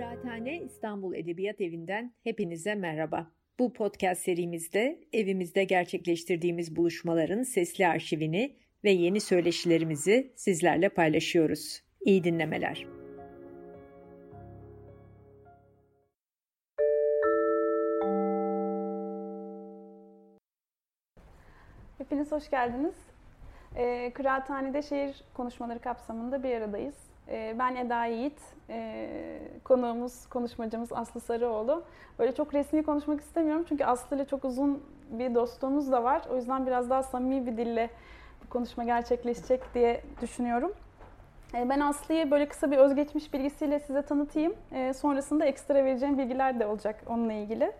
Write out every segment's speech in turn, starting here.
Kıraathane İstanbul Edebiyat Evi'nden hepinize merhaba. Bu podcast serimizde evimizde gerçekleştirdiğimiz buluşmaların sesli arşivini ve yeni söyleşilerimizi sizlerle paylaşıyoruz. İyi dinlemeler. Hepiniz hoş geldiniz. E, Kıraathane'de şehir konuşmaları kapsamında bir aradayız. E, ben Eda Yiğit, e, konuğumuz, konuşmacımız Aslı Sarıoğlu. Böyle çok resmi konuşmak istemiyorum çünkü Aslı ile çok uzun bir dostluğumuz da var. O yüzden biraz daha samimi bir dille bu konuşma gerçekleşecek diye düşünüyorum. E, ben Aslı'yı böyle kısa bir özgeçmiş bilgisiyle size tanıtayım. Sonrasında ekstra vereceğim bilgiler de olacak onunla ilgili.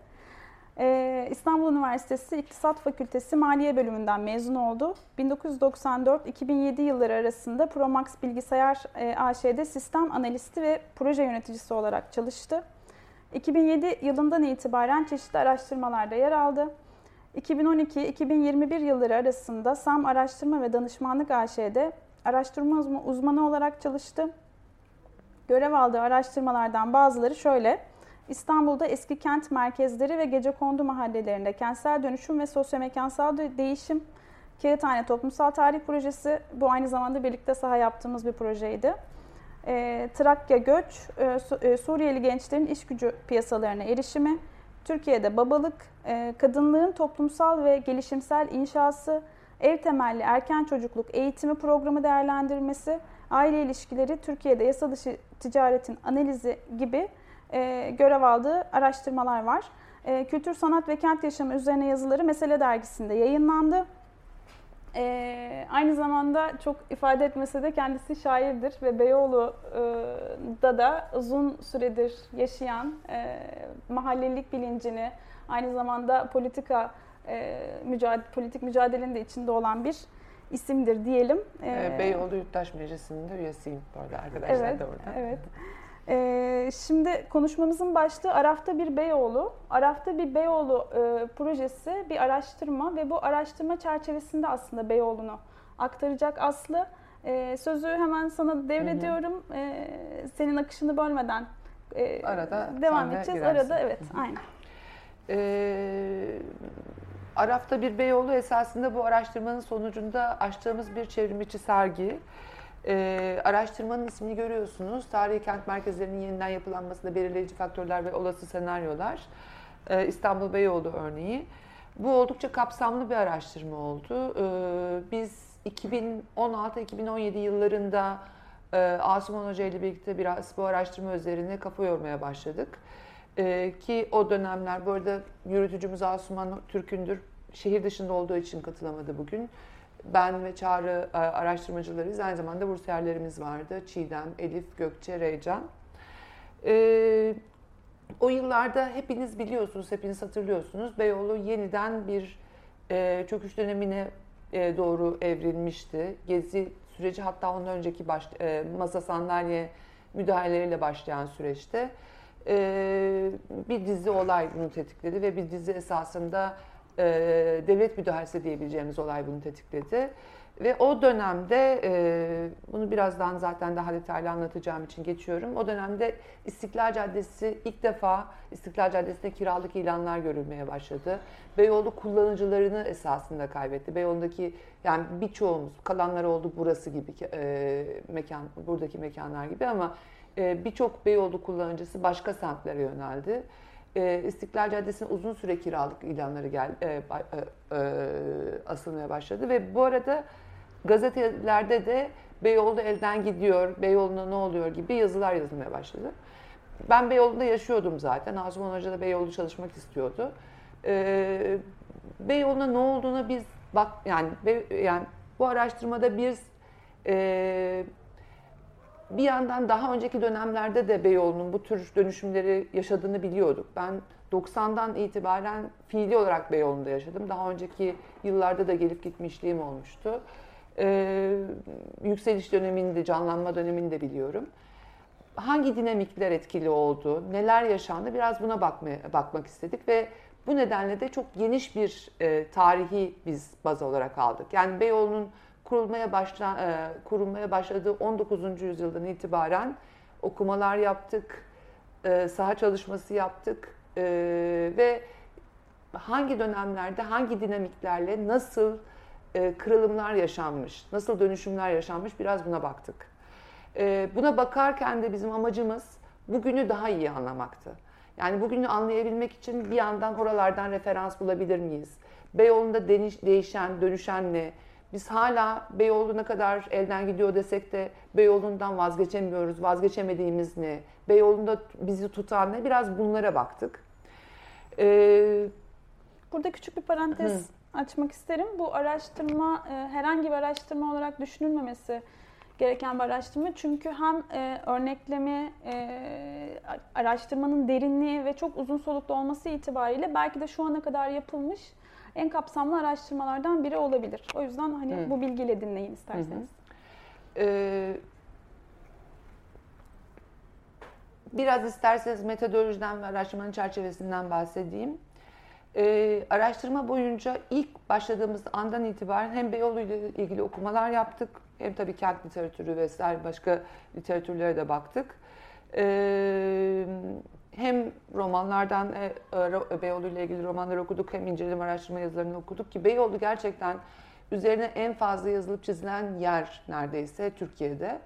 Ee, İstanbul Üniversitesi İktisat Fakültesi Maliye Bölümünden mezun oldu. 1994-2007 yılları arasında Promax Bilgisayar e, AŞ'de sistem analisti ve proje yöneticisi olarak çalıştı. 2007 yılından itibaren çeşitli araştırmalarda yer aldı. 2012-2021 yılları arasında SAM Araştırma ve Danışmanlık AŞ'de araştırma uzmanı olarak çalıştı. Görev aldığı araştırmalardan bazıları şöyle. İstanbul'da eski kent merkezleri ve gecekondu mahallelerinde kentsel dönüşüm ve sosyomekansal değişim Kağıthane Toplumsal Tarih Projesi bu aynı zamanda birlikte saha yaptığımız bir projeydi. E, Trakya göç, e, e, Suriyeli gençlerin iş gücü piyasalarına erişimi, Türkiye'de babalık, e, kadınlığın toplumsal ve gelişimsel inşası, ev temelli erken çocukluk eğitimi programı değerlendirmesi, aile ilişkileri, Türkiye'de yasa dışı ticaretin analizi gibi e, görev aldığı araştırmalar var. E, kültür, sanat ve kent yaşamı üzerine yazıları Mesele dergisinde yayınlandı. E, aynı zamanda çok ifade etmese de kendisi şairdir ve Beyoğlu'da da uzun süredir yaşayan e, mahallelik bilincini, aynı zamanda politika e, mücadele, politik mücadelenin de içinde olan bir isimdir diyelim. E, Beyoğlu Yurttaş Meclisi'nin de üyesiyim bu arada arkadaşlar evet, da orada. Evet. Ee, şimdi konuşmamızın başlığı Araf'ta bir Beyoğlu. Araf'ta bir Beyoğlu e, projesi bir araştırma ve bu araştırma çerçevesinde aslında Beyoğlu'nu aktaracak Aslı. E, sözü hemen sana devrediyorum. E, senin akışını bölmeden e, Arada devam edeceğiz. Girersin. Arada evet, hı hı. aynen. Ee, Araf'ta bir Beyoğlu esasında bu araştırmanın sonucunda açtığımız bir çevrimiçi sergi. E, araştırmanın ismini görüyorsunuz. Tarihi kent merkezlerinin yeniden yapılanmasında belirleyici faktörler ve olası senaryolar. E, İstanbul Beyoğlu örneği. Bu oldukça kapsamlı bir araştırma oldu. E, biz 2016-2017 yıllarında e, Asuman Hoca ile birlikte biraz bu araştırma üzerine kafa yormaya başladık. E, ki o dönemler, bu arada yürütücümüz Asuman Türk'ündür. Şehir dışında olduğu için katılamadı bugün ben ve Çağrı e, araştırmacılarıyız. Aynı zamanda bursiyerlerimiz vardı. Çiğdem, Elif, Gökçe, Reycan. Ee, o yıllarda hepiniz biliyorsunuz, hepiniz hatırlıyorsunuz. Beyoğlu yeniden bir e, çöküş dönemine e, doğru evrilmişti. Gezi süreci hatta ondan önceki baş, e, masa sandalye müdahaleleriyle başlayan süreçte e, bir dizi olay bunu tetikledi ve bir dizi esasında e, devlet müdahalesi diyebileceğimiz olay bunu tetikledi. Ve o dönemde, e, bunu birazdan zaten daha detaylı anlatacağım için geçiyorum. O dönemde İstiklal Caddesi ilk defa İstiklal Caddesi'nde kiralık ilanlar görülmeye başladı. Beyoğlu kullanıcılarını esasında kaybetti. Beyoğlu'ndaki yani birçoğumuz, kalanlar oldu burası gibi e, mekan, buradaki mekanlar gibi ama e, birçok Beyoğlu kullanıcısı başka semtlere yöneldi e, İstiklal Caddesi'ne uzun süre kiralık ilanları gel, e, e, e, asılmaya başladı ve bu arada gazetelerde de Beyoğlu elden gidiyor, Beyoğlu'na ne oluyor gibi yazılar yazılmaya başladı. Ben Beyoğlu'nda yaşıyordum zaten. Azman Hoca da Beyoğlu çalışmak istiyordu. E, Beyoğlu'na ne olduğuna biz bak yani yani bu araştırmada biz e, bir yandan daha önceki dönemlerde de Beyoğlu'nun bu tür dönüşümleri yaşadığını biliyorduk. Ben 90'dan itibaren fiili olarak Beyoğlu'nda yaşadım. Daha önceki yıllarda da gelip gitmişliğim olmuştu. Ee, yükseliş döneminde, canlanma dönemini de biliyorum. Hangi dinamikler etkili oldu, neler yaşandı biraz buna bakmaya, bakmak istedik ve bu nedenle de çok geniş bir e, tarihi biz baz olarak aldık. Yani Beyoğlu'nun kurulmaya başla, e, kurulmaya başladığı 19. yüzyıldan itibaren okumalar yaptık. e, saha çalışması yaptık e, ve hangi dönemlerde hangi dinamiklerle nasıl e, kırılımlar yaşanmış, nasıl dönüşümler yaşanmış biraz buna baktık. E, buna bakarken de bizim amacımız bugünü daha iyi anlamaktı. Yani bugünü anlayabilmek için bir yandan oralardan referans bulabilir miyiz? Beyoğlu'nda değişen, dönüşen ne? Biz hala Beyoğlu ne kadar elden gidiyor desek de Beyoğlu'ndan vazgeçemiyoruz. Vazgeçemediğimiz ne? Beyoğlu'nda bizi tutan ne? Biraz bunlara baktık. Ee, Burada küçük bir parantez hı. açmak isterim. Bu araştırma e, herhangi bir araştırma olarak düşünülmemesi gereken bir araştırma. Çünkü hem e, örneklemi, e, araştırmanın derinliği ve çok uzun soluklu olması itibariyle belki de şu ana kadar yapılmış en kapsamlı araştırmalardan biri olabilir. O yüzden hani Hı. bu bilgiyle dinleyin isterseniz. Ee, biraz isterseniz metodolojiden ve araştırmanın çerçevesinden bahsedeyim. Ee, araştırma boyunca ilk başladığımız andan itibaren hem Beyoğlu ile ilgili okumalar yaptık hem tabii kent literatürü vesaire başka literatürlere de baktık. Ee, hem romanlardan e, e, Beyoğlu ile ilgili romanları okuduk hem inceleme araştırma yazılarını okuduk ki Beyoğlu gerçekten üzerine en fazla yazılıp çizilen yer neredeyse Türkiye'de.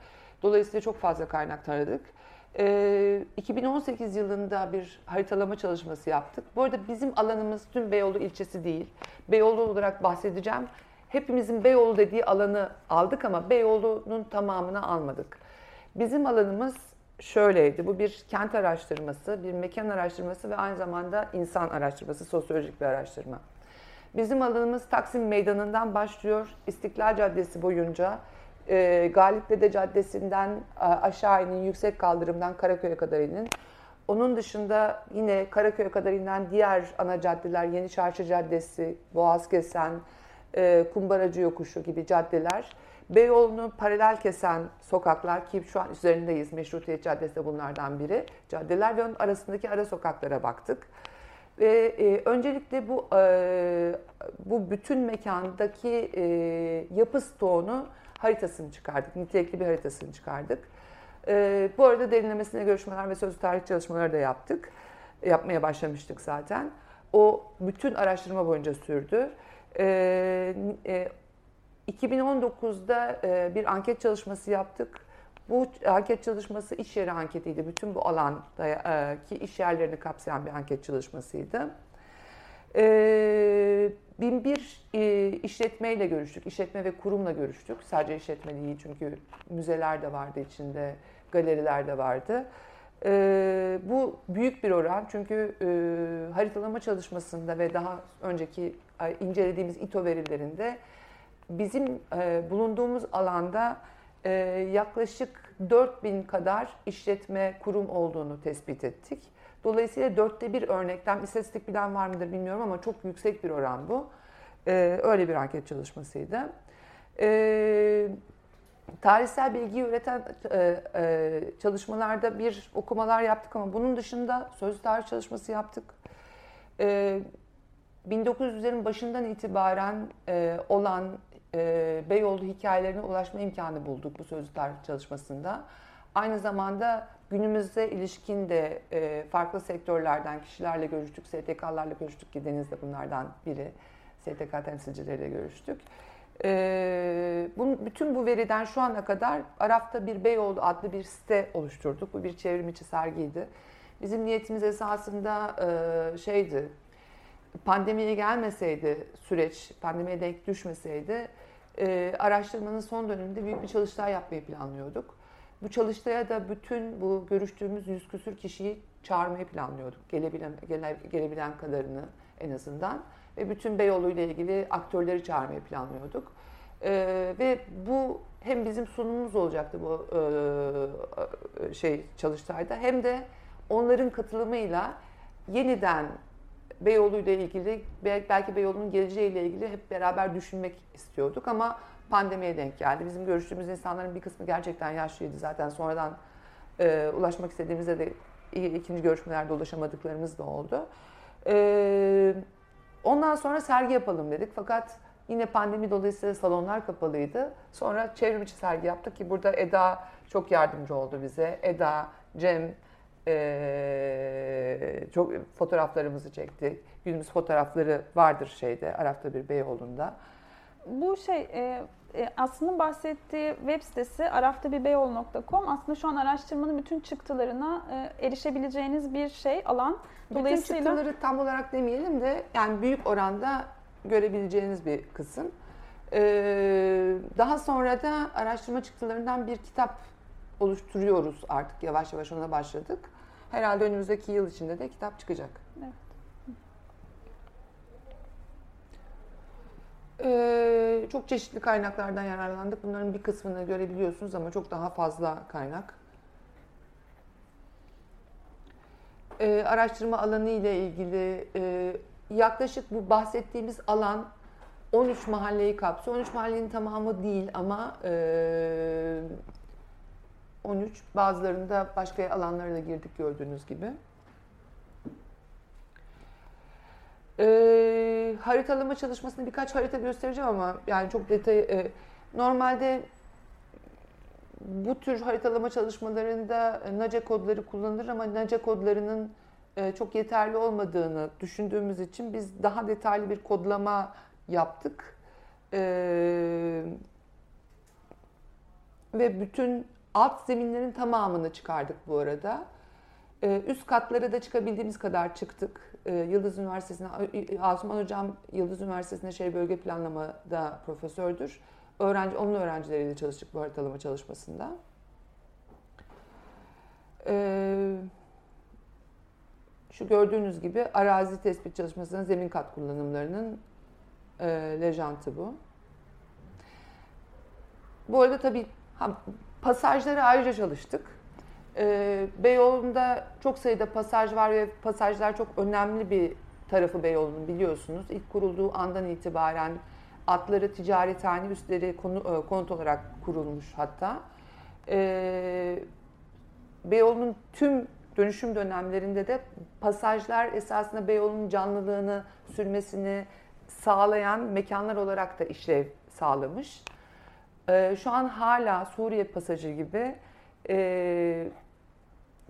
Dolayısıyla çok fazla kaynak taradık. 2018 yılında bir haritalama çalışması yaptık. Bu arada bizim alanımız tüm Beyoğlu ilçesi değil. Beyoğlu olarak bahsedeceğim. Hepimizin Beyoğlu dediği alanı aldık ama Beyoğlu'nun tamamını almadık. Bizim alanımız şöyleydi. Bu bir kent araştırması, bir mekan araştırması ve aynı zamanda insan araştırması, sosyolojik bir araştırma. Bizim alanımız Taksim Meydanı'ndan başlıyor. İstiklal Caddesi boyunca e, Galipdede Caddesi'nden aşağı inin, yüksek kaldırımdan Karaköy'e kadar inin. Onun dışında yine Karaköy'e kadar inen diğer ana caddeler, Yeni Çarşı Caddesi, Boğaz Kesen, e, Kumbaracı Yokuşu gibi caddeler. Beyoğlu'nu paralel kesen sokaklar ki şu an üzerindeyiz. Meşrutiyet Caddesi de bunlardan biri. Caddeler ve onun arasındaki ara sokaklara baktık. Ve e, öncelikle bu e, bu bütün mekandaki e, yapı stoğunu haritasını çıkardık. Nitelikli bir haritasını çıkardık. E, bu arada derinlemesine görüşmeler ve sözlü tarih çalışmaları da yaptık. Yapmaya başlamıştık zaten. O bütün araştırma boyunca sürdü. E, e, 2019'da e, bir anket çalışması yaptık. Bu anket çalışması iş yeri anketiydi. Bütün bu alandaki iş yerlerini kapsayan bir anket çalışmasıydı. E, bin bir e, işletmeyle görüştük. İşletme ve kurumla görüştük. Sadece işletme değil çünkü müzeler de vardı içinde, galeriler de vardı. bu büyük bir oran çünkü haritalama çalışmasında ve daha önceki incelediğimiz İTO verilerinde bizim e, bulunduğumuz alanda e, yaklaşık 4000 kadar işletme kurum olduğunu tespit ettik. Dolayısıyla dörtte bir örnekten istatistik bilen var mıdır bilmiyorum ama çok yüksek bir oran bu. E, öyle bir anket çalışmasıydı. E, tarihsel bilgi üreten e, e, çalışmalarda bir okumalar yaptık ama bunun dışında sözlü tarih çalışması yaptık. E, 1900'lerin başından itibaren e, olan e, Beyoğlu hikayelerine ulaşma imkanı bulduk bu sözlü tarih çalışmasında. Aynı zamanda günümüzde ilişkin de e, farklı sektörlerden kişilerle görüştük, STK'larla görüştük ki Deniz de bunlardan biri. STK temsilcileriyle görüştük. E, bu, bütün bu veriden şu ana kadar Araf'ta bir Beyoğlu adlı bir site oluşturduk. Bu bir çevrim içi sergiydi. Bizim niyetimiz esasında e, şeydi, pandemiye gelmeseydi süreç, pandemiye denk düşmeseydi e, araştırmanın son döneminde büyük bir çalıştay yapmayı planlıyorduk. Bu çalıştaya da bütün bu görüştüğümüz yüz küsür kişiyi çağırmayı planlıyorduk. Gelebilen, gele, gelebilen kadarını en azından. Ve bütün Beyoğlu ile ilgili aktörleri çağırmayı planlıyorduk. Ee, ve bu hem bizim sunumumuz olacaktı bu e, şey çalıştayda hem de onların katılımıyla yeniden Beyoğlu ile ilgili belki Beyoğlu'nun geleceğiyle ilgili hep beraber düşünmek istiyorduk ama pandemiye denk geldi. Bizim görüştüğümüz insanların bir kısmı gerçekten yaşlıydı zaten sonradan e, ulaşmak istediğimizde de ikinci görüşmelerde ulaşamadıklarımız da oldu. E, ondan sonra sergi yapalım dedik fakat yine pandemi dolayısıyla salonlar kapalıydı. Sonra çevrim içi sergi yaptık ki burada Eda çok yardımcı oldu bize. Eda, Cem, Ee, çok fotoğraflarımızı çekti. Günümüz fotoğrafları vardır şeyde Arafta bir Beyoğlu'nda. Bu şey e, e, aslında bahsettiği web sitesi araftabibeyoğlu.com aslında şu an araştırmanın bütün çıktılarına e, erişebileceğiniz bir şey alan. Dolayısıyla bütün çıktıları tam olarak demeyelim de yani büyük oranda görebileceğiniz bir kısım. Ee, daha sonra da araştırma çıktılarından bir kitap oluşturuyoruz artık yavaş yavaş ona başladık. Herhalde önümüzdeki yıl içinde de kitap çıkacak. Evet. Ee, çok çeşitli kaynaklardan yararlandık. Bunların bir kısmını görebiliyorsunuz ama çok daha fazla kaynak. Ee, araştırma alanı ile ilgili e, yaklaşık bu bahsettiğimiz alan 13 mahalleyi kapsıyor. 13 mahallenin tamamı değil ama e, 13 bazılarında başka alanlara da girdik gördüğünüz gibi. E, haritalama çalışmasını birkaç harita göstereceğim ama yani çok detay e, normalde bu tür haritalama çalışmalarında NACE kodları kullanılır ama NACE kodlarının e, çok yeterli olmadığını düşündüğümüz için biz daha detaylı bir kodlama yaptık. E, ve bütün alt zeminlerin tamamını çıkardık bu arada. E, üst katlara da çıkabildiğimiz kadar çıktık. Yıldız Üniversitesi'ne, Asuman Hocam Yıldız Üniversitesi'nde şey bölge planlamada profesördür. Öğrenci, onun öğrencileriyle çalıştık bu haritalama çalışmasında. Ee, şu gördüğünüz gibi arazi tespit çalışmasının zemin kat kullanımlarının e, lejantı bu. Bu arada tabii pasajları ayrıca çalıştık. E, Beyoğlu'nda çok sayıda pasaj var ve pasajlar çok önemli bir tarafı Beyoğlu'nun biliyorsunuz. İlk kurulduğu andan itibaren atları ticarethane, üstleri konu, e, konut olarak kurulmuş hatta. E, Beyoğlu'nun tüm dönüşüm dönemlerinde de pasajlar esasında Beyoğlu'nun canlılığını, sürmesini sağlayan mekanlar olarak da işlev sağlamış. Ee, şu an hala Suriye pasajı gibi e,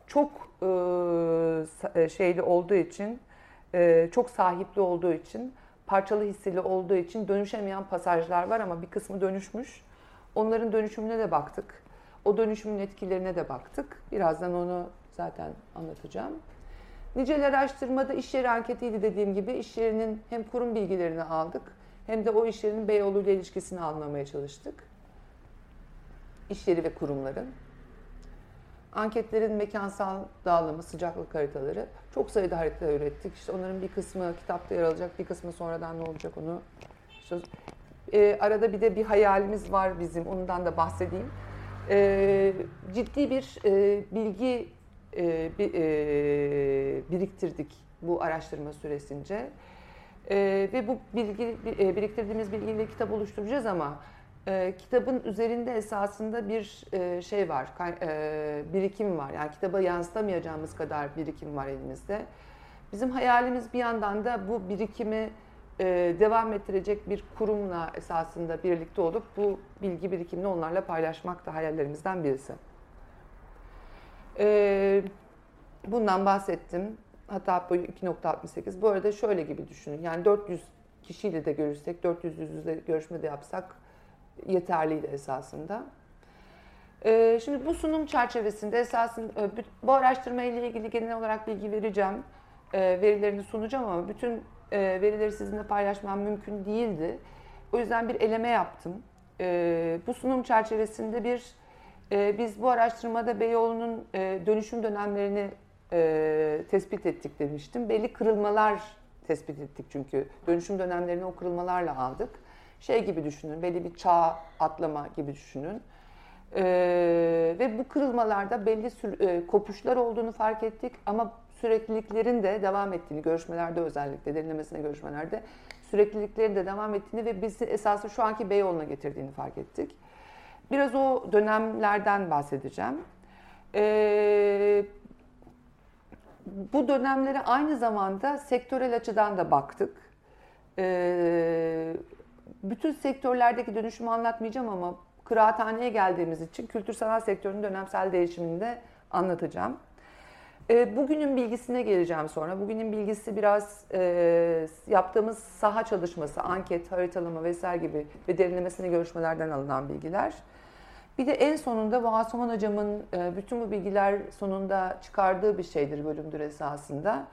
çok e, e, şeyli olduğu için, e, çok sahipli olduğu için, parçalı hisseli olduğu için dönüşemeyen pasajlar var ama bir kısmı dönüşmüş. Onların dönüşümüne de baktık. O dönüşümün etkilerine de baktık. Birazdan onu zaten anlatacağım. Nicel araştırmada iş yeri anketiydi dediğim gibi iş yerinin hem kurum bilgilerini aldık hem de o iş yerinin Beyoğlu ile ilişkisini anlamaya çalıştık. İş yeri ve kurumların. Anketlerin mekansal dağılımı, sıcaklık haritaları. Çok sayıda harita ürettik. İşte onların bir kısmı kitapta yer alacak, bir kısmı sonradan ne olacak onu. İşte, e, arada bir de bir hayalimiz var bizim, ondan da bahsedeyim. E, ciddi bir e, bilgi e, bir, e, biriktirdik bu araştırma süresince. E, ve bu bilgi e, biriktirdiğimiz bilgiyle kitap oluşturacağız ama e, kitabın üzerinde esasında bir e, şey var, e, birikim var. Yani kitaba yansıtamayacağımız kadar birikim var elimizde. Bizim hayalimiz bir yandan da bu birikimi e, devam ettirecek bir kurumla esasında birlikte olup bu bilgi birikimini onlarla paylaşmak da hayallerimizden birisi. E, bundan bahsettim. Hatta boyu 2.68. Bu arada şöyle gibi düşünün. Yani 400 kişiyle de görüşsek, 400 yüz yüze görüşme de yapsak yeterliydi esasında. Ee, şimdi bu sunum çerçevesinde esasında e, bu araştırma ile ilgili genel olarak bilgi vereceğim. E, verilerini sunacağım ama bütün e, verileri sizinle paylaşmam mümkün değildi. O yüzden bir eleme yaptım. Bu sunum çerçevesinde bir biz bu araştırmada Beyoğlu'nun dönüşüm dönemlerini tespit ettik demiştim. Belli kırılmalar tespit ettik çünkü dönüşüm dönemlerini o kırılmalarla aldık şey gibi düşünün, belli bir çağ atlama gibi düşünün. Ee, ve bu kırılmalarda belli e, kopuşlar olduğunu fark ettik ama sürekliliklerin de devam ettiğini, görüşmelerde özellikle, derinlemesine görüşmelerde sürekliliklerin de devam ettiğini ve bizi esasında şu anki Beyoğlu'na getirdiğini fark ettik. Biraz o dönemlerden bahsedeceğim. Ee, bu dönemlere aynı zamanda sektörel açıdan da baktık. Ee, bütün sektörlerdeki dönüşümü anlatmayacağım ama kıraathaneye geldiğimiz için kültür sanat sektörünün dönemsel değişimini de anlatacağım. E, bugünün bilgisine geleceğim sonra. Bugünün bilgisi biraz e, yaptığımız saha çalışması, anket, haritalama vesaire gibi ve derinlemesine görüşmelerden alınan bilgiler. Bir de en sonunda bu Asuman Hocam'ın e, bütün bu bilgiler sonunda çıkardığı bir şeydir, bölümdür esasında.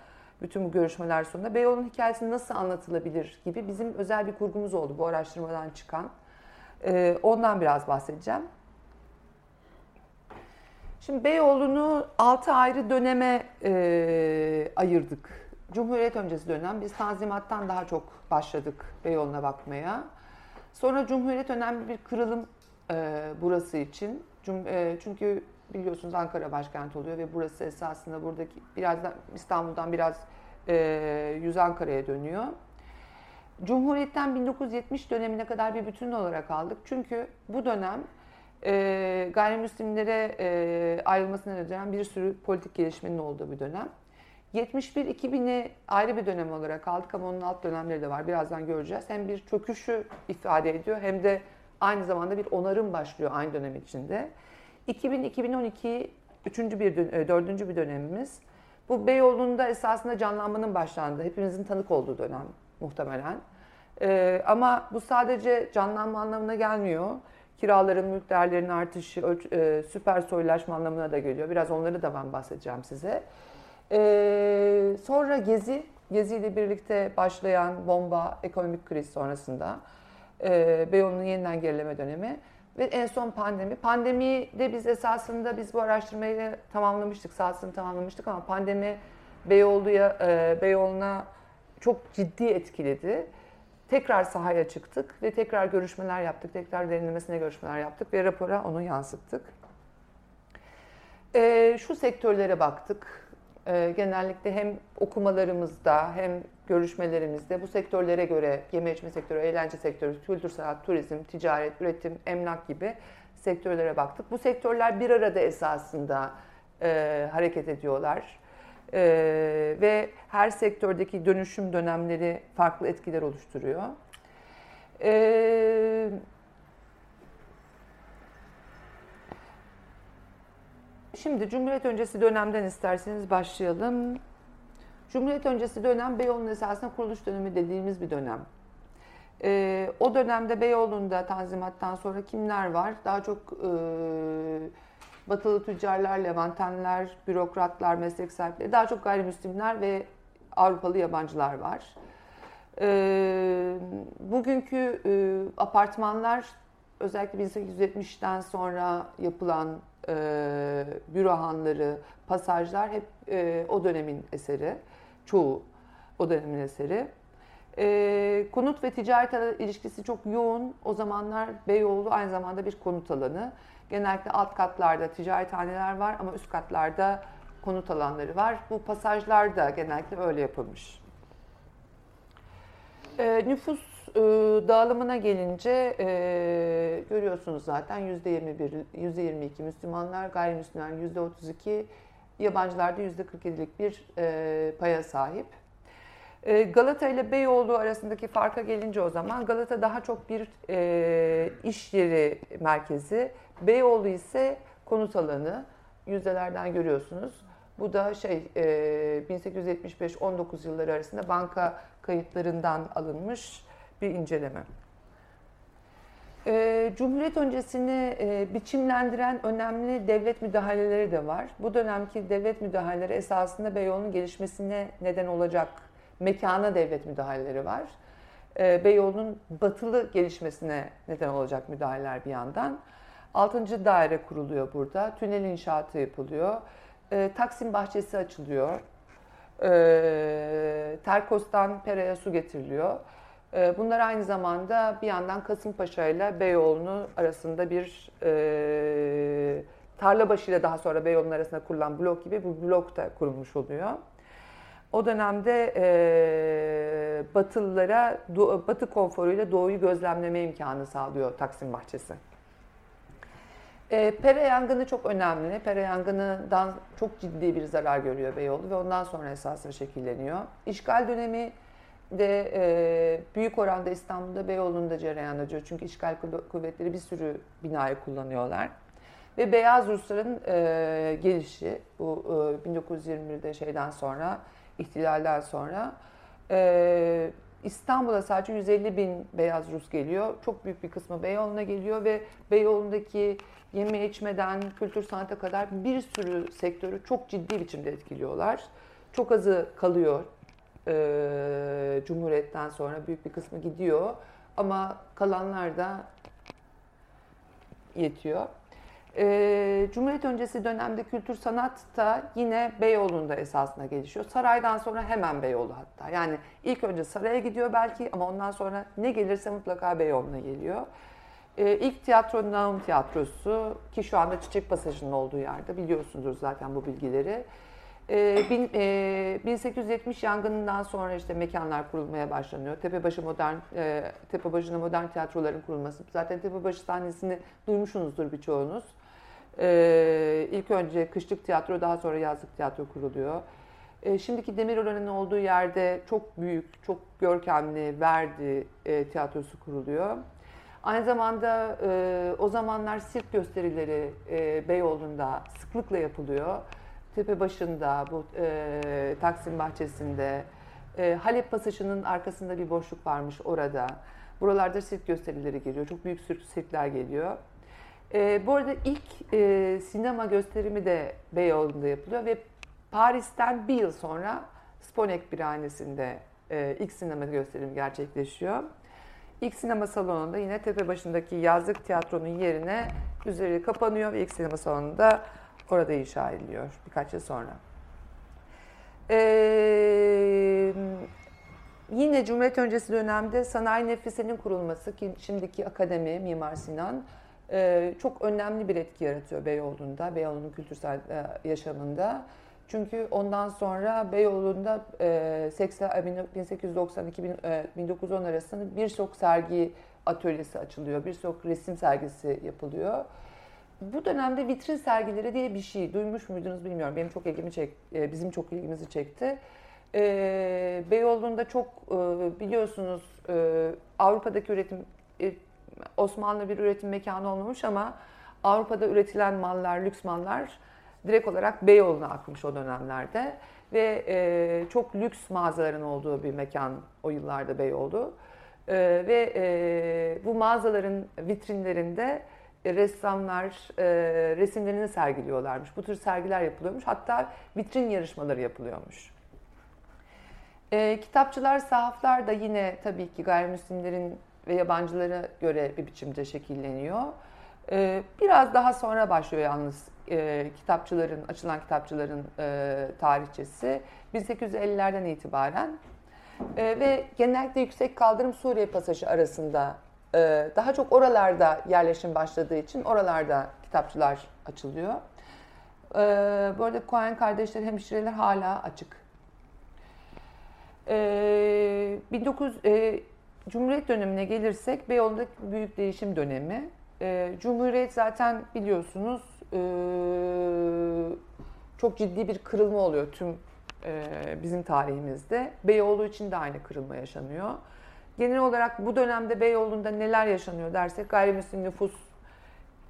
Bütün bu görüşmeler sonunda Beyoğlu'nun hikayesi nasıl anlatılabilir gibi bizim özel bir kurgumuz oldu bu araştırmadan çıkan. E, ondan biraz bahsedeceğim. Şimdi Beyoğlu'nu 6 ayrı döneme e, ayırdık. Cumhuriyet öncesi dönem biz Tanzimat'tan daha çok başladık Beyoğlu'na bakmaya. Sonra Cumhuriyet önemli bir kırılım e, burası için. Cum, e, çünkü biliyorsunuz Ankara başkent oluyor ve burası esasında buradaki biraz da İstanbul'dan biraz e, yüz Ankara'ya dönüyor. Cumhuriyet'ten 1970 dönemine kadar bir bütün olarak aldık. Çünkü bu dönem e, gayrimüslimlere e, ayrılmasına neden bir sürü politik gelişmenin olduğu bir dönem. 71-2000'i ayrı bir dönem olarak aldık ama onun alt dönemleri de var. Birazdan göreceğiz. Hem bir çöküşü ifade ediyor hem de aynı zamanda bir onarım başlıyor aynı dönem içinde. 2000-2012 üçüncü bir, dördüncü bir dönemimiz. Bu Beyoğlu'nda esasında canlanmanın başlandığı, hepimizin tanık olduğu dönem muhtemelen. Ee, ama bu sadece canlanma anlamına gelmiyor kiraların, mülk değerlerinin artışı, e, süper soyulaşma anlamına da geliyor. Biraz onları da ben bahsedeceğim size. E, sonra Gezi, Gezi ile birlikte başlayan bomba, ekonomik kriz sonrasında e, Beyoğlu'nun yeniden gerileme dönemi ve en son pandemi. Pandemi de biz esasında biz bu araştırmayı tamamlamıştık, sahasını tamamlamıştık ama pandemi Beyoğlu'ya, e, Beyoğlu'na çok ciddi etkiledi. Tekrar sahaya çıktık ve tekrar görüşmeler yaptık. Tekrar derinlemesine görüşmeler yaptık ve rapora onu yansıttık. E, şu sektörlere baktık. E, genellikle hem okumalarımızda hem görüşmelerimizde bu sektörlere göre yeme içme sektörü, eğlence sektörü, kültür sanat, turizm, ticaret, üretim, emlak gibi sektörlere baktık. Bu sektörler bir arada esasında e, hareket ediyorlar. Ee, ve her sektördeki dönüşüm dönemleri farklı etkiler oluşturuyor. Ee, şimdi Cumhuriyet öncesi dönemden isterseniz başlayalım. Cumhuriyet öncesi dönem Beyoğlu'nun esasında kuruluş dönemi dediğimiz bir dönem. Ee, o dönemde Beyoğlu'nda Tanzimat'tan sonra kimler var? Daha çok e, batılı tüccarlar, levantenler, bürokratlar, meslek sahipleri, daha çok gayrimüslimler ve Avrupalı yabancılar var. E, bugünkü e, apartmanlar özellikle 1870'ten sonra yapılan e, büro hanları, pasajlar hep e, o dönemin eseri. Çoğu o dönemin eseri. E, konut ve ticaret ilişkisi çok yoğun. O zamanlar Beyoğlu aynı zamanda bir konut alanı. Genellikle alt katlarda ticarethaneler var ama üst katlarda konut alanları var. Bu pasajlar da genellikle öyle yapılmış. E, nüfus e, dağılımına gelince e, görüyorsunuz zaten %21, %22 Müslümanlar, gayrimüslimler %32, yabancılarda %47'lik bir e, paya sahip. E, Galata ile Beyoğlu arasındaki farka gelince o zaman Galata daha çok bir e, iş yeri merkezi Beyoğlu ise konut alanı. Yüzdelerden görüyorsunuz. Bu da şey 1875-19 e, yılları arasında banka kayıtlarından alınmış bir inceleme. E, Cumhuriyet öncesini e, biçimlendiren önemli devlet müdahaleleri de var. Bu dönemki devlet müdahaleleri esasında Beyoğlu'nun gelişmesine neden olacak mekana devlet müdahaleleri var. Beyoğlu'nun batılı gelişmesine neden olacak müdahaleler bir yandan. 6. daire kuruluyor burada. Tünel inşaatı yapılıyor. E, Taksim bahçesi açılıyor. Terkos'tan Pera'ya su getiriliyor. E, bunlar aynı zamanda bir yandan Kasımpaşa ile Beyoğlu'nu arasında bir e, Tarlabaşı ile daha sonra Beyoğlu'nun arasında kurulan blok gibi bu blok da kurulmuş oluyor. O dönemde e, Batılılara Batı konforuyla Doğu'yu gözlemleme imkanı sağlıyor Taksim Bahçesi. E, pere yangını çok önemli. Pere yangınından çok ciddi bir zarar görüyor Beyoğlu ve ondan sonra esasında şekilleniyor. İşgal dönemi de e, büyük oranda İstanbul'da Beyoğlu'nda cereyan ediyor. Çünkü işgal kuvvetleri bir sürü binayı kullanıyorlar. Ve beyaz Rusların e, gelişi bu e, 1921'de şeyden sonra, ihtilalden sonra e, İstanbul'a sadece 150 bin beyaz Rus geliyor. Çok büyük bir kısmı Beyoğlu'na geliyor ve Beyoğlu'ndaki yeme içmeden kültür sanata kadar bir sürü sektörü çok ciddi biçimde etkiliyorlar. Çok azı kalıyor e, Cumhuriyet'ten sonra büyük bir kısmı gidiyor ama kalanlar da yetiyor. E, Cumhuriyet öncesi dönemde kültür sanat da yine Beyoğlu'nda esasında gelişiyor. Saraydan sonra hemen Beyoğlu hatta. Yani ilk önce saraya gidiyor belki ama ondan sonra ne gelirse mutlaka Beyoğlu'na geliyor. E, ilk tiyatro Naum Tiyatrosu ki şu anda Çiçek Pasajı'nın olduğu yerde biliyorsunuz zaten bu bilgileri. E, bin, e, 1870 yangınından sonra işte mekanlar kurulmaya başlanıyor. Tepebaşı modern e, Tepebaşı'na modern tiyatroların kurulması. Zaten Tepebaşı sahnesini duymuşsunuzdur birçoğunuz. E, ilk önce kışlık tiyatro daha sonra yazlık tiyatro kuruluyor. E, şimdiki Demirören'in olduğu yerde çok büyük, çok görkemli Verdi e, tiyatrosu kuruluyor. Aynı zamanda e, o zamanlar sirk gösterileri Beyoğlu'nda sıklıkla yapılıyor. Tepe başında, bu e, Taksim bahçesinde, e, Halep Pasajı'nın arkasında bir boşluk varmış orada. Buralarda sirk gösterileri geliyor. Çok büyük sirk, sirkler geliyor. E, bu arada ilk e, sinema gösterimi de Beyoğlu'nda yapılıyor ve Paris'ten bir yıl sonra Sponek Birhanesi'nde e, ilk sinema gösterimi gerçekleşiyor. İlk sinema salonunda yine tepe başındaki yazlık tiyatronun yerine üzeri kapanıyor ve ilk sinema salonunda orada inşa ediliyor birkaç yıl sonra. Ee, yine Cumhuriyet öncesi dönemde sanayi nefisinin kurulması ki şimdiki akademi Mimar Sinan e, çok önemli bir etki yaratıyor Beyoğlu'nda, Beyoğlu'nun kültürsel e, yaşamında. Çünkü ondan sonra Beyoğlu'nda 1890-1910 arasında birçok sergi atölyesi açılıyor, birçok resim sergisi yapılıyor. Bu dönemde vitrin sergileri diye bir şey duymuş muydunuz bilmiyorum. Benim çok ilgimi çek, bizim çok ilgimizi çekti. Beyoğlu'nda çok biliyorsunuz Avrupa'daki üretim Osmanlı bir üretim mekanı olmamış ama Avrupa'da üretilen mallar, lüks mallar direkt olarak Beyoğlu'na akmış o dönemlerde. Ve e, çok lüks mağazaların olduğu bir mekan o yıllarda Beyoğlu. E, ve e, bu mağazaların vitrinlerinde ressamlar e, resimlerini sergiliyorlarmış. Bu tür sergiler yapılıyormuş. Hatta vitrin yarışmaları yapılıyormuş. E, kitapçılar, sahaflar da yine tabii ki gayrimüslimlerin ve yabancılara göre bir biçimde şekilleniyor. E, biraz daha sonra başlıyor yalnız e, kitapçıların, açılan kitapçıların e, tarihçesi 1850'lerden itibaren e, ve genellikle yüksek kaldırım Suriye pasajı arasında e, daha çok oralarda yerleşim başladığı için oralarda kitapçılar açılıyor. E, bu arada Cohen kardeşler, hemşireler hala açık. E, 19 e, Cumhuriyet dönemine gelirsek Beyoğlu'nda büyük değişim dönemi. E, Cumhuriyet zaten biliyorsunuz e, çok ciddi bir kırılma oluyor tüm e, bizim tarihimizde. Beyoğlu için de aynı kırılma yaşanıyor. Genel olarak bu dönemde Beyoğlu'nda neler yaşanıyor dersek gayrimüslim nüfus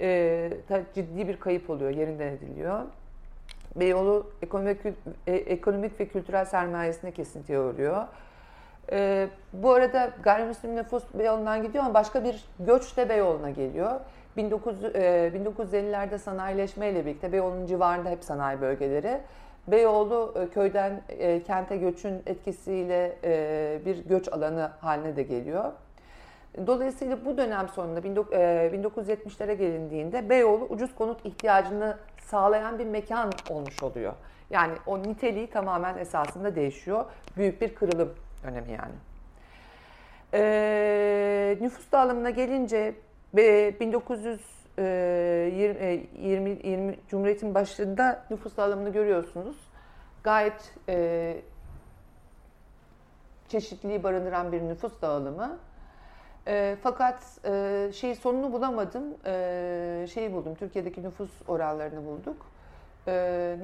e, ciddi bir kayıp oluyor, yerinden ediliyor. Beyoğlu ekonomik, e, ekonomik ve kültürel sermayesine kesintiye uğruyor. E, bu arada gayrimüslim nüfus Beyoğlu'ndan gidiyor ama başka bir göç de Beyoğlu'na geliyor. 19, e, 1950'lerde sanayileşmeyle birlikte Beyoğlu'nun civarında hep sanayi bölgeleri. Beyoğlu e, köyden e, kente göçün etkisiyle e, bir göç alanı haline de geliyor. Dolayısıyla bu dönem sonunda 1970'lere gelindiğinde Beyoğlu ucuz konut ihtiyacını sağlayan bir mekan olmuş oluyor. Yani o niteliği tamamen esasında değişiyor. Büyük bir kırılım dönemi yani. E, nüfus dağılımına gelince 1920 20, 20 Cumhuriyet'in başında nüfus dağılımını görüyorsunuz. Gayet e, çeşitliliği barındıran bir nüfus dağılımı. E, fakat e, şey sonunu bulamadım. E, şeyi buldum. Türkiye'deki nüfus oranlarını bulduk. E,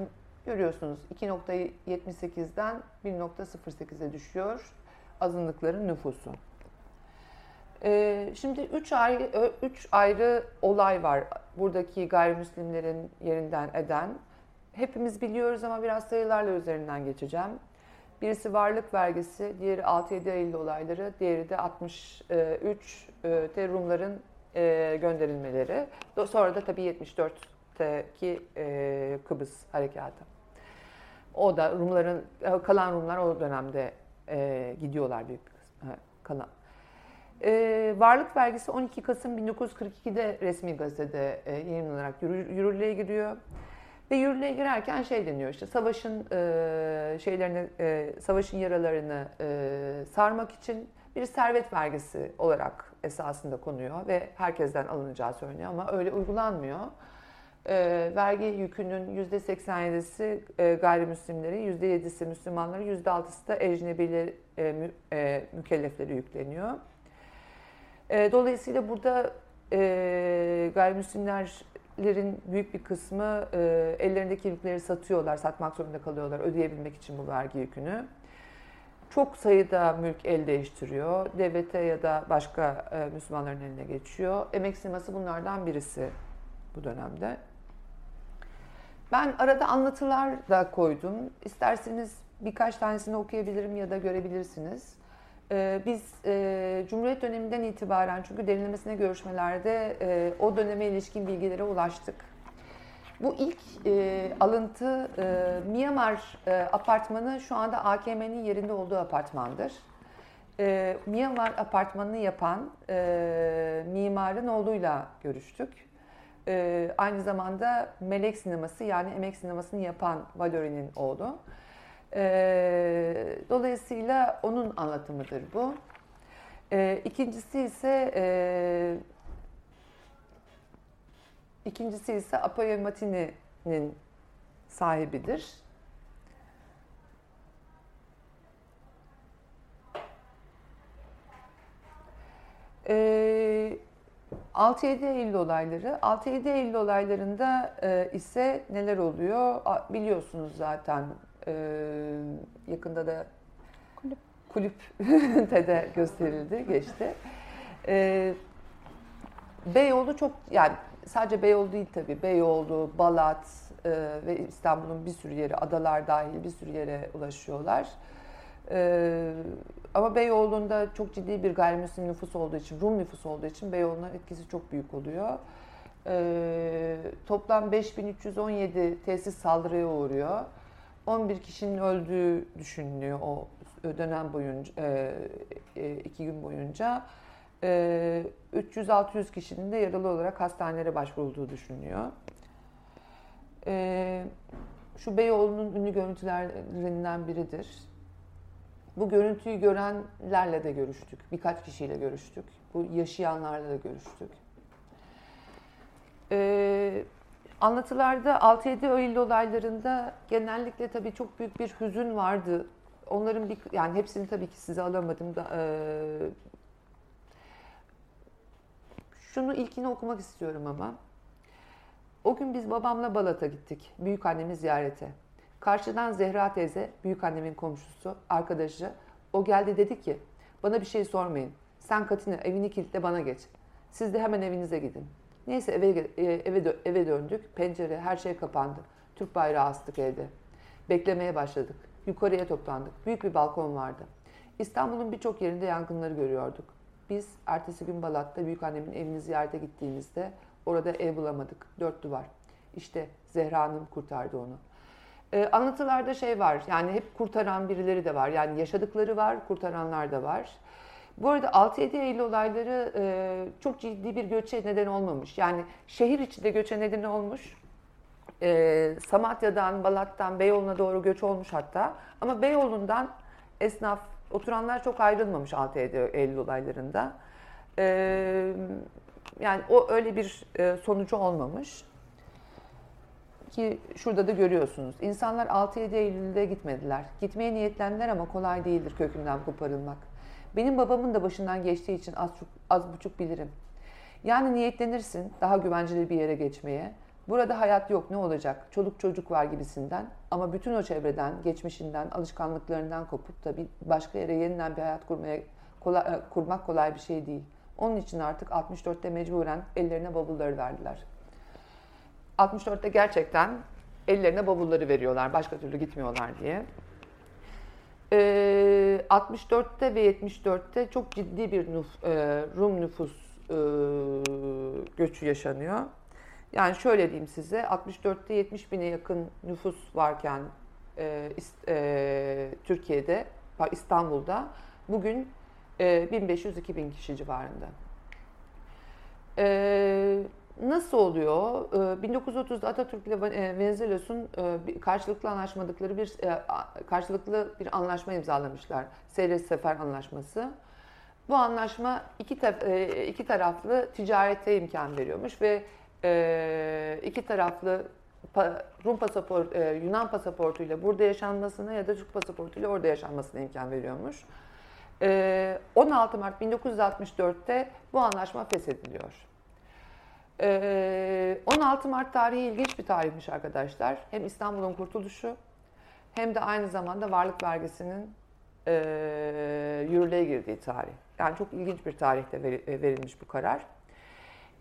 görüyorsunuz 2.78'den 1.08'e düşüyor azınlıkların nüfusu. Ee, şimdi üç ayrı, üç ayrı olay var buradaki gayrimüslimlerin yerinden eden. Hepimiz biliyoruz ama biraz sayılarla üzerinden geçeceğim. Birisi varlık vergisi, diğeri 6-7 Eylül olayları, diğeri de 63 e, Rumların e, gönderilmeleri. Sonra da tabii 74'teki e, Kıbrıs harekatı. O da Rumların, kalan Rumlar o dönemde gidiyorlar büyük bir kısmı. Kalan. Ee, varlık vergisi 12 Kasım 1942'de resmi gazetede e, yayınlanarak yürürlüğe giriyor. Ve yürürlüğe girerken şey deniyor işte savaşın e, şeylerini, e, savaşın yaralarını e, sarmak için bir servet vergisi olarak esasında konuyor ve herkesten alınacağı söyleniyor ama öyle uygulanmıyor. E, vergi yükünün %87'si e, gayrimüslimleri, %7'si Müslümanları, %6'sı da ecnebileri e, mü, e, mükellefleri yükleniyor. E, dolayısıyla burada e, gayrimüslimlerin büyük bir kısmı e, ellerindeki yükleri satıyorlar, satmak zorunda kalıyorlar ödeyebilmek için bu vergi yükünü. Çok sayıda mülk el değiştiriyor. Devlete ya da başka e, Müslümanların eline geçiyor. Emek sineması bunlardan birisi bu dönemde. Ben arada anlatılar da koydum. İsterseniz birkaç tanesini okuyabilirim ya da görebilirsiniz. Ee, biz e, Cumhuriyet döneminden itibaren çünkü derinlemesine görüşmelerde e, o döneme ilişkin bilgilere ulaştık. Bu ilk e, alıntı e, Myanmar e, apartmanı şu anda AKM'nin yerinde olduğu apartmandır. E, Myanmar apartmanını yapan e, mimarın oğluyla görüştük. E, aynı zamanda Melek Sineması yani Emek Sineması'nı yapan Valori'nin oğlu. E, dolayısıyla onun anlatımıdır bu. E, ikincisi ise e, ikincisi ise Apoyo Matini'nin sahibidir. E, 6-7 Eylül olayları. 6-7 Eylül olaylarında e, ise neler oluyor? Biliyorsunuz zaten ee, yakında da kulüp kulüpte de gösterildi, geçti. Ee, Beyoğlu çok yani sadece Beyoğlu değil tabii. Beyoğlu, Balat e, ve İstanbul'un bir sürü yeri, adalar dahil bir sürü yere ulaşıyorlar. E, ama Beyoğlu'nda çok ciddi bir gayrimüslim nüfus olduğu için, Rum nüfus olduğu için Beyoğlu'nun etkisi çok büyük oluyor. E, toplam 5317 tesis saldırıya uğruyor. 11 kişinin öldüğü düşünülüyor o dönem boyunca, e, e, iki gün boyunca. 300-600 e, kişinin de yaralı olarak hastanelere başvurulduğu düşünülüyor. Şu Beyoğlu'nun ünlü görüntülerinden biridir. Bu görüntüyü görenlerle de görüştük. Birkaç kişiyle görüştük. Bu yaşayanlarla da görüştük. Ee, Anlatılarda 6-7 Eylül olaylarında genellikle tabii çok büyük bir hüzün vardı. Onların bir yani hepsini tabii ki size alamadım da e, şunu ilkini okumak istiyorum ama. O gün biz babamla Balat'a gittik. Büyük annemi ziyarete. Karşıdan Zehra teyze, büyük annemin komşusu, arkadaşı. O geldi dedi ki, bana bir şey sormayın. Sen Katina evini kilitle bana geç. Siz de hemen evinize gidin. Neyse eve e, eve eve döndük. Pencere her şey kapandı. Türk bayrağı astık evde. Beklemeye başladık. Yukarıya toplandık. Büyük bir balkon vardı. İstanbul'un birçok yerinde yangınları görüyorduk. Biz ertesi gün Balat'ta büyük annemin evini ziyarete gittiğimizde orada ev bulamadık. Dört duvar. İşte Zehra Hanım kurtardı onu. Ee, anlatılarda şey var yani hep kurtaran birileri de var. Yani yaşadıkları var, kurtaranlar da var. Bu arada 6-7 Eylül olayları e, çok ciddi bir göçe neden olmamış. Yani şehir içinde göçe neden olmuş. E, Samatya'dan, Balat'tan, Beyoğlu'na doğru göç olmuş hatta. Ama Beyoğlu'ndan esnaf, oturanlar çok ayrılmamış 6-7 Eylül olaylarında. E, yani o öyle bir e, sonucu olmamış. Ki şurada da görüyorsunuz. İnsanlar 6-7 Eylül'de gitmediler. Gitmeye niyetlendiler ama kolay değildir kökünden koparılmak. Benim babamın da başından geçtiği için az, az buçuk bilirim. Yani niyetlenirsin daha güvenceli bir yere geçmeye. Burada hayat yok ne olacak? Çoluk çocuk var gibisinden. Ama bütün o çevreden, geçmişinden, alışkanlıklarından kopup da bir başka yere yeniden bir hayat kurmaya kolay, e, kurmak kolay bir şey değil. Onun için artık 64'te mecburen ellerine bavulları verdiler. 64'te gerçekten ellerine bavulları veriyorlar. Başka türlü gitmiyorlar diye. Ee, 64'te ve 74'te çok ciddi bir nüf, e, Rum nüfus e, göçü yaşanıyor. Yani şöyle diyeyim size, 64'te 70 bine yakın nüfus varken e, e, Türkiye'de, İstanbul'da bugün e, 1500-2000 kişi civarında. E, nasıl oluyor? E, 1930'da Atatürk ile e, Venizelos'un e, karşılıklı anlaşmadıkları bir e, karşılıklı bir anlaşma imzalamışlar. Seyret Sefer Anlaşması. Bu anlaşma iki, e, iki taraflı ticarete imkan veriyormuş ve iki taraflı Rum pasaport, Yunan pasaportuyla burada yaşanmasına ya da Türk pasaportuyla orada yaşanmasına imkan veriyormuş. 16 Mart 1964'te bu anlaşma feshediliyor. 16 Mart tarihi ilginç bir tarihmiş arkadaşlar. Hem İstanbul'un kurtuluşu hem de aynı zamanda varlık vergisinin yürürlüğe girdiği tarih. Yani çok ilginç bir tarihte verilmiş bu karar.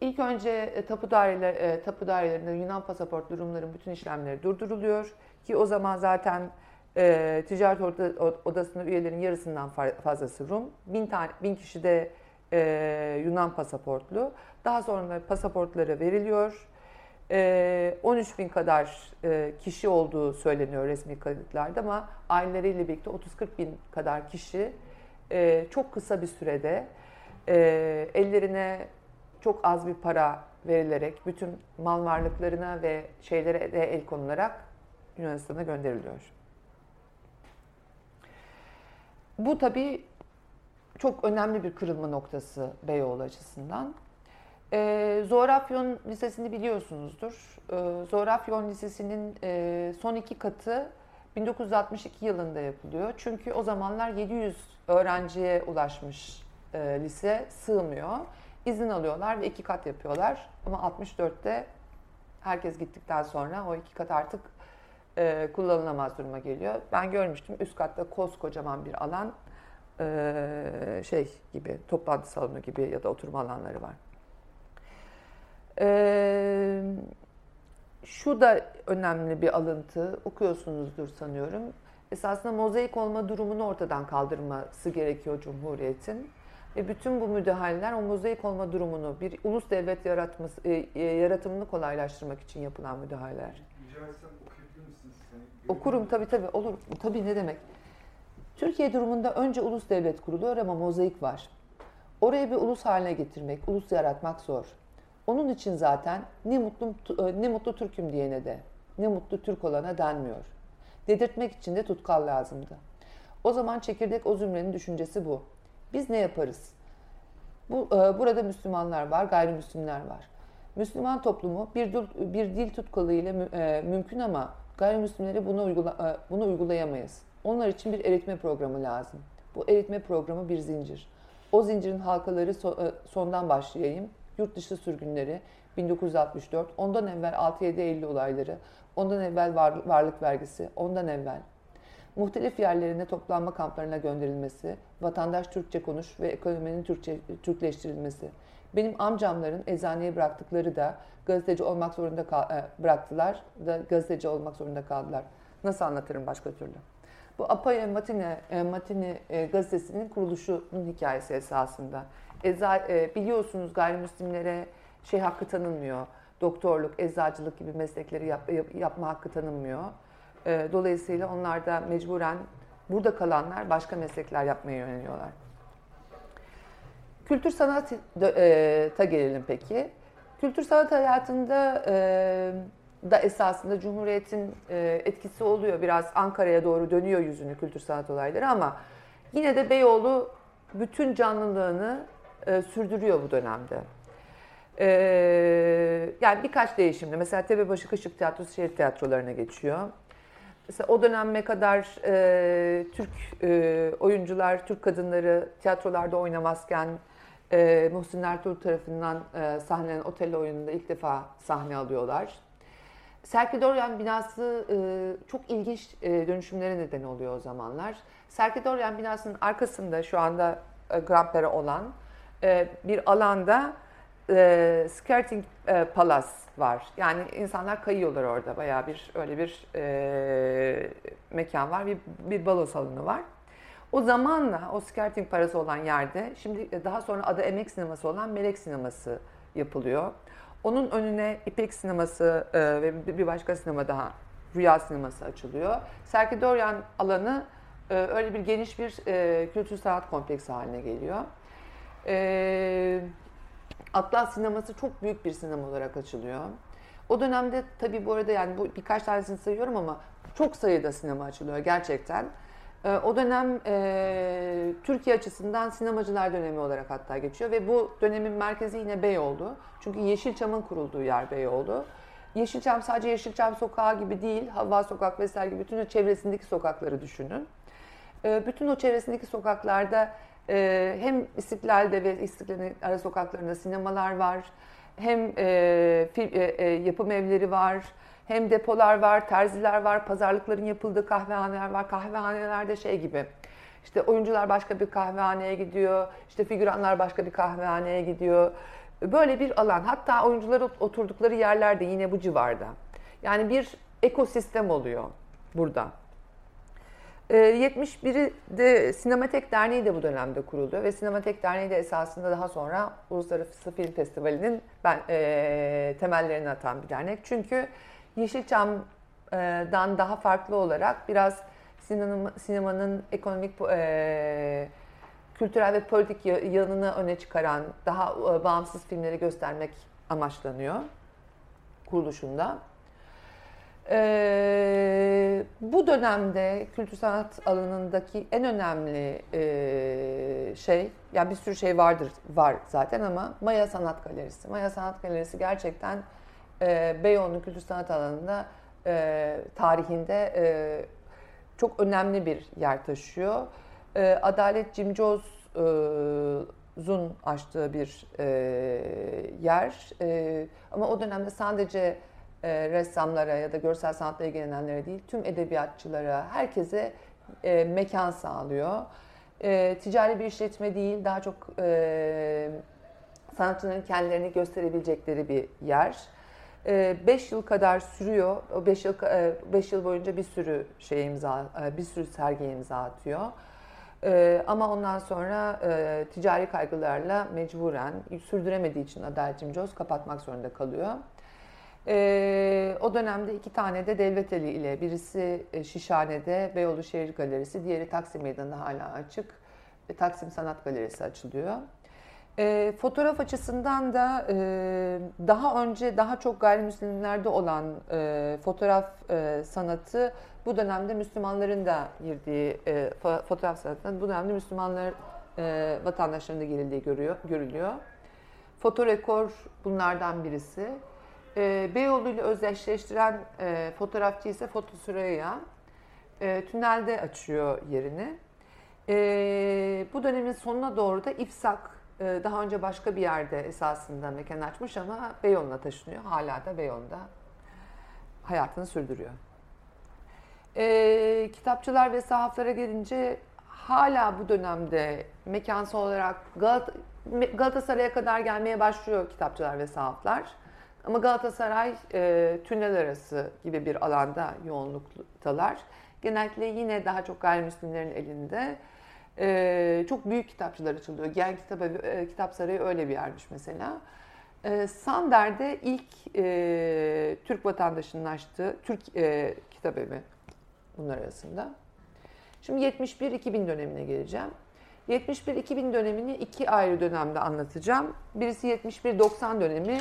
İlk önce e, tapu, daireler, e, tapu dairelerinde Yunan pasaport durumların bütün işlemleri durduruluyor. Ki o zaman zaten e, ticaret odasında üyelerin yarısından fazlası Rum. Bin, tane, bin kişi de e, Yunan pasaportlu. Daha sonra pasaportları veriliyor. E, 13 bin kadar e, kişi olduğu söyleniyor resmi kayıtlarda ama aileleriyle birlikte 30-40 bin kadar kişi e, çok kısa bir sürede e, ellerine çok az bir para verilerek bütün mal varlıklarına ve şeylere de el konularak Yunanistan'a gönderiliyor. Bu tabii çok önemli bir kırılma noktası Beyoğlu açısından. E, Zorafyon Lisesi'ni biliyorsunuzdur. E, Zorafyon Lisesi'nin e, son iki katı 1962 yılında yapılıyor. Çünkü o zamanlar 700 öğrenciye ulaşmış e, lise sığmıyor izin alıyorlar ve iki kat yapıyorlar. Ama 64'te herkes gittikten sonra o iki kat artık e, kullanılamaz duruma geliyor. Ben görmüştüm üst katta koskocaman bir alan e, şey gibi toplantı salonu gibi ya da oturma alanları var. E, şu da önemli bir alıntı okuyorsunuzdur sanıyorum. Esasında mozaik olma durumunu ortadan kaldırması gerekiyor Cumhuriyet'in. Ve bütün bu müdahaleler o mozaik olma durumunu, bir ulus devlet yaratması, e, e, yaratımını kolaylaştırmak için yapılan müdahaleler. Rica etsem okuyabilir misiniz? Okurum tabii tabii olur. Tabii ne demek. Türkiye durumunda önce ulus devlet kuruluyor ama mozaik var. Orayı bir ulus haline getirmek, ulus yaratmak zor. Onun için zaten ne mutlu ne mutlu Türk'üm diyene de, ne mutlu Türk olana denmiyor. Dedirtmek için de tutkal lazımdı. O zaman çekirdek o zümrenin düşüncesi bu. Biz ne yaparız? Bu, e, burada Müslümanlar var, gayrimüslimler var. Müslüman toplumu bir dil, bir dil tutkalı ile e, mümkün ama gayrimüslimleri bunu, uygula, e, bunu uygulayamayız. Onlar için bir eritme programı lazım. Bu eritme programı bir zincir. O zincirin halkaları e, sondan başlayayım. Yurt dışı sürgünleri 1964, ondan evvel 6-7 Eylül olayları, ondan evvel var, varlık vergisi, ondan evvel muhtelif yerlerine toplanma kamplarına gönderilmesi, vatandaş Türkçe konuş ve ekonominin Türkçe, Türkleştirilmesi. Benim amcamların eczaneye bıraktıkları da gazeteci olmak zorunda kal, e, bıraktılar da gazeteci olmak zorunda kaldılar. Nasıl anlatırım başka türlü? Bu Apaya Matine, e, Matine e, gazetesinin kuruluşunun hikayesi esasında. E, biliyorsunuz gayrimüslimlere şey hakkı tanınmıyor. Doktorluk, eczacılık gibi meslekleri yap, yap, yapma hakkı tanınmıyor. Dolayısıyla onlar da mecburen burada kalanlar başka meslekler yapmaya yöneliyorlar. Kültür sanata gelelim peki. Kültür sanat hayatında da esasında Cumhuriyet'in etkisi oluyor. Biraz Ankara'ya doğru dönüyor yüzünü kültür sanat olayları ama yine de Beyoğlu bütün canlılığını sürdürüyor bu dönemde. yani birkaç değişimde. Mesela Tepebaşı Kaşık Tiyatrosu şehir tiyatrolarına geçiyor. Mesela o döneme kadar e, Türk e, oyuncular, Türk kadınları tiyatrolarda oynamazken e, Muhsin Ertuğrul tarafından e, sahnelenen Otello oyununda ilk defa sahne alıyorlar. Serki Doryan binası e, çok ilginç e, dönüşümlere neden oluyor o zamanlar. Serki Doryan binasının arkasında şu anda e, Grand olan e, bir alanda e, skirting e, palace var. Yani insanlar kayıyorlar orada. Bayağı bir öyle bir e, mekan var. Bir, bir balo salonu var. O zamanla o skirting parası olan yerde şimdi daha sonra adı Emek Sineması olan Melek Sineması yapılıyor. Onun önüne İpek Sineması e, ve bir başka sinema daha Rüya Sineması açılıyor. Serki Doryan alanı e, öyle bir geniş bir e, kültür sanat kompleksi haline geliyor. E, Atlas Sineması çok büyük bir sinema olarak açılıyor. O dönemde tabii bu arada yani bu birkaç tanesini sayıyorum ama çok sayıda sinema açılıyor gerçekten. E, o dönem e, Türkiye açısından sinemacılar dönemi olarak hatta geçiyor ve bu dönemin merkezi yine Beyoğlu. Çünkü Yeşilçam'ın kurulduğu yer Beyoğlu. Yeşilçam sadece Yeşilçam sokağı gibi değil, Havva Sokak vesaire gibi bütün o çevresindeki sokakları düşünün. E, bütün o çevresindeki sokaklarda e, hem İstiklal'de ve İstiklal'in ara sokaklarında sinemalar var, hem e, fil, e, e, yapım evleri var, hem depolar var, terziler var, pazarlıkların yapıldığı kahvehaneler var. Kahvehanelerde şey gibi, işte oyuncular başka bir kahvehaneye gidiyor, işte figüranlar başka bir kahvehaneye gidiyor. Böyle bir alan. Hatta oyuncular oturdukları yerler de yine bu civarda. Yani bir ekosistem oluyor burada. 71'i ee, de Sinematek Derneği de bu dönemde kuruldu ve Sinematek Derneği de esasında daha sonra Uluslararası Film Festivali'nin ben e, temellerini atan bir dernek. Çünkü Yeşilçam'dan daha farklı olarak biraz sinema, sinemanın ekonomik e, kültürel ve politik yanını öne çıkaran daha e, bağımsız filmleri göstermek amaçlanıyor kuruluşunda. Ee, bu dönemde kültür sanat alanındaki en önemli e, şey, yani bir sürü şey vardır var zaten ama Maya Sanat Galerisi. Maya Sanat Galerisi gerçekten e, Beyoğlu kültür sanat alanında e, tarihinde e, çok önemli bir yer taşıyor. E, Adalet Cimcoz'un açtığı bir e, yer e, ama o dönemde sadece e, ressamlara ya da görsel sanatla ilgilenenlere değil, tüm edebiyatçılara, herkese e, mekan sağlıyor. E, ticari bir işletme değil, daha çok e, sanatçıların kendilerini gösterebilecekleri bir yer. 5 e, yıl kadar sürüyor. O 5 yıl 5 yıl boyunca bir sürü şey imza, e, bir sürü sergi imza atıyor. E, ama ondan sonra e, ticari kaygılarla mecburen sürdüremediği için Adalet Cimcoz kapatmak zorunda kalıyor. E, o dönemde iki tane de devlet eli ile birisi e, Şişhane'de Beyoğlu Şehir Galerisi, diğeri Taksim Meydanı'nda hala açık. E, Taksim Sanat Galerisi açılıyor. E, fotoğraf açısından da e, daha önce daha çok gayrimüslimlerde olan e, fotoğraf e, sanatı bu dönemde Müslümanların da girdiği e, fotoğraf sanatında bu dönemde Müslümanlar e, vatandaşlarının da girildiği görüyor, görülüyor. Fotorekor bunlardan birisi. E, Beyoğlu ile özdeşleştiren e, fotoğrafçı ise Foto Süreyya. E, tünelde açıyor yerini. E, bu dönemin sonuna doğru da İfsak daha önce başka bir yerde esasında mekan açmış ama Beyoğlu'na taşınıyor. Hala da Beyoğlu'nda hayatını sürdürüyor. E, kitapçılar ve sahaflara gelince hala bu dönemde mekansal olarak Galat Galatasaray'a kadar gelmeye başlıyor kitapçılar ve sahaflar. Ama Galatasaray e, tünel arası gibi bir alanda yoğunluktalar. Genellikle yine daha çok gayrimüslimlerin elinde. E, çok büyük kitapçılar açılıyor. Gen Kitap, e, Kitap Sarayı öyle bir yermiş mesela. E, Sander'de ilk e, Türk vatandaşının açtığı Türk e, kitap evi bunlar arasında. Şimdi 71-2000 dönemine geleceğim. 71-2000 dönemini iki ayrı dönemde anlatacağım. Birisi 71-90 dönemi,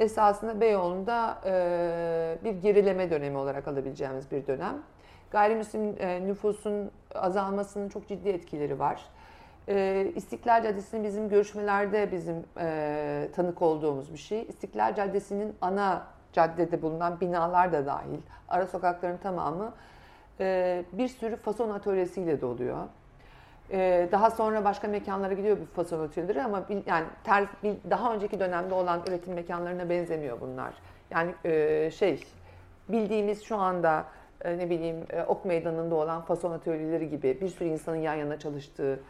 esasında Beyoğlu'nda e, bir gerileme dönemi olarak alabileceğimiz bir dönem. Gayrimüslim e, nüfusun azalmasının çok ciddi etkileri var. E, İstiklal Caddesi'nin bizim görüşmelerde bizim e, tanık olduğumuz bir şey. İstiklal Caddesi'nin ana caddede bulunan binalar da dahil, ara sokakların tamamı bir sürü fason atölyesiyle doluyor. Daha sonra başka mekanlara gidiyor bu fason otelleri ama yani ters, daha önceki dönemde olan üretim mekanlarına benzemiyor bunlar. Yani şey bildiğimiz şu anda ne bileyim e, Ok Meydanı'nda olan fason atölyeleri gibi bir sürü insanın yan yana çalıştığı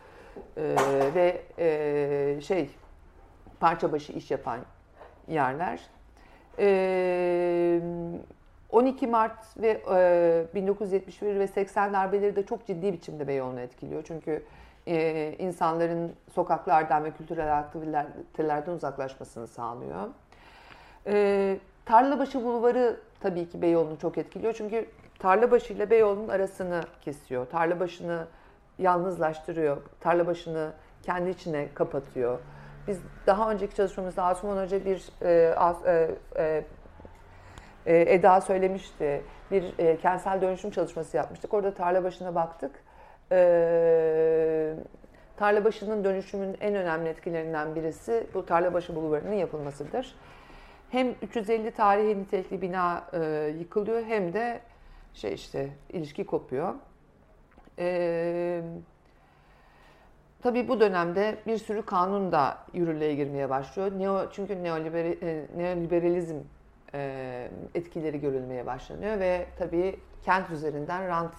e, ve e, şey parça başı iş yapan yerler. E, 12 Mart ve e, 1971 ve 80 darbeleri de çok ciddi biçimde Beyoğlu'nu etkiliyor. Çünkü e, insanların sokaklardan ve kültürel aktivitelerden uzaklaşmasını sağlıyor. E, Tarlabaşı Bulvarı tabii ki Beyoğlu'nu çok etkiliyor. Çünkü Tarlabaşı ile Beyoğlu'nun arasını kesiyor. Tarlabaşı'nı yalnızlaştırıyor. Tarlabaşı'nı kendi içine kapatıyor. Biz daha önceki çalışmamızda Asuman Hoca bir e, e, e, e, Eda söylemişti. Bir e, kentsel dönüşüm çalışması yapmıştık. Orada tarla başına baktık. E, tarla başının dönüşümün en önemli etkilerinden birisi bu tarlabaşı bulvarının yapılmasıdır. Hem 350 tarihi nitelikli bina e, yıkılıyor hem de şey işte ilişki kopuyor. E, tabii bu dönemde bir sürü kanun da yürürlüğe girmeye başlıyor. Neo, çünkü neoliber, e, neoliberalizm e, etkileri görülmeye başlanıyor ve tabii kent üzerinden rant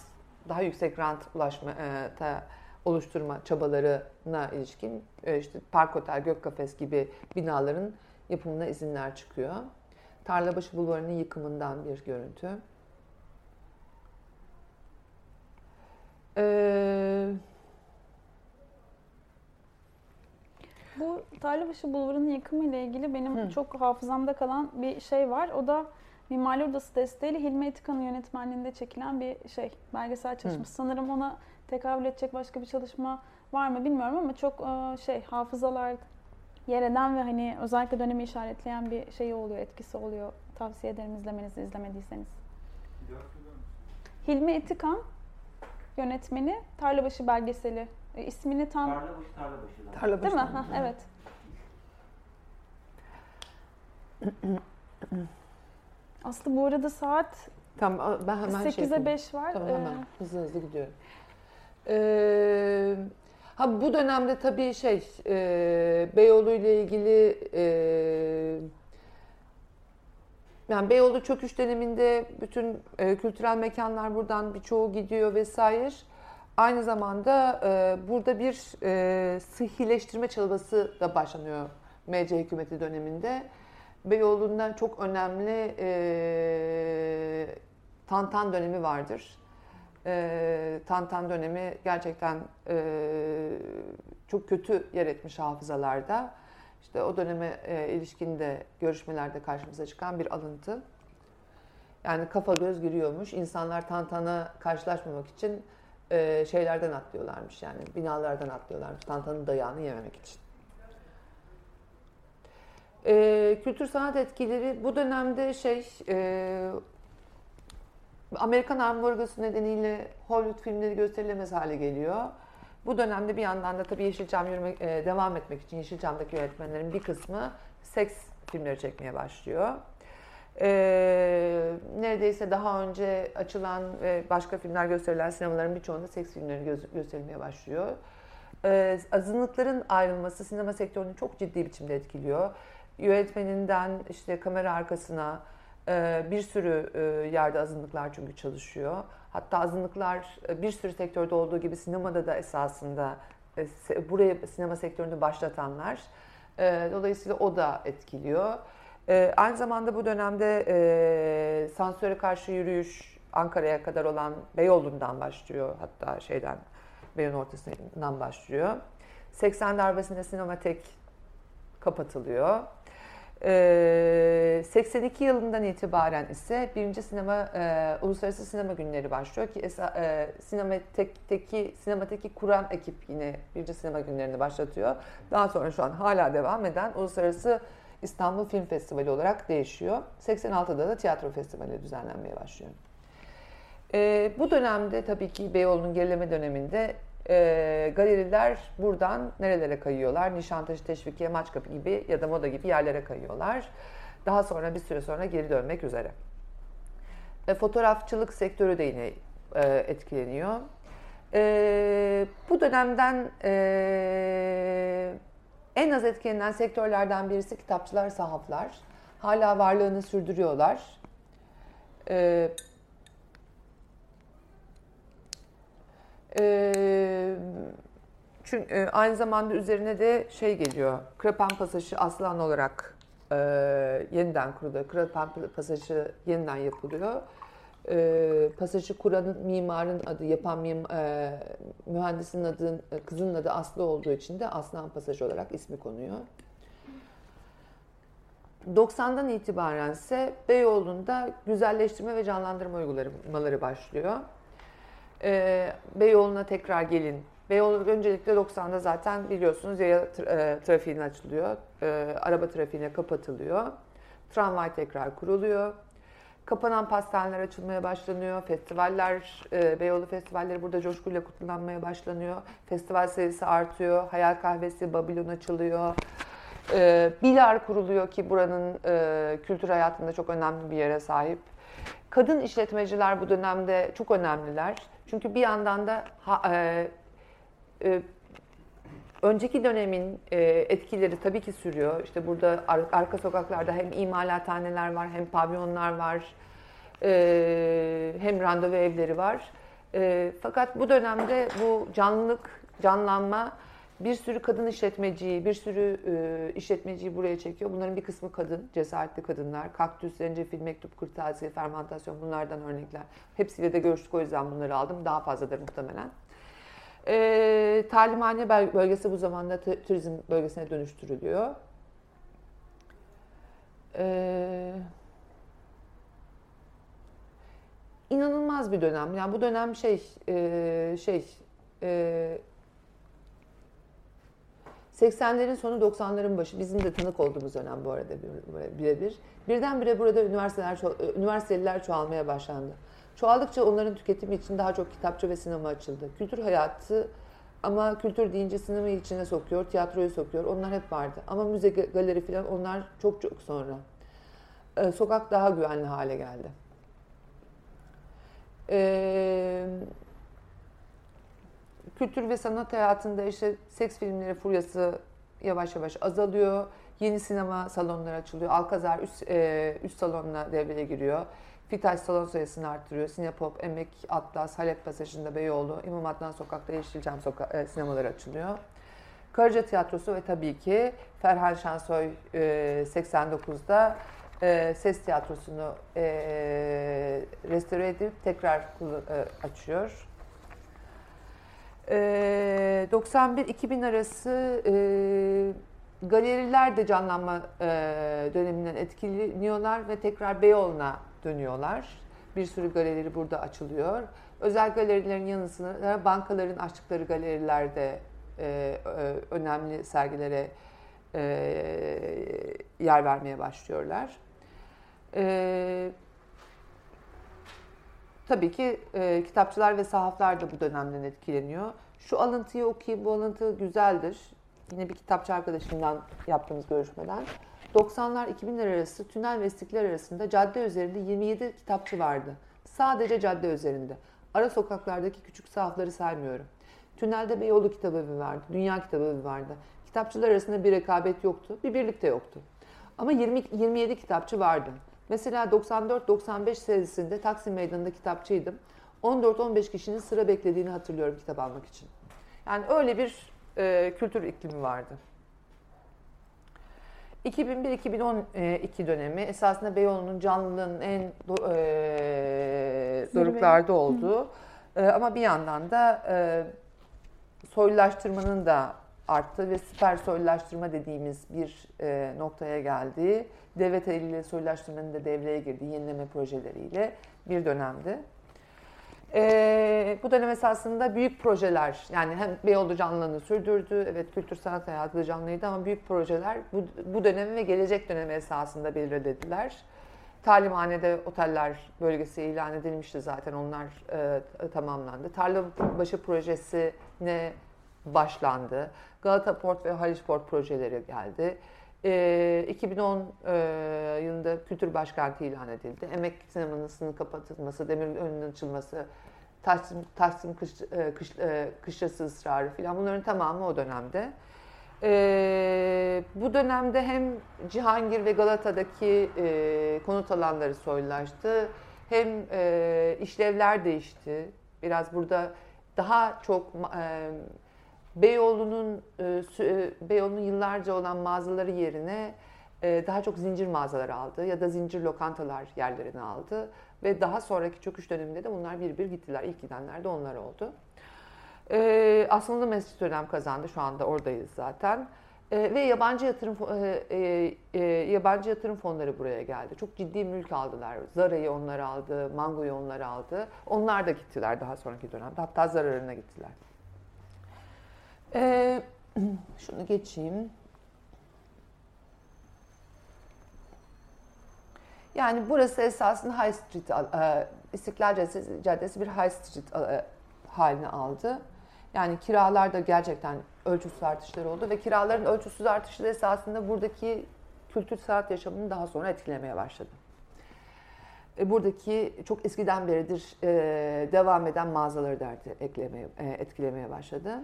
daha yüksek rant ulaşma e, ta, oluşturma çabalarına ilişkin e, işte Park Otel, Gök Kafes gibi binaların yapımına izinler çıkıyor. Tarlabaşı Bulvarı'nın yıkımından bir görüntü. Ee, Bu Tarlabaşı Bulvarı'nın yıkımı ile ilgili benim Hı. çok hafızamda kalan bir şey var. O da Mimarlar Odası desteğiyle Hilmi Etikan'ın yönetmenliğinde çekilen bir şey, belgesel çalışması. Sanırım ona tekabül edecek başka bir çalışma var mı bilmiyorum ama çok e, şey hafızalar yer eden ve hani özellikle dönemi işaretleyen bir şey oluyor, etkisi oluyor. Tavsiye ederim izlemenizi izlemediyseniz. Hilmi Etikan yönetmeni Tarlabaşı belgeseli. E, ismini tam Tarlabaşı tarlabaşı. Tarlabaşı. değil mi? Ha, evet. Aslı bu arada saat Tamam ben hemen şey 8'e yapayım. 5 var. Tamam Ee, hemen hızlı hızlı gidiyorum. Ee, ha bu dönemde tabii şey e, Beyoğlu ile ilgili e, yani Beyoğlu çöküş döneminde bütün e, kültürel mekanlar buradan birçoğu gidiyor vesaire. Aynı zamanda e, burada bir e, sıhhileştirme çabası da başlanıyor MC hükümeti döneminde. Beyoğlu'ndan çok önemli e, Tantan dönemi vardır. E, Tantan dönemi gerçekten e, çok kötü yer etmiş hafızalarda. İşte o döneme e, ilişkin de görüşmelerde karşımıza çıkan bir alıntı. Yani kafa göz giriyormuş. İnsanlar Tantan'a karşılaşmamak için e, şeylerden atlıyorlarmış yani binalardan atlıyorlarmış Tantan'ın dayağını yememek için. E, kültür sanat etkileri bu dönemde şey e, Amerikan ambargosu nedeniyle Hollywood filmleri gösterilemez hale geliyor. Bu dönemde bir yandan da tabii Yeşilçam yürümek, e, devam etmek için Yeşilçam'daki yönetmenlerin bir kısmı seks filmleri çekmeye başlıyor. E, neredeyse daha önce açılan ve başka filmler gösterilen sinemaların birçoğunda seks filmleri göz, gösterilmeye başlıyor. E, azınlıkların ayrılması sinema sektörünü çok ciddi biçimde etkiliyor. Yönetmeninden işte kamera arkasına e, bir sürü e, yerde azınlıklar çünkü çalışıyor. Hatta azınlıklar e, bir sürü sektörde olduğu gibi sinemada da esasında e, buraya sinema sektörünü başlatanlar. E, Dolayısıyla o da etkiliyor. Aynı zamanda bu dönemde sansüre karşı yürüyüş Ankara'ya kadar olan Beyoğlu'ndan başlıyor. Hatta şeyden Beyoğlu'nun ortasından başlıyor. 80 darbesinde sinematek kapatılıyor. Ee, 82 yılından itibaren ise birinci sinema e, uluslararası sinema günleri başlıyor ki esa, e, sinematekteki sinemateki kuran ekip yine birinci sinema günlerini başlatıyor. Daha sonra şu an hala devam eden uluslararası İstanbul Film Festivali olarak değişiyor. 86'da da tiyatro festivali düzenlenmeye başlıyor. Ee, bu dönemde tabii ki Beyoğlu'nun gerileme döneminde e, galeriler buradan nerelere kayıyorlar? Nişantaşı, Teşvikiye, Maçkapı gibi ya da Moda gibi yerlere kayıyorlar. Daha sonra bir süre sonra geri dönmek üzere. E, fotoğrafçılık sektörü de yine e, etkileniyor. E, bu dönemden e, en az etkilenen sektörlerden birisi kitapçılar, sahaflar. Hala varlığını sürdürüyorlar. E, Ee, çünkü e, aynı zamanda üzerine de şey geliyor. Krapan Pasajı Aslan olarak e, yeniden kuruluyor. Krapan Pasajı yeniden yapılıyor. E, pasajı kuranın mimarın adı, yapan mim, e, mühendisin adı, e, kızının adı Aslı olduğu için de Aslan Pasajı olarak ismi konuyor. 90'dan itibaren ise Beyoğlu'nda güzelleştirme ve canlandırma uygulamaları başlıyor. Ee, Beyoğlu'na tekrar gelin. Beyoğlu öncelikle 90'da zaten biliyorsunuz yaya tra- e, trafiğine açılıyor. Ee, araba trafiğine kapatılıyor. Tramvay tekrar kuruluyor. Kapanan pastaneler açılmaya başlanıyor. Festivaller, e, Beyoğlu festivalleri burada coşkuyla kutlanmaya başlanıyor. Festival sayısı artıyor. Hayal Kahvesi, Babilon açılıyor. E, Bilar kuruluyor ki buranın e, kültür hayatında çok önemli bir yere sahip. Kadın işletmeciler bu dönemde çok önemliler. Çünkü bir yandan da ha, e, e, önceki dönemin e, etkileri tabii ki sürüyor. İşte burada ar- arka sokaklarda hem imalathaneler var, hem pavyonlar var, e, hem randevu evleri var. E, fakat bu dönemde bu canlılık, canlanma bir sürü kadın işletmeciyi, bir sürü e, işletmeciyi buraya çekiyor. Bunların bir kısmı kadın, cesaretli kadınlar. Kaktüs, zencefil, mektup, kırtasiye, fermentasyon bunlardan örnekler. Hepsiyle de görüştük o yüzden bunları aldım. Daha fazladır muhtemelen. E, talimhane böl- bölgesi bu zamanda turizm bölgesine dönüştürülüyor. E, inanılmaz bir dönem. Yani bu dönem şey e, şey e, 80'lerin sonu 90'ların başı bizim de tanık olduğumuz dönem bu arada bir- birebir. Birdenbire burada üniversiteler ço- üniversiteliler çoğalmaya başlandı. Çoğaldıkça onların tüketimi için daha çok kitapçı ve sinema açıldı. Kültür hayatı ama kültür deyince sinemayı içine sokuyor, tiyatroyu sokuyor. Onlar hep vardı. Ama müze, galeri falan onlar çok çok sonra. Ee, sokak daha güvenli hale geldi. Ee, kültür ve sanat hayatında işte seks filmleri furyası yavaş yavaş azalıyor. Yeni sinema salonları açılıyor. Alkazar üst, e, üst salonuna devreye giriyor. Fitaş salon sayısını arttırıyor. Sinepop, Emek, Atlas, Halep Pasajı'nda Beyoğlu, İmam Adnan Sokak'ta Yeşilçam soka- e, sinemaları açılıyor. Karaca Tiyatrosu ve tabii ki Ferhan Şensoy e, 89'da e, ses tiyatrosunu e, restore edip tekrar e, açıyor. E, 91-2000 arası e, galeriler de canlanma e, döneminden etkileniyorlar ve tekrar Beyoğlu'na dönüyorlar. Bir sürü galeri burada açılıyor. Özel galerilerin yanı sıra bankaların açtıkları galerilerde e, e, önemli sergilere e, yer vermeye başlıyorlar. E, tabii ki e, kitapçılar ve sahaflar da bu dönemden etkileniyor. Şu alıntıyı okuyayım, bu alıntı güzeldir. Yine bir kitapçı arkadaşımdan yaptığımız görüşmeden. 90'lar 2000'ler arası tünel ve istiklal arasında cadde üzerinde 27 kitapçı vardı. Sadece cadde üzerinde. Ara sokaklardaki küçük sahafları saymıyorum. Tünelde Beyoğlu Kitabevi vardı, Dünya Kitabevi vardı. Kitapçılar arasında bir rekabet yoktu, bir birlik de yoktu. Ama 20, 27 kitapçı vardı. Mesela 94-95 serisinde Taksim Meydanı'nda kitapçıydım. 14-15 kişinin sıra beklediğini hatırlıyorum kitap almak için. Yani öyle bir e, kültür iklimi vardı. 2001-2012 dönemi esasında Beyoğlu'nun canlılığının en e, doruklarda olduğu e, ama bir yandan da e, soylulaştırmanın da arttığı ve süper soylulaştırma dediğimiz bir e, noktaya geldiği, devlet eliyle soylulaştırmanın da devreye girdiği yenileme projeleriyle bir dönemdi. E, bu dönem esasında büyük projeler, yani hem Beyoğlu canlılığını sürdürdü, evet kültür sanat hayatı canlıydı ama büyük projeler bu, bu dönemi ve gelecek dönemi esasında belirlediler. Talimhanede oteller bölgesi ilan edilmişti zaten onlar e, tamamlandı. Tarlabaşı projesine başlandı. Galata Port ve Haliç Port projeleri geldi. E, 2010 e, yılında Kültür Başkenti ilan edildi. Emek sinemasının kapatılması, Demirölü'nün açılması, Taksim, Taksim kış, e, kış, e, kışlası ısrarı falan bunların tamamı o dönemde. E, bu dönemde hem Cihangir ve Galata'daki e, konut alanları soylulaştı, hem e, işlevler değişti. Biraz burada daha çok e, Beyoğlu'nun e, e, Beyoğlu'nun yıllarca olan mağazaları yerine e, daha çok zincir mağazalar aldı ya da zincir lokantalar yerlerini aldı ve daha sonraki çöküş döneminde de bunlar bir bir gittiler. İlk gidenler de onlar oldu. Aslında Mescid dönem kazandı. Şu anda oradayız zaten. Ve yabancı yatırım yabancı yatırım fonları buraya geldi. Çok ciddi mülk aldılar. Zara'yı onlar aldı, Mango'yu onlar aldı. Onlar da gittiler daha sonraki dönemde. Hatta zararına gittiler. E, şunu geçeyim. Yani burası esasında High Street, e, İstiklal Caddesi, bir High Street e, haline aldı. Yani kiralar da gerçekten ölçüsüz artışlar oldu ve kiraların ölçüsüz artışı da esasında buradaki kültür sanat yaşamını daha sonra etkilemeye başladı. E, Buradaki çok eskiden beridir e, devam eden mağazaları da e, etkilemeye başladı.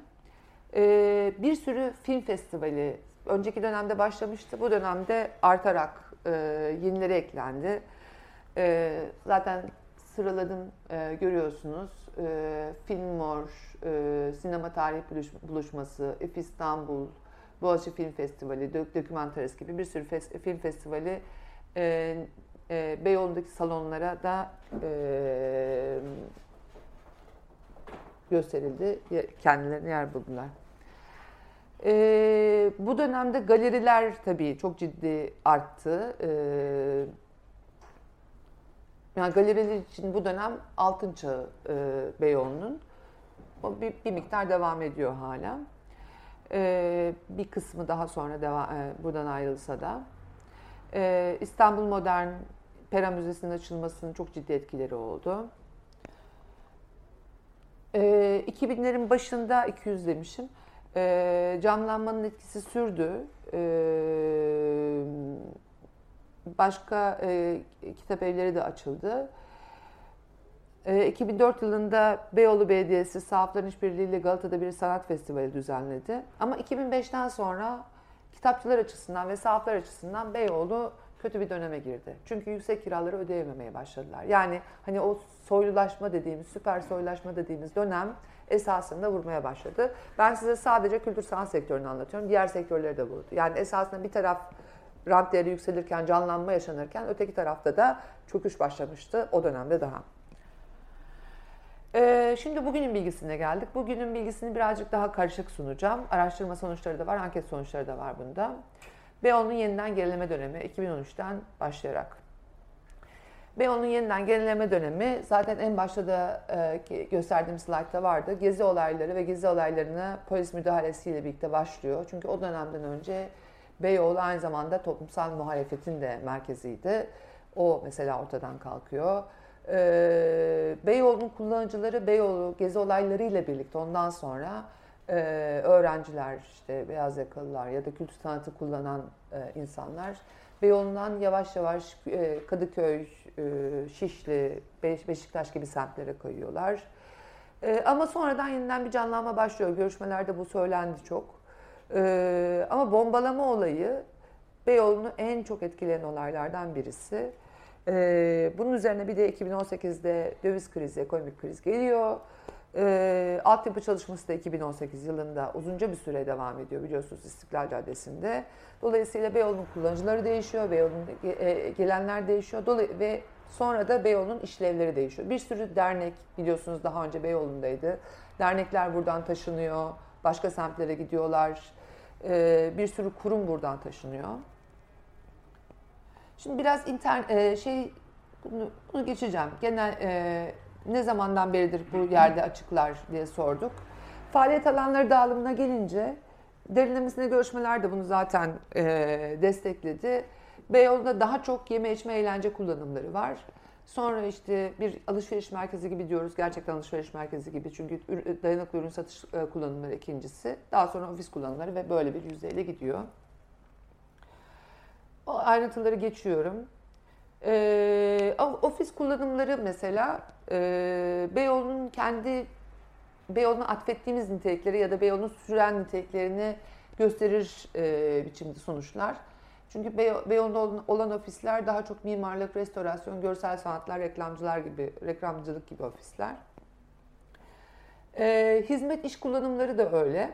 E, bir sürü film festivali önceki dönemde başlamıştı. Bu dönemde artarak e, yenileri eklendi. E, zaten sıraladım e, görüyorsunuz. E, Filmor, e, Sinema Tarih Buluş- Buluşması, İF İstanbul, Boğaziçi Film Festivali, Dök- Documentaries gibi bir sürü film festivali e, Beyoğlu'ndaki salonlara da gösterildi. Kendilerine yer buldular. E, bu dönemde galeriler tabii çok ciddi arttı. E, yani galeriler için bu dönem altın çağı e, Beyoğlu'nun. Bir, bir miktar devam ediyor hala. E, bir kısmı daha sonra deva, e, buradan ayrılsa da. E, İstanbul Modern Pera Müzesi'nin açılmasının çok ciddi etkileri oldu. E, 2000'lerin başında 200 demişim. E, camlanmanın etkisi sürdü. E, başka e, kitap evleri de açıldı. E, 2004 yılında Beyoğlu Belediyesi Sahafların İşbirliği'yle Galata'da bir sanat festivali düzenledi. Ama 2005'ten sonra kitapçılar açısından ve sahaflar açısından Beyoğlu kötü bir döneme girdi. Çünkü yüksek kiraları ödeyememeye başladılar. Yani hani o soylulaşma dediğimiz, süper soylulaşma dediğimiz dönem esasında vurmaya başladı. Ben size sadece kültür sanat sektörünü anlatıyorum. Diğer sektörleri de vurdu. Yani esasında bir taraf rant değeri yükselirken, canlanma yaşanırken öteki tarafta da çöküş başlamıştı o dönemde daha. Ee, şimdi bugünün bilgisine geldik. Bugünün bilgisini birazcık daha karışık sunacağım. Araştırma sonuçları da var, anket sonuçları da var bunda. Beyoğlu'nun yeniden gerileme dönemi 2013'ten başlayarak. Beyoğlu'nun yeniden gerileme dönemi zaten en başta da e, gösterdiğim slaytta vardı. Gezi olayları ve gezi olaylarına polis müdahalesiyle birlikte başlıyor. Çünkü o dönemden önce Beyoğlu aynı zamanda toplumsal muhalefetin de merkeziydi. O mesela ortadan kalkıyor. Ee, Beyoğlu'nun kullanıcıları Beyoğlu gezi olaylarıyla birlikte ondan sonra e, öğrenciler, işte beyaz yakalılar ya da kültür sanatı kullanan e, insanlar Beyoğlu'ndan yavaş yavaş e, Kadıköy, e, Şişli, Beş- Beşiktaş gibi semtlere kayıyorlar. E, ama sonradan yeniden bir canlanma başlıyor. Görüşmelerde bu söylendi çok. E, ama bombalama olayı Beyoğlu'nu en çok etkileyen olaylardan birisi. Ee, bunun üzerine bir de 2018'de döviz krizi, ekonomik kriz geliyor. Ee, altyapı çalışması da 2018 yılında uzunca bir süre devam ediyor biliyorsunuz İstiklal Caddesi'nde. Dolayısıyla Beyoğlu'nun kullanıcıları değişiyor, Beyoğlu'nun e, gelenler değişiyor Dolay- ve sonra da Beyoğlu'nun işlevleri değişiyor. Bir sürü dernek biliyorsunuz daha önce Beyoğlu'ndaydı. Dernekler buradan taşınıyor, başka semtlere gidiyorlar. Ee, bir sürü kurum buradan taşınıyor. Şimdi biraz internet şey bunu, bunu geçeceğim. Genel e, ne zamandan beridir bu yerde açıklar diye sorduk. Faaliyet alanları dağılımına gelince derinlemesine görüşmeler de bunu zaten e, destekledi. Beyoğlu'nda daha çok yeme içme eğlence kullanımları var. Sonra işte bir alışveriş merkezi gibi diyoruz. Gerçekten alışveriş merkezi gibi. Çünkü dayanıklı ürün satış e, kullanımları ikincisi. Daha sonra ofis kullanımları ve böyle bir yüzdeyle gidiyor. O ayrıntıları geçiyorum. O- ofis kullanımları mesela e, Beyoğlu'nun kendi Beyoğlu'na atfettiğimiz nitelikleri ya da Beyoğlu'nun süren niteliklerini gösterir e, biçimde sonuçlar. Çünkü Beyo- Beyoğlu'nda olan, ofisler daha çok mimarlık, restorasyon, görsel sanatlar, reklamcılar gibi, reklamcılık gibi ofisler. Ee, hizmet iş kullanımları da öyle.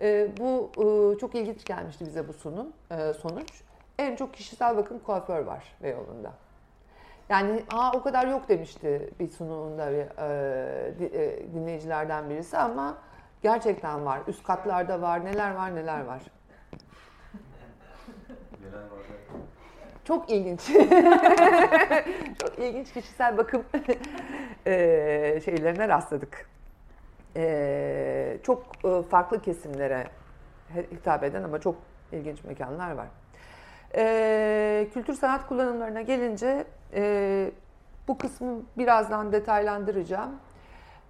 E, bu e, çok ilginç gelmişti bize bu sunum, e, sonuç. En çok kişisel bakım kuaför var Beyoğlu'nda. Yani Aa, o kadar yok demişti bir sunumunda bir, e, e, dinleyicilerden birisi ama gerçekten var. Üst katlarda var, neler var neler var. Çok ilginç. Çok ilginç kişisel bakım eee, şeylerine rastladık. Eee, çok e, farklı kesimlere hitap eden ama çok ilginç mekanlar var. Eee, kültür sanat kullanımlarına gelince eee, bu kısmı birazdan detaylandıracağım.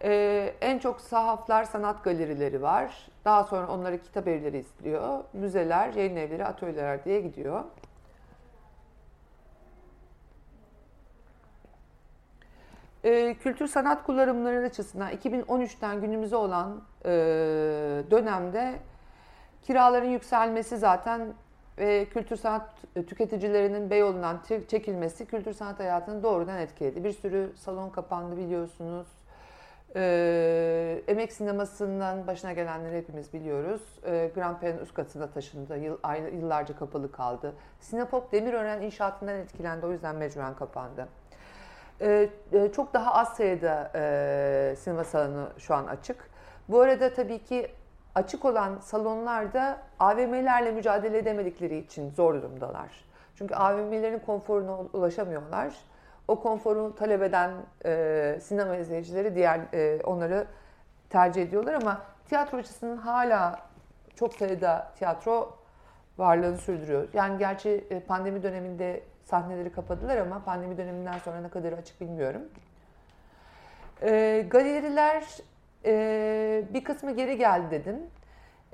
Eee, en çok sahaflar, sanat galerileri var. Daha sonra onları kitap evleri istiyor. Müzeler, yayın evleri, atölyeler diye gidiyor. Ee, kültür sanat kullanımları açısından 2013'ten günümüze olan e, dönemde kiraların yükselmesi zaten ve kültür sanat tüketicilerinin Beyoğlu'ndan çe- çekilmesi kültür sanat hayatını doğrudan etkiledi. Bir sürü salon kapandı biliyorsunuz. Ee, emek sinemasından başına gelenleri hepimiz biliyoruz. Ee, Grand Prix'nin üst katına taşındı. Yıl, ay- yıllarca kapalı kaldı. Sinepop Demirören inşaatından etkilendi. O yüzden mecburen kapandı. Ee, e, çok daha az sayıda e, sinema salonu şu an açık. Bu arada tabii ki açık olan salonlarda AVM'lerle mücadele edemedikleri için zor durumdalar. Çünkü AVM'lerin konforuna ulaşamıyorlar. O konforu talep eden e, sinema izleyicileri diğer e, onları tercih ediyorlar ama tiyatro açısından hala çok sayıda tiyatro varlığını sürdürüyor. Yani gerçi e, pandemi döneminde sahneleri kapadılar ama pandemi döneminden sonra ne kadar açık bilmiyorum. E, galeriler e, bir kısmı geri geldi dedim.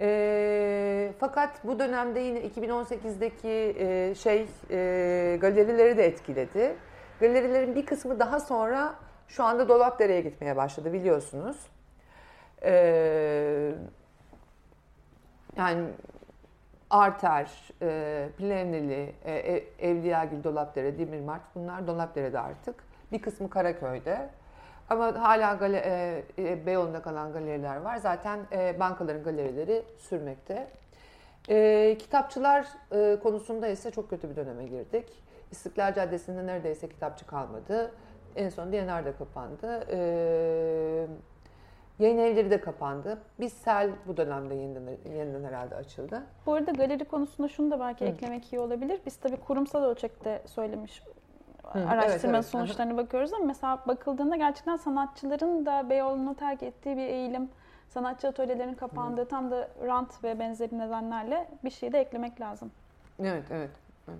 E, fakat bu dönemde yine 2018'deki e, şey e, galerileri de etkiledi. Galerilerin bir kısmı daha sonra şu anda Dolapdere'ye gitmeye başladı biliyorsunuz. E, yani Arter, e, Plenili, e, e, Evliyagil, Dolapdere, Demirmart bunlar Dolapdere'de artık. Bir kısmı Karaköy'de. Ama hala gale, e, e, Beyoğlu'nda kalan galeriler var. Zaten e, bankaların galerileri sürmekte. E, kitapçılar e, konusunda ise çok kötü bir döneme girdik. İstiklal Caddesi'nde neredeyse kitapçı kalmadı. En son DNR de kapandı. E, yayın evleri de kapandı. Bir sel bu dönemde yeniden, yeniden herhalde açıldı. Bu arada galeri konusunda şunu da belki Hı. eklemek iyi olabilir. Biz tabii kurumsal ölçekte söylemiş evet, araştırma evet. sonuçlarına bakıyoruz ama mesela bakıldığında gerçekten sanatçıların da Beyoğlu'nu terk ettiği bir eğilim, sanatçı atölyelerinin kapandığı tam da rant ve benzeri nedenlerle bir şey de eklemek lazım. Evet, evet. evet.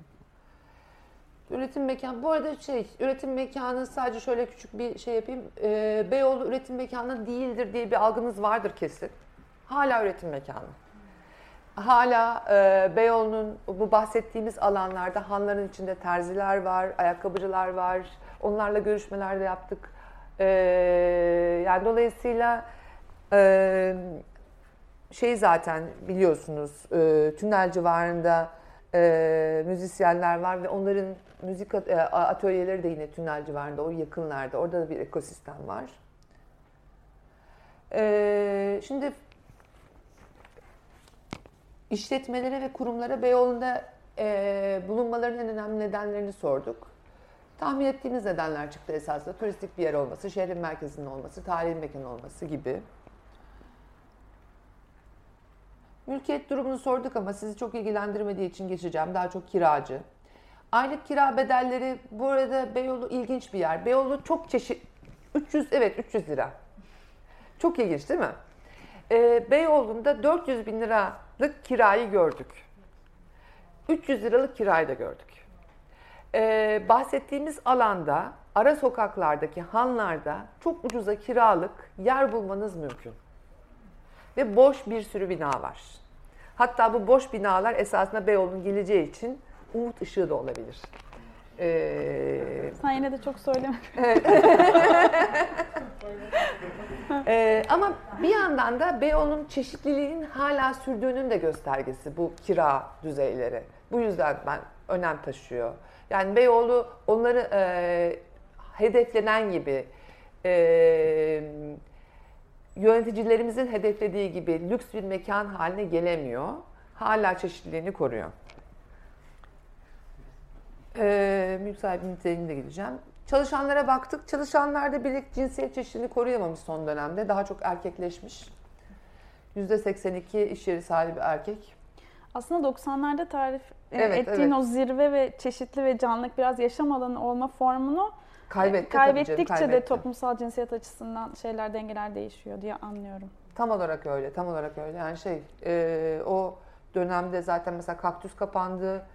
Üretim mekanı, bu arada şey, üretim mekanı sadece şöyle küçük bir şey yapayım. Ee, Beyoğlu üretim mekanı değildir diye bir algınız vardır kesin. Hala üretim mekanı. Hala e, Beyoğlu'nun bu bahsettiğimiz alanlarda hanların içinde terziler var, ayakkabıcılar var. Onlarla görüşmeler de yaptık. Ee, yani dolayısıyla e, şey zaten biliyorsunuz e, tünel civarında e, müzisyenler var ve onların müzik e, atölyeleri de yine tünel civarında, o yakınlarda. Orada da bir ekosistem var. E, şimdi işletmelere ve kurumlara Beyoğlu'nda e, bulunmalarının en önemli nedenlerini sorduk. Tahmin ettiğimiz nedenler çıktı esasında. Turistik bir yer olması, şehrin merkezinin olması, tarihi mekan olması gibi. Mülkiyet durumunu sorduk ama sizi çok ilgilendirmediği için geçeceğim. Daha çok kiracı. Aylık kira bedelleri bu arada Beyoğlu ilginç bir yer. Beyoğlu çok çeşit 300 evet 300 lira. Çok ilginç değil mi? Ee, Beyoğlu'nda 400 bin liralık kirayı gördük. 300 liralık kirayı da gördük. Ee, bahsettiğimiz alanda ara sokaklardaki hanlarda çok ucuza kiralık yer bulmanız mümkün ve boş bir sürü bina var. Hatta bu boş binalar esasında Beyoğlu'nun geleceği için umut ışığı da olabilir. Ee, Sen yine de çok söyleme. Ee, ama bir yandan da Beyoğlu'nun çeşitliliğinin hala sürdüğünün de göstergesi bu kira düzeyleri. Bu yüzden ben önem taşıyor. Yani Beyoğlu onları e, hedeflenen gibi e, yöneticilerimizin hedeflediği gibi lüks bir mekan haline gelemiyor. Hala çeşitliliğini koruyor. Ee, mülk sahibinin niteliğine de gideceğim. Çalışanlara baktık. Çalışanlarda bir cinsiyet çeşitliliğini koruyamamış son dönemde. Daha çok erkekleşmiş. %82 iş yeri sahibi erkek. Aslında 90'larda tarif e, Evet, ettiğin evet. o zirve ve çeşitli ve canlılık biraz yaşam alanı olma formunu Kaybetti tabii kaybettikçe canım, de kaybetti. toplumsal cinsiyet açısından şeyler dengeler değişiyor diye anlıyorum. Tam olarak öyle, tam olarak öyle. Yani şey, e, o dönemde zaten mesela kaktüs kapandı,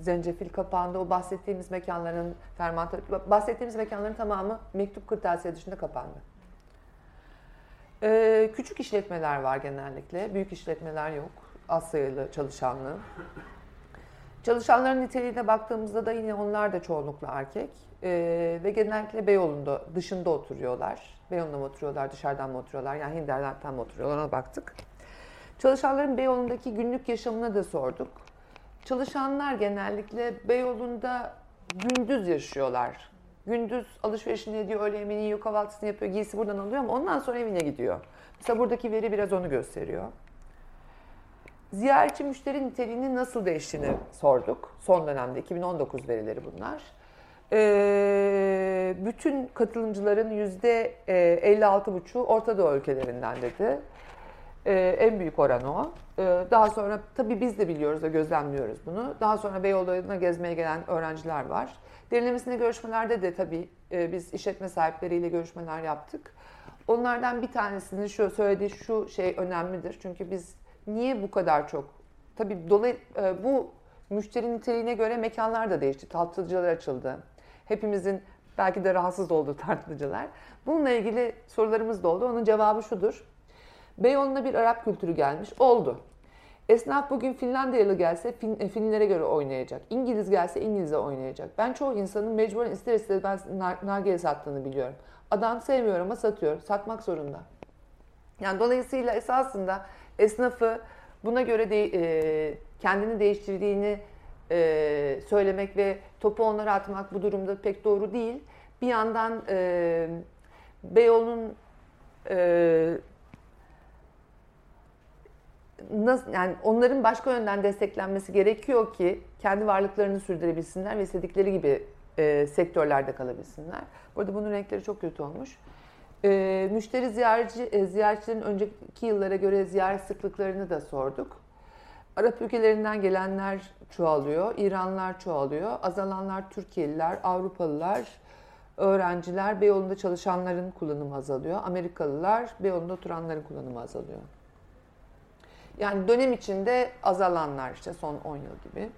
zencefil kapandı. O bahsettiğimiz mekanların fermantör, bahsettiğimiz mekanların tamamı mektup kırtasiye dışında kapandı. E, küçük işletmeler var genellikle, büyük işletmeler yok. Az sayılı çalışanlı. Çalışanların niteliğine baktığımızda da yine onlar da çoğunlukla erkek. Ee, ve genellikle Beyoğlu'nda dışında oturuyorlar. Beyoğlu'nda mı oturuyorlar, dışarıdan mı oturuyorlar, yani Hinterland'dan mı oturuyorlar ona baktık. Çalışanların Beyoğlu'ndaki günlük yaşamına da sorduk. Çalışanlar genellikle Beyoğlu'nda gündüz yaşıyorlar. Gündüz alışverişini ediyor, öğle yemeğini yiyor, kahvaltısını yapıyor, giysi buradan alıyor ama ondan sonra evine gidiyor. Mesela buradaki veri biraz onu gösteriyor. Ziyaretçi müşteri niteliğinin nasıl değiştiğini sorduk. Son dönemde 2019 verileri bunlar. Ee, bütün katılımcıların yüzde e, 56,5'u Orta Doğu ülkelerinden dedi. Ee, en büyük oran o. Ee, daha sonra tabii biz de biliyoruz ve gözlemliyoruz bunu. Daha sonra Beyoğlu'na gezmeye gelen öğrenciler var. Derinlemesine görüşmelerde de tabii e, biz işletme sahipleriyle görüşmeler yaptık. Onlardan bir tanesinin şu söylediği şu şey önemlidir. Çünkü biz niye bu kadar çok tabii dolay e, bu müşteri niteliğine göre mekanlar da değişti. Tatlıcılar açıldı. Hepimizin belki de rahatsız olduğu tatlıcılar. Bununla ilgili sorularımız da oldu. Onun cevabı şudur. Beyoğlu'na bir Arap kültürü gelmiş. Oldu. Esnaf bugün Finlandiyalı gelse fin, e, Finlere göre oynayacak. İngiliz gelse İngiliz'e oynayacak. Ben çoğu insanın mecburen ister istemez nar, nargile sattığını biliyorum. Adam sevmiyor ama satıyor. Satmak zorunda. Yani dolayısıyla esasında esnafı buna göre de, e, kendini değiştirdiğini e, söylemek ve topu onlara atmak bu durumda pek doğru değil. Bir yandan e, Beyoğlu'nun e, nasıl yani onların başka yönden desteklenmesi gerekiyor ki kendi varlıklarını sürdürebilsinler ve istedikleri gibi e, sektörlerde kalabilsinler. Burada bunun renkleri çok kötü olmuş. E, müşteri ziyaretçi, e, ziyaretçilerin önceki yıllara göre ziyaret sıklıklarını da sorduk. Arap ülkelerinden gelenler çoğalıyor, İranlılar çoğalıyor, azalanlar Türkiye'liler, Avrupalılar, öğrenciler, Beyoğlu'nda çalışanların kullanımı azalıyor, Amerikalılar, Beyoğlu'nda oturanların kullanımı azalıyor. Yani dönem içinde azalanlar işte son 10 yıl gibi.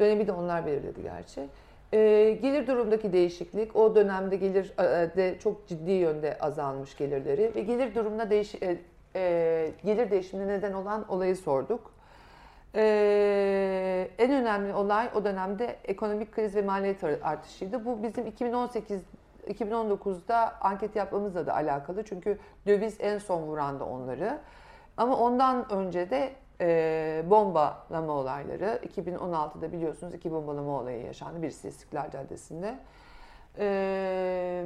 Dönemi de onlar belirledi gerçi. Ee, gelir durumdaki değişiklik, o dönemde gelir e, de çok ciddi yönde azalmış gelirleri ve gelir durumuna değiş, e, e, gelir değişimine neden olan olayı sorduk. Ee, en önemli olay o dönemde ekonomik kriz ve maliyet artışıydı. Bu bizim 2018 2019'da anket yapmamızla da alakalı. Çünkü döviz en son vurandı onları. Ama ondan önce de e, bombalama olayları, 2016'da biliyorsunuz iki bombalama olayı yaşandı. Birisi İstiklal Caddesi'nde. E,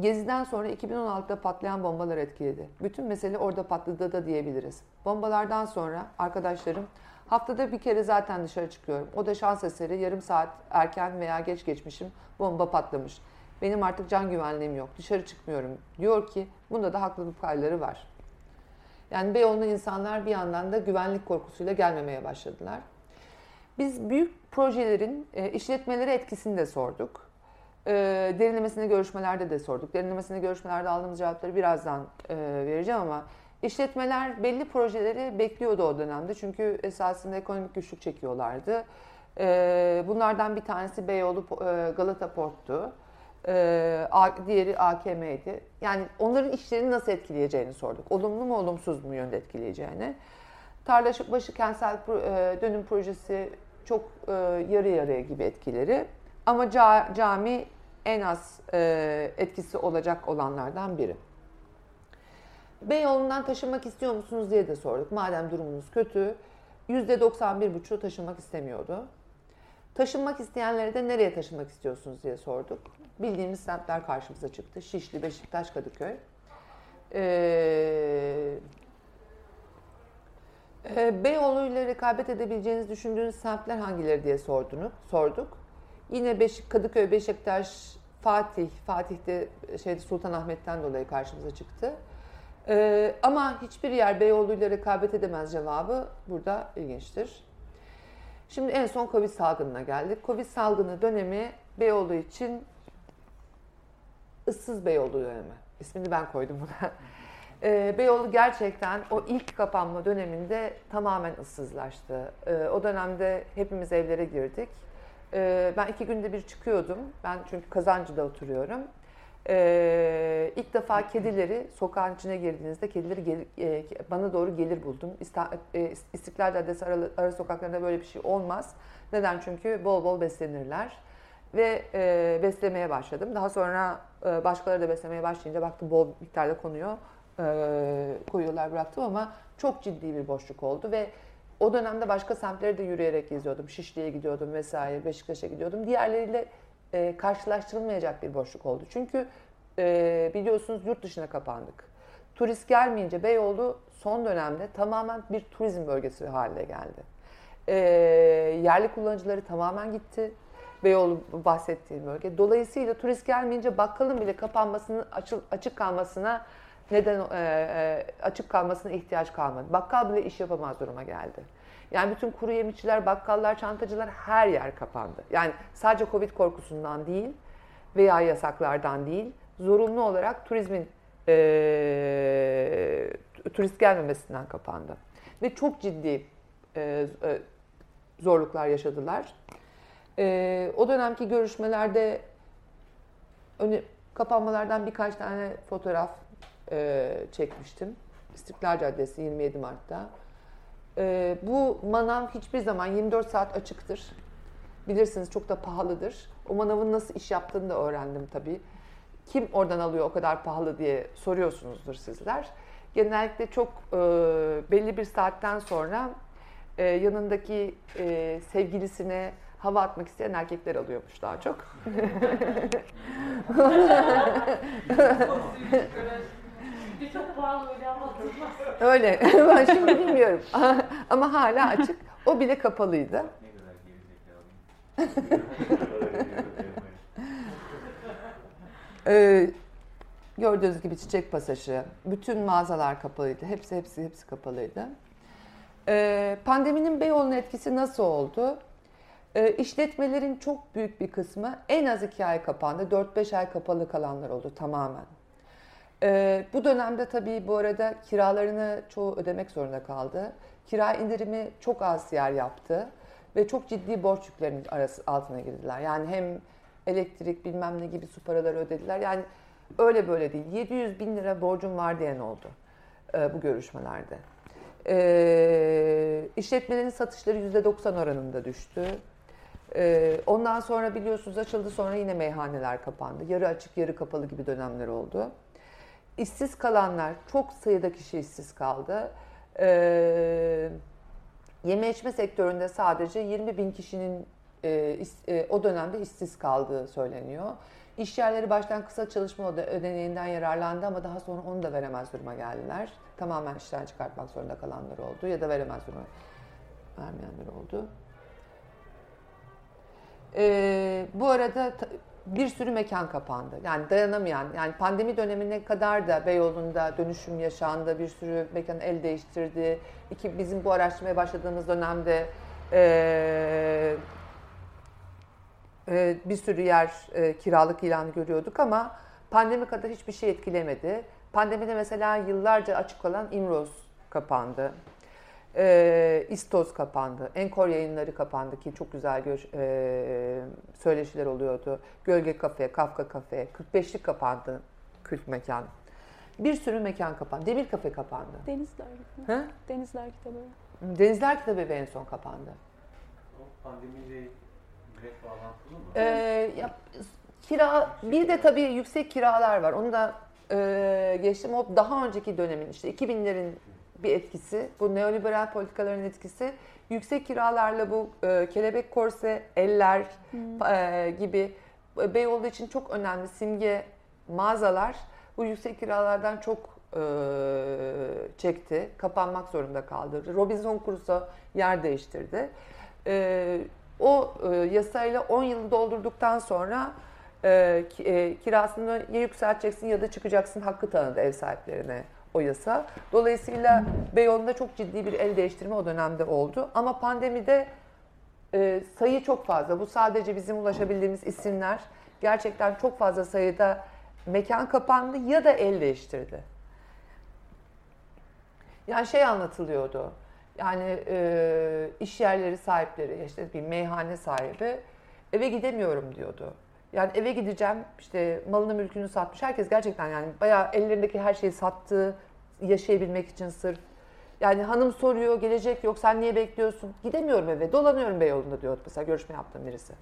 Gezi'den sonra 2016'da patlayan bombalar etkiledi. Bütün mesele orada patladı da diyebiliriz. Bombalardan sonra arkadaşlarım haftada bir kere zaten dışarı çıkıyorum. O da şans eseri yarım saat erken veya geç geçmişim bomba patlamış. Benim artık can güvenliğim yok. Dışarı çıkmıyorum. Diyor ki bunda da haklılık payları var. Yani Beyoğlu'na insanlar bir yandan da güvenlik korkusuyla gelmemeye başladılar. Biz büyük projelerin e, işletmelere etkisini de sorduk. E, derinlemesine görüşmelerde de sorduk. Derinlemesine görüşmelerde aldığımız cevapları birazdan e, vereceğim ama işletmeler belli projeleri bekliyordu o dönemde. Çünkü esasında ekonomik güçlük çekiyorlardı. E, bunlardan bir tanesi Beyoğlu e, Galata Port'tu. Ee, diğeri AKM'ydi. Yani onların işlerini nasıl etkileyeceğini sorduk. Olumlu mu olumsuz mu yönde etkileyeceğini. Tarlabaşı kentsel e, dönüm projesi çok e, yarı yarıya gibi etkileri. Ama ca- cami en az e, etkisi olacak olanlardan biri. Beyoğlu'ndan taşınmak istiyor musunuz diye de sorduk. Madem durumunuz kötü, %91,5'u taşınmak istemiyordu. Taşınmak isteyenlere de nereye taşınmak istiyorsunuz diye sorduk. Bildiğimiz semtler karşımıza çıktı. Şişli, Beşiktaş, Kadıköy. Ee, e, Beyoğlu ile rekabet edebileceğiniz düşündüğünüz semtler hangileri diye sordunuz, sorduk. Yine Beşik, Kadıköy, Beşiktaş, Fatih, Fatih'te şeyde Sultanahmet'ten dolayı karşımıza çıktı. Ee, ama hiçbir yer Beyoğlu ile rekabet edemez cevabı burada ilginçtir. Şimdi en son Covid salgınına geldik. Covid salgını dönemi Beyoğlu için ıssız Beyoğlu dönemi. İsmini ben koydum buna. Ee, Beyoğlu gerçekten o ilk kapanma döneminde tamamen ıssızlaştı. Ee, o dönemde hepimiz evlere girdik. Ee, ben iki günde bir çıkıyordum. Ben çünkü Kazancı'da oturuyorum. Ee, ilk defa kedileri sokağın içine girdiğinizde kedileri gel- e, bana doğru gelir buldum. İsta- e, İstiklal Caddesi ara, ara sokaklarında böyle bir şey olmaz. Neden? Çünkü bol bol beslenirler. Ve e, beslemeye başladım. Daha sonra e, başkaları da beslemeye başlayınca baktım bol miktarda konuyor. E, koyuyorlar bıraktım ama çok ciddi bir boşluk oldu ve o dönemde başka semtleri de yürüyerek geziyordum. Şişli'ye gidiyordum vesaire, Beşiktaş'a gidiyordum. Diğerleriyle e, karşılaştırılmayacak bir boşluk oldu. Çünkü e, biliyorsunuz yurt dışına kapandık. Turist gelmeyince Beyoğlu son dönemde tamamen bir turizm bölgesi haline geldi. E, yerli kullanıcıları tamamen gitti. Beyoğlu bahsettiğim bölge. Dolayısıyla turist gelmeyince bakkalın bile kapanmasının açık, kalmasına neden e, e, açık kalmasına ihtiyaç kalmadı. Bakkal bile iş yapamaz duruma geldi. Yani bütün kuru yemişçiler, bakkallar, çantacılar her yer kapandı. Yani sadece Covid korkusundan değil veya yasaklardan değil, zorunlu olarak turizmin e, turist gelmemesinden kapandı. Ve çok ciddi e, e, zorluklar yaşadılar. E, o dönemki görüşmelerde öne, kapanmalardan birkaç tane fotoğraf e, çekmiştim. İstiklal Caddesi 27 Mart'ta. E, bu manav hiçbir zaman 24 saat açıktır. Bilirsiniz çok da pahalıdır. O manavın nasıl iş yaptığını da öğrendim tabii. Kim oradan alıyor o kadar pahalı diye soruyorsunuzdur sizler. Genellikle çok e, belli bir saatten sonra e, yanındaki e, sevgilisine hava atmak isteyen erkekler alıyormuş daha çok. Öyle ben şimdi bilmiyorum. Ama hala açık. O bile kapalıydı. Ee, gördüğünüz gibi çiçek pasajı, bütün mağazalar kapalıydı. Hepsi hepsi hepsi kapalıydı. Ee, pandeminin Beyoğlu'nun etkisi nasıl oldu? Ee, işletmelerin çok büyük bir kısmı en az iki ay kapandı. 4-5 ay kapalı kalanlar oldu tamamen. Ee, bu dönemde tabii bu arada kiralarını çoğu ödemek zorunda kaldı. Kira indirimi çok az yer yaptı ve çok ciddi borç yüklerinin arası, altına girdiler. Yani hem elektrik bilmem ne gibi su paraları ödediler. Yani öyle böyle değil. 700 bin lira borcum var diyen oldu e, bu görüşmelerde. E, işletmelerin satışları %90 oranında düştü. E, ondan sonra biliyorsunuz açıldı sonra yine meyhaneler kapandı. Yarı açık yarı kapalı gibi dönemler oldu. İşsiz kalanlar, çok sayıda kişi işsiz kaldı. Ee, yeme içme sektöründe sadece 20 bin kişinin e, is- e, o dönemde işsiz kaldığı söyleniyor. İş yerleri baştan kısa çalışma öde- ödeneğinden yararlandı ama daha sonra onu da veremez duruma geldiler. Tamamen işten çıkartmak zorunda kalanlar oldu ya da veremez duruma vermeyenler oldu. Ee, bu arada bir sürü mekan kapandı. Yani dayanamayan, yani pandemi dönemine kadar da Beyoğlu'nda dönüşüm yaşandı. Bir sürü mekan el değiştirdi. İki, bizim bu araştırmaya başladığımız dönemde ee, ee, bir sürü yer e, kiralık ilanı görüyorduk ama pandemi kadar hiçbir şey etkilemedi. Pandemide mesela yıllarca açık olan İmroz kapandı. Ee, İstos kapandı. Enkor yayınları kapandı ki çok güzel gör, e, söyleşiler oluyordu. Gölge Kafe, Kafka Kafe, 45'lik kapandı kült mekan. Bir sürü mekan kapandı. Demir Kafe kapandı. Denizler. Hı? Denizler kitabı. Denizler Kitabı en son kapandı. O pandemiyle direkt bağlantılı mı? Ee, ya, kira bir de tabii yüksek kiralar var. Onu da e, geçtim. O daha önceki dönemin işte 2000'lerin bir etkisi. Bu neoliberal politikaların etkisi. Yüksek kiralarla bu e, kelebek korse, eller e, gibi Beyoğlu için çok önemli simge mağazalar bu yüksek kiralardan çok e, çekti. Kapanmak zorunda kaldı. Robinson Crusoe yer değiştirdi. E, o e, yasayla 10 yılı doldurduktan sonra e, e, kirasını ya yükselteceksin ya da çıkacaksın hakkı tanıdı ev sahiplerine o yasa. Dolayısıyla Beyoğlu'nda çok ciddi bir el değiştirme o dönemde oldu. Ama pandemide e, sayı çok fazla. Bu sadece bizim ulaşabildiğimiz isimler. Gerçekten çok fazla sayıda mekan kapandı ya da el değiştirdi. Yani şey anlatılıyordu. Yani e, iş yerleri sahipleri, işte bir meyhane sahibi eve gidemiyorum diyordu. Yani eve gideceğim, işte malını mülkünü satmış. Herkes gerçekten yani bayağı ellerindeki her şeyi sattı, yaşayabilmek için sırf. Yani hanım soruyor, gelecek yok, sen niye bekliyorsun? Gidemiyorum eve, dolanıyorum Beyoğlu'nda diyordu mesela görüşme yaptığım birisi.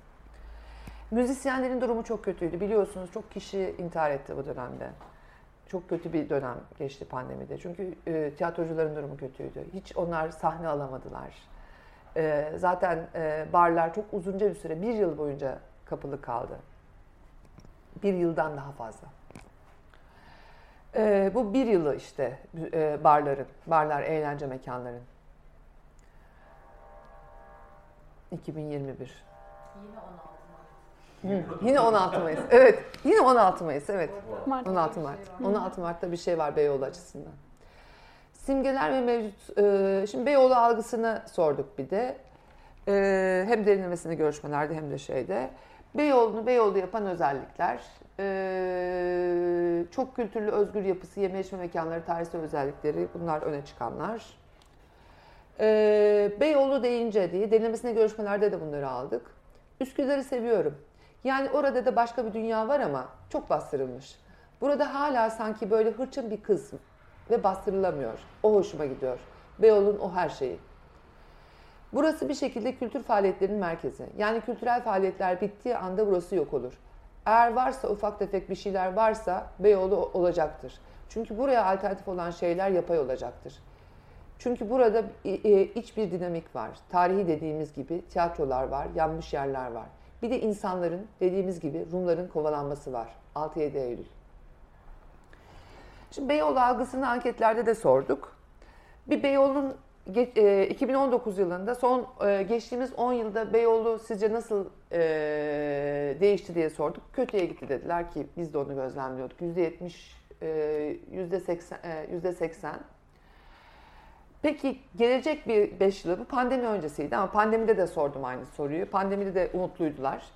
Müzisyenlerin durumu çok kötüydü. Biliyorsunuz çok kişi intihar etti bu dönemde. Çok kötü bir dönem geçti pandemide. Çünkü e, tiyatrocuların durumu kötüydü. Hiç onlar sahne alamadılar. E, zaten e, barlar çok uzunca bir süre, bir yıl boyunca kapalı kaldı. Bir yıldan daha fazla. E, bu bir yılı işte e, barların, barlar, eğlence mekanların. 2021. Yine 16 Mart. Hı, yine 16 Mayıs. Evet, yine 16 Mayıs. Evet. Mart. 16 Mart. 16 Mart'ta bir şey var Beyoğlu açısından. Simgeler ve mevcut... e, şimdi Beyoğlu algısını sorduk bir de. E, hem derinlemesine görüşmelerde hem de şeyde. Beyoğlu'nu Beyoğlu yapan özellikler. e, çok kültürlü, özgür yapısı, yeme içme mekanları, tarihsel özellikleri bunlar öne çıkanlar. E, Beyoğlu deyince diye derinlemesine görüşmelerde de bunları aldık. Üsküdar'ı seviyorum. Yani orada da başka bir dünya var ama çok bastırılmış. Burada hala sanki böyle hırçın bir kız ve bastırılamıyor. O hoşuma gidiyor. Beyoğlu'nun o her şeyi. Burası bir şekilde kültür faaliyetlerinin merkezi. Yani kültürel faaliyetler bittiği anda burası yok olur. Eğer varsa ufak tefek bir şeyler varsa Beyoğlu olacaktır. Çünkü buraya alternatif olan şeyler yapay olacaktır. Çünkü burada iç bir dinamik var. Tarihi dediğimiz gibi tiyatrolar var, yanmış yerler var. Bir de insanların dediğimiz gibi Rumların kovalanması var. 6-7 Eylül. Şimdi Beyoğlu algısını anketlerde de sorduk. Bir Beyoğlu'nun 2019 yılında son e, geçtiğimiz 10 yılda Beyoğlu sizce nasıl e, değişti diye sorduk. Kötüye gitti dediler ki biz de onu gözlemliyorduk. %70, e, %80, e, %80. Peki gelecek bir 5 yılı bu pandemi öncesiydi ama pandemide de sordum aynı soruyu. Pandemide de umutluydular.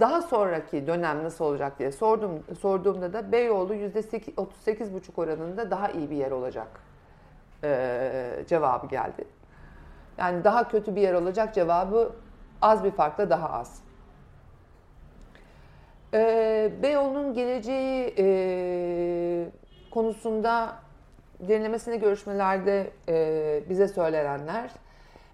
Daha sonraki dönem nasıl olacak diye sordum sorduğumda da Beyoğlu %38,5 oranında daha iyi bir yer olacak ee, cevabı geldi. Yani daha kötü bir yer olacak cevabı az bir farkla daha az. Ee, Beyoğlu'nun geleceği e, konusunda derinlemesine görüşmelerde e, bize söylenenler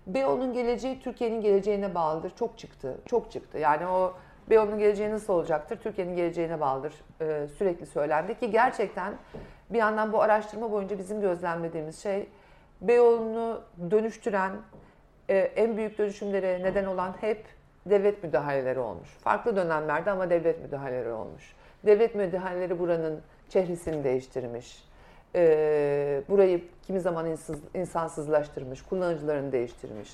Beyoğlu'nun geleceği Türkiye'nin geleceğine bağlıdır. Çok çıktı, çok çıktı. Yani o Beyoğlu'nun geleceği nasıl olacaktır? Türkiye'nin geleceğine bağlıdır. E, sürekli söylendi ki gerçekten bir yandan bu araştırma boyunca bizim gözlemlediğimiz şey Beyoğlu'nu dönüştüren, e, en büyük dönüşümlere neden olan hep devlet müdahaleleri olmuş. Farklı dönemlerde ama devlet müdahaleleri olmuş. Devlet müdahaleleri buranın çehresini değiştirmiş. E, burayı kimi zaman insız, insansızlaştırmış, kullanıcılarını değiştirmiş.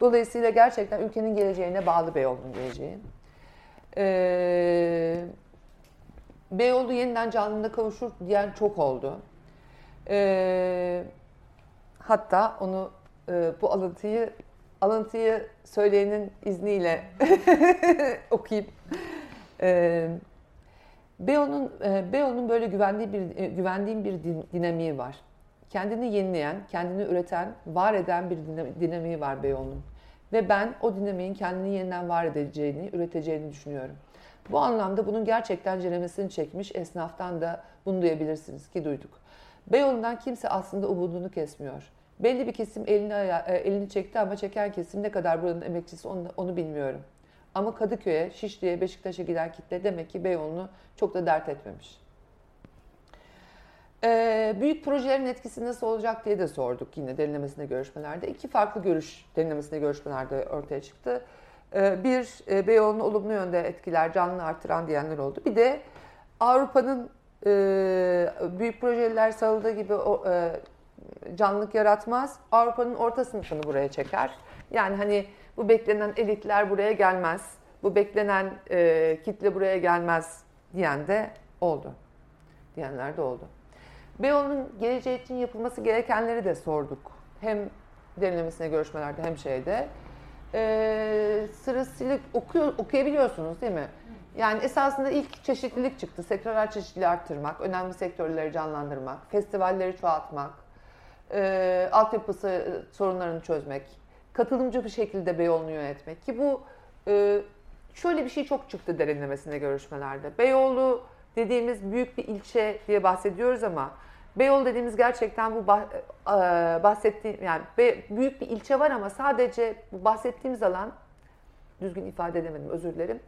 Dolayısıyla gerçekten ülkenin geleceğine bağlı Beyoğlu'nun geleceği. E, Beyoğlu yeniden canlılığına kavuşur diyen çok oldu. E, hatta onu e, bu alıntıyı alıntıyı söyleyenin izniyle okuyayım. E, Beyoğlu'nun e, Beyoğlu'nun böyle güvendiği bir e, güvendiğim bir din- dinamiği var. Kendini yenileyen, kendini üreten, var eden bir dinam- dinamiği var Beyoğlu'nun. Ve ben o dinamiğin kendini yeniden var edeceğini, üreteceğini düşünüyorum. Bu anlamda bunun gerçekten ceremesini çekmiş esnaftan da bunu duyabilirsiniz ki duyduk. Beyoğlu'ndan kimse aslında umudunu kesmiyor. Belli bir kesim elini, e, elini çekti ama çeken kesim ne kadar buranın emekçisi onu, onu bilmiyorum. Ama Kadıköy'e, Şişli'ye, Beşiktaş'a giden kitle demek ki Beyoğlu'nu çok da dert etmemiş. Ee, büyük projelerin etkisi nasıl olacak diye de sorduk yine derinlemesine görüşmelerde. İki farklı görüş derinlemesine görüşmelerde ortaya çıktı. Ee, bir, e, Beyoğlu'nu olumlu yönde etkiler, canlı artıran diyenler oldu. Bir de Avrupa'nın e, büyük projeler sarıldığı gibi e, canlılık yaratmaz. Avrupa'nın orta sınıfını buraya çeker. Yani hani bu beklenen elitler buraya gelmez. Bu beklenen kitle buraya gelmez diyen de oldu. Diyenler de oldu. Beyoğlu'nun geleceği için yapılması gerekenleri de sorduk. Hem derinlemesine görüşmelerde hem şeyde. Ee, sırasıyla okuyor, okuyabiliyorsunuz değil mi? Yani esasında ilk çeşitlilik çıktı. Sektörel çeşitliliği arttırmak, önemli sektörleri canlandırmak, festivalleri çoğaltmak, e, altyapısı e, sorunlarını çözmek, katılımcı bir şekilde Beyoğlu'nu yönetmek. Ki bu e, şöyle bir şey çok çıktı derinlemesine görüşmelerde. Beyoğlu dediğimiz büyük bir ilçe diye bahsediyoruz ama Beyoğlu dediğimiz gerçekten bu bah, e, bahsettiğim yani büyük bir ilçe var ama sadece bu bahsettiğimiz alan düzgün ifade edemedim özür dilerim.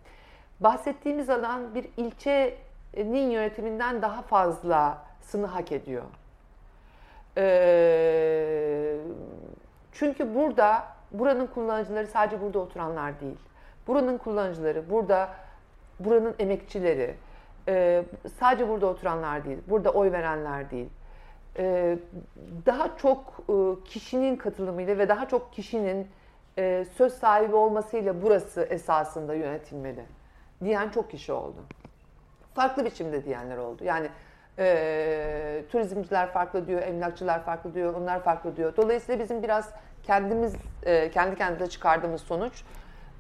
Bahsettiğimiz alan bir ilçenin yönetiminden daha fazlasını hak ediyor. Ee, çünkü burada buranın kullanıcıları sadece burada oturanlar değil. Buranın kullanıcıları, burada buranın emekçileri, e, sadece burada oturanlar değil, burada oy verenler değil. E, daha çok e, kişinin katılımıyla ve daha çok kişinin e, söz sahibi olmasıyla burası esasında yönetilmeli diyen çok kişi oldu. Farklı biçimde diyenler oldu. Yani e, turizmciler farklı diyor, emlakçılar farklı diyor, onlar farklı diyor. Dolayısıyla bizim biraz kendimiz e, kendi kendimize çıkardığımız sonuç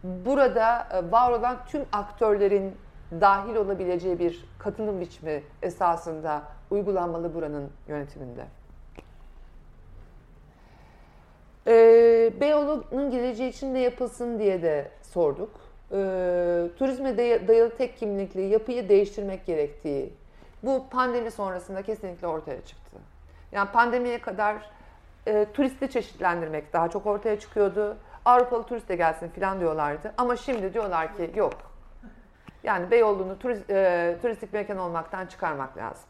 burada var olan tüm aktörlerin dahil olabileceği bir katılım biçimi esasında uygulanmalı buranın yönetiminde. Ee, Beyoğlu'nun geleceği için ne yapılsın diye de sorduk. Ee, turizme dayalı tek kimlikli yapıyı değiştirmek gerektiği bu pandemi sonrasında kesinlikle ortaya çıktı. Yani pandemiye kadar e, turisti çeşitlendirmek daha çok ortaya çıkıyordu. Avrupalı turist de gelsin falan diyorlardı. Ama şimdi diyorlar ki yok. Yani Beyoğlu'nu turist, e, turistik mekan olmaktan çıkarmak lazım.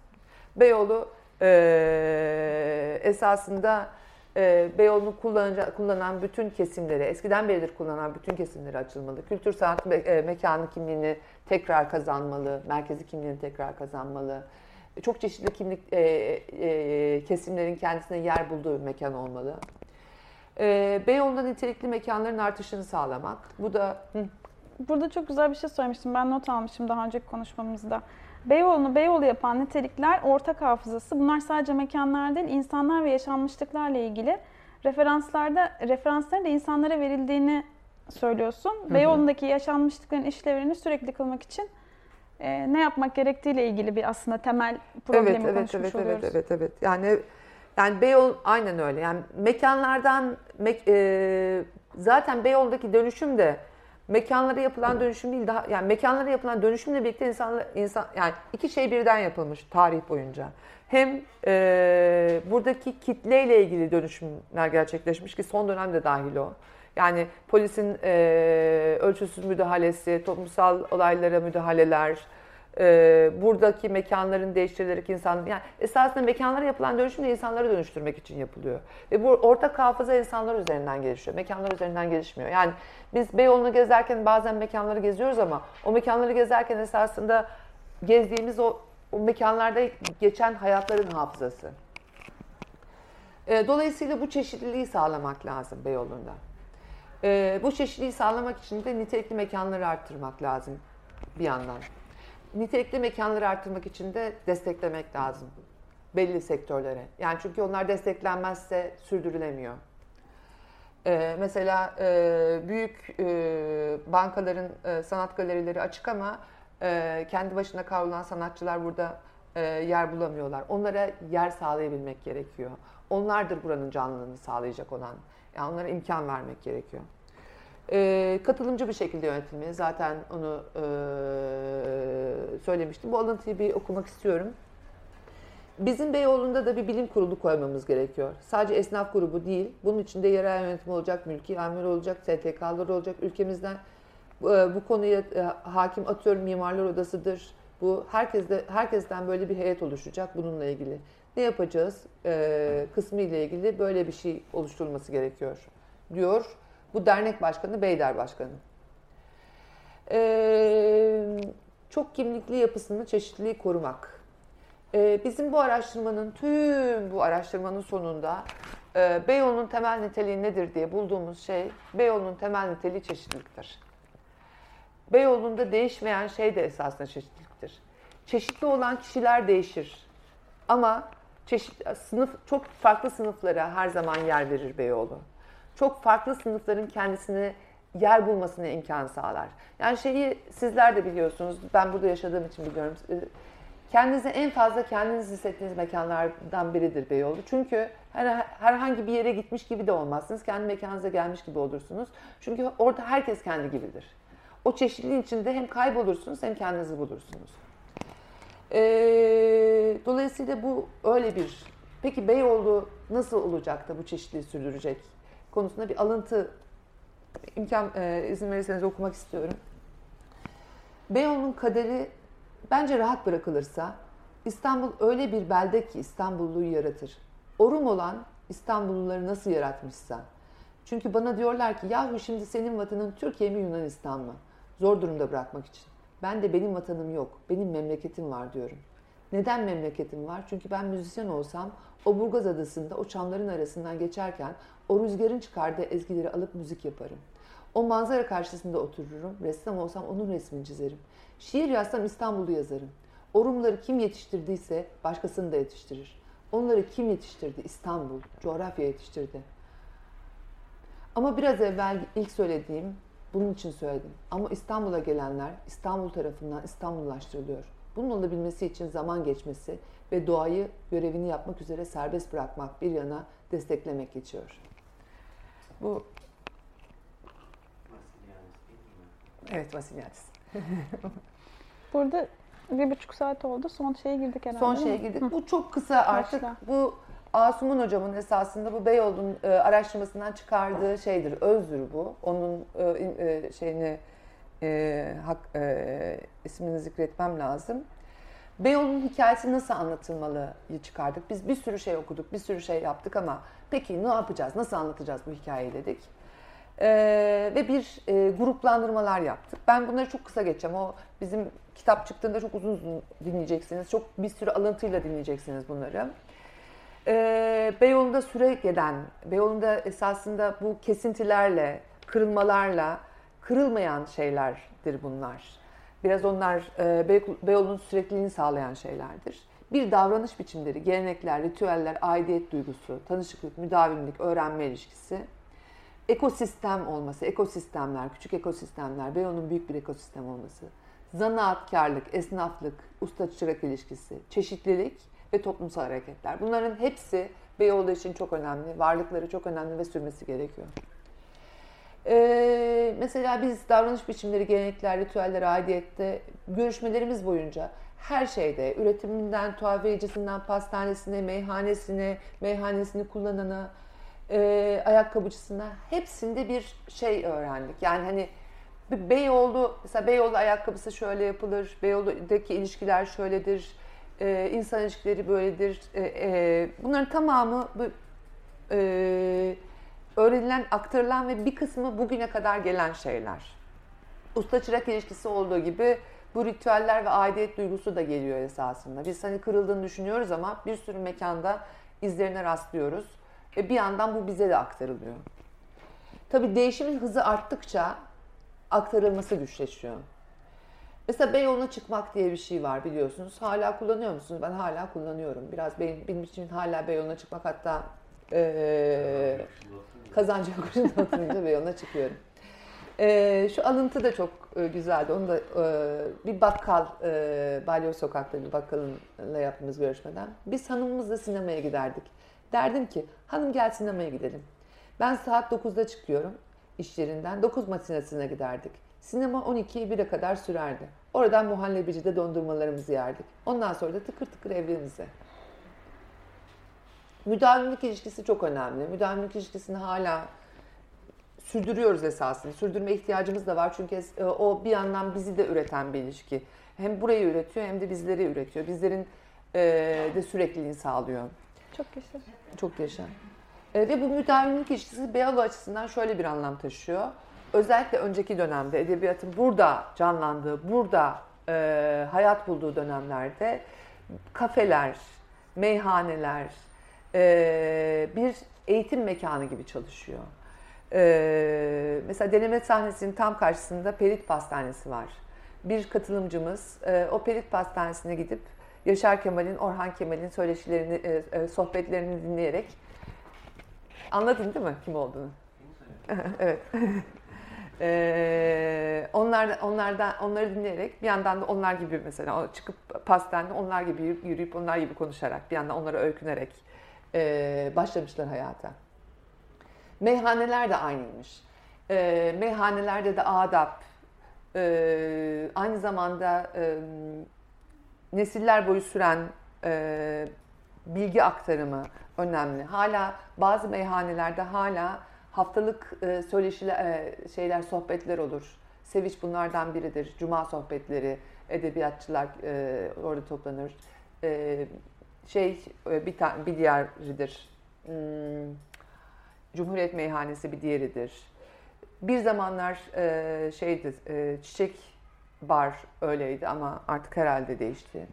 Beyoğlu e, esasında e, Beyoğlu'nu kullanan bütün kesimleri, eskiden beridir kullanan bütün kesimleri açılmalı. Kültür sanat me- e, mekanı kimliğini tekrar kazanmalı, merkezi kimliğini tekrar kazanmalı. Çok çeşitli kimlik e, e, kesimlerin kendisine yer bulduğu bir mekan olmalı. E, Beyoğlu'nda nitelikli mekanların artışını sağlamak. Bu da... Hı. Burada çok güzel bir şey söylemiştim. Ben not almışım daha önceki konuşmamızda. Beyoğlu'nu Beyoğlu yapan nitelikler ortak hafızası. Bunlar sadece mekanlar değil, insanlar ve yaşanmışlıklarla ilgili referanslarda referansların da insanlara verildiğini söylüyorsun. Hı hı. Beyoğlu'ndaki yaşanmışlıkların işlevlerini sürekli kılmak için e, ne yapmak gerektiğiyle ilgili bir aslında temel problemi evet, evet, konuşmuş evet, oluyoruz. Evet, evet, evet. Yani yani Beyoğlu aynen öyle. Yani mekanlardan mek, e, zaten Beyoğlu'ndaki dönüşüm de mekanlara yapılan dönüşüm değil daha yani mekanlara yapılan dönüşümle birlikte insan insan yani iki şey birden yapılmış tarih boyunca. Hem e, buradaki kitleyle ilgili dönüşümler gerçekleşmiş ki son dönemde dahil o. Yani polisin e, ölçüsüz müdahalesi, toplumsal olaylara müdahaleler, e, buradaki mekanların değiştirilerek insan yani esasında mekanlara yapılan dönüşüm de insanları dönüştürmek için yapılıyor. Ve bu ortak hafıza insanlar üzerinden gelişiyor. Mekanlar üzerinden gelişmiyor. Yani biz Beyoğlu'nu gezerken bazen mekanları geziyoruz ama o mekanları gezerken esasında gezdiğimiz o, o mekanlarda geçen hayatların hafızası. E, dolayısıyla bu çeşitliliği sağlamak lazım Beyoğlu'nda. E, bu çeşitliliği sağlamak için de nitelikli mekanları arttırmak lazım bir yandan. Nitelikli mekanları arttırmak için de desteklemek lazım belli sektörlere. Yani çünkü onlar desteklenmezse sürdürülemiyor. Ee, mesela e, büyük e, bankaların e, sanat galerileri açık ama e, kendi başına kavrulan sanatçılar burada e, yer bulamıyorlar. Onlara yer sağlayabilmek gerekiyor. Onlardır buranın canlılığını sağlayacak olan. Yani onlara imkan vermek gerekiyor. E, katılımcı bir şekilde yönetilmeli. Zaten onu e, söylemiştim. Bu alıntıyı bir okumak istiyorum. Bizim Beyoğlu'nda da bir bilim kurulu koymamız gerekiyor. Sadece esnaf grubu değil, bunun içinde yerel yönetim olacak, mülki amir olacak, STK'lar olacak. Ülkemizden e, bu konuya e, hakim atıyorum mimarlar odasıdır. Bu herkeste herkesten böyle bir heyet oluşacak bununla ilgili. Ne yapacağız e, kısmı ile ilgili böyle bir şey oluşturulması gerekiyor diyor. Bu dernek başkanı Beyder Başkanı. Ee, çok kimlikli yapısını çeşitliliği korumak. Ee, bizim bu araştırmanın, tüm bu araştırmanın sonunda e, Beyoğlu'nun temel niteliği nedir diye bulduğumuz şey, Beyoğlu'nun temel niteliği çeşitliliktir. Beyoğlu'nda değişmeyen şey de esasında çeşitliliktir. Çeşitli olan kişiler değişir. Ama çeşit, sınıf çok farklı sınıflara her zaman yer verir Beyoğlu. Çok farklı sınıfların kendisine yer bulmasına imkan sağlar. Yani şeyi sizler de biliyorsunuz, ben burada yaşadığım için biliyorum. Ee, Kendinizi en fazla kendiniz hissettiğiniz mekanlardan biridir Beyoğlu. Çünkü her, herhangi bir yere gitmiş gibi de olmazsınız. Kendi mekanınıza gelmiş gibi olursunuz. Çünkü orada herkes kendi gibidir. O çeşitliliğin içinde hem kaybolursunuz hem kendinizi bulursunuz. Ee, dolayısıyla bu öyle bir... Peki Beyoğlu nasıl olacak da bu çeşitliliği sürdürecek konusunda bir alıntı imkan e, izin verirseniz okumak istiyorum. Beyoğlu'nun kaderi bence rahat bırakılırsa İstanbul öyle bir belde ki İstanbulluyu yaratır. Orum olan İstanbulluları nasıl yaratmışsa. Çünkü bana diyorlar ki yahu şimdi senin vatanın Türkiye mi Yunanistan mı? Zor durumda bırakmak için. Ben de benim vatanım yok, benim memleketim var diyorum. Neden memleketim var? Çünkü ben müzisyen olsam o Burgaz Adası'nda o çamların arasından geçerken o rüzgarın çıkardığı ezgileri alıp müzik yaparım. O manzara karşısında otururum, ressam olsam onun resmini çizerim. Şiir yazsam İstanbul'u yazarım. O Rumları kim yetiştirdiyse başkasını da yetiştirir. Onları kim yetiştirdi? İstanbul, coğrafya yetiştirdi. Ama biraz evvel ilk söylediğim, bunun için söyledim. Ama İstanbul'a gelenler İstanbul tarafından İstanbullaştırılıyor. Bunun olabilmesi için zaman geçmesi ve doğayı görevini yapmak üzere serbest bırakmak bir yana desteklemek geçiyor. Bu evet Vasilyadis. Burada bir buçuk saat oldu. Son şeye girdik herhalde. Son şeye girdik. Bu çok kısa artık. Başla. Bu Asuman hocamın esasında bu Beyoğlu'nun e, araştırmasından çıkardığı şeydir. Özdür bu. Onun e, e, şeyini e, hak, e, ismini zikretmem lazım. Beyoğlu'nun hikayesi nasıl anlatılmalı çıkardık. Biz bir sürü şey okuduk, bir sürü şey yaptık ama peki ne yapacağız, nasıl anlatacağız bu hikayeyi dedik. Ee, ve bir e, gruplandırmalar yaptık. Ben bunları çok kısa geçeceğim. O bizim kitap çıktığında çok uzun uzun dinleyeceksiniz. Çok bir sürü alıntıyla dinleyeceksiniz bunları. Ee, Beyoğlu'nda süre gelen, Beyoğlu'nda esasında bu kesintilerle, kırılmalarla kırılmayan şeylerdir bunlar. Biraz onlar e, Bey- Beyoğlu'nun sürekliliğini sağlayan şeylerdir. Bir davranış biçimleri, gelenekler, ritüeller, aidiyet duygusu, tanışıklık, müdavimlik, öğrenme ilişkisi ekosistem olması, ekosistemler, küçük ekosistemler, Beyoğlu'nun büyük bir ekosistem olması, zanaatkarlık, esnaflık, usta çırak ilişkisi, çeşitlilik ve toplumsal hareketler. Bunların hepsi Beyoğlu için çok önemli, varlıkları çok önemli ve sürmesi gerekiyor. Ee, mesela biz davranış biçimleri, gelenekler, ritüeller, aidiyette görüşmelerimiz boyunca her şeyde, üretiminden, tuhafiyecisinden, pastanesine, meyhanesine, meyhanesini kullanana, e, ayakkabıcısına hepsinde bir şey öğrendik. Yani hani Beyoğlu, mesela Beyoğlu ayakkabısı şöyle yapılır, Beyoğlu'daki ilişkiler şöyledir, e, insan ilişkileri böyledir. E, e, bunların tamamı bu, e, öğrenilen, aktarılan ve bir kısmı bugüne kadar gelen şeyler. Usta çırak ilişkisi olduğu gibi bu ritüeller ve aidiyet duygusu da geliyor esasında. Biz hani kırıldığını düşünüyoruz ama bir sürü mekanda izlerine rastlıyoruz. Ve bir yandan bu bize de aktarılıyor. Tabii değişimin hızı arttıkça aktarılması güçleşiyor. Mesela Beyoğlu'na çıkmak diye bir şey var biliyorsunuz. Hala kullanıyor musunuz? Ben hala kullanıyorum. Biraz benim, benim için hala Beyoğlu'na çıkmak hatta eee kazancı yokuşunda oturunca Beyoğlu'na çıkıyorum. Eee, şu alıntı da çok e, güzeldi. Onu da e, bir bakkal, e, Balyoz Sokak'ta bir bakkalınla yaptığımız görüşmeden. Biz hanımımızla sinemaya giderdik. Derdim ki hanım gel sinemaya gidelim. Ben saat 9'da çıkıyorum iş yerinden. 9 matinesine giderdik. Sinema 12'ye 1'e kadar sürerdi. Oradan muhallebicide dondurmalarımızı yerdik. Ondan sonra da tıkır tıkır evlerimize. Müdavimlik ilişkisi çok önemli. Müdavimlik ilişkisini hala sürdürüyoruz esasında. Sürdürme ihtiyacımız da var çünkü e, o bir yandan bizi de üreten bir ilişki. Hem burayı üretiyor hem de bizleri üretiyor. Bizlerin e, de sürekliliğini sağlıyor. Çok yaşa. Çok yaşa. E, ve bu müdavimlik ilişkisi Beyoğlu açısından şöyle bir anlam taşıyor. Özellikle önceki dönemde edebiyatın burada canlandığı, burada hayat bulduğu dönemlerde kafeler, meyhaneler e, bir eğitim mekanı gibi çalışıyor. E, mesela deneme sahnesinin tam karşısında Perit Pastanesi var. Bir katılımcımız e, o Perit Pastanesi'ne gidip Yaşar Kemal'in, Orhan Kemal'in söyleşilerini, e, e, sohbetlerini dinleyerek anladın değil mi kim olduğunu? evet. Ee, onlar onlardan onları dinleyerek bir yandan da onlar gibi mesela çıkıp pastanede onlar gibi yürüyüp onlar gibi konuşarak bir yandan onlara öykünerek e, başlamışlar hayata. Meyhaneler de aynıymış. E, meyhanelerde de adap, e, aynı zamanda e, nesiller boyu süren e, bilgi aktarımı önemli. Hala bazı meyhanelerde hala haftalık e, söyleşiler, e, şeyler, sohbetler olur. Seviç bunlardan biridir. Cuma sohbetleri, edebiyatçılar e, orada toplanır. E, şey e, bir tane bir diğeridir. Hmm, Cumhuriyet Meyhanesi bir diğeridir. Bir zamanlar e, şeydi, e, çiçek bar öyleydi ama artık herhalde değişti.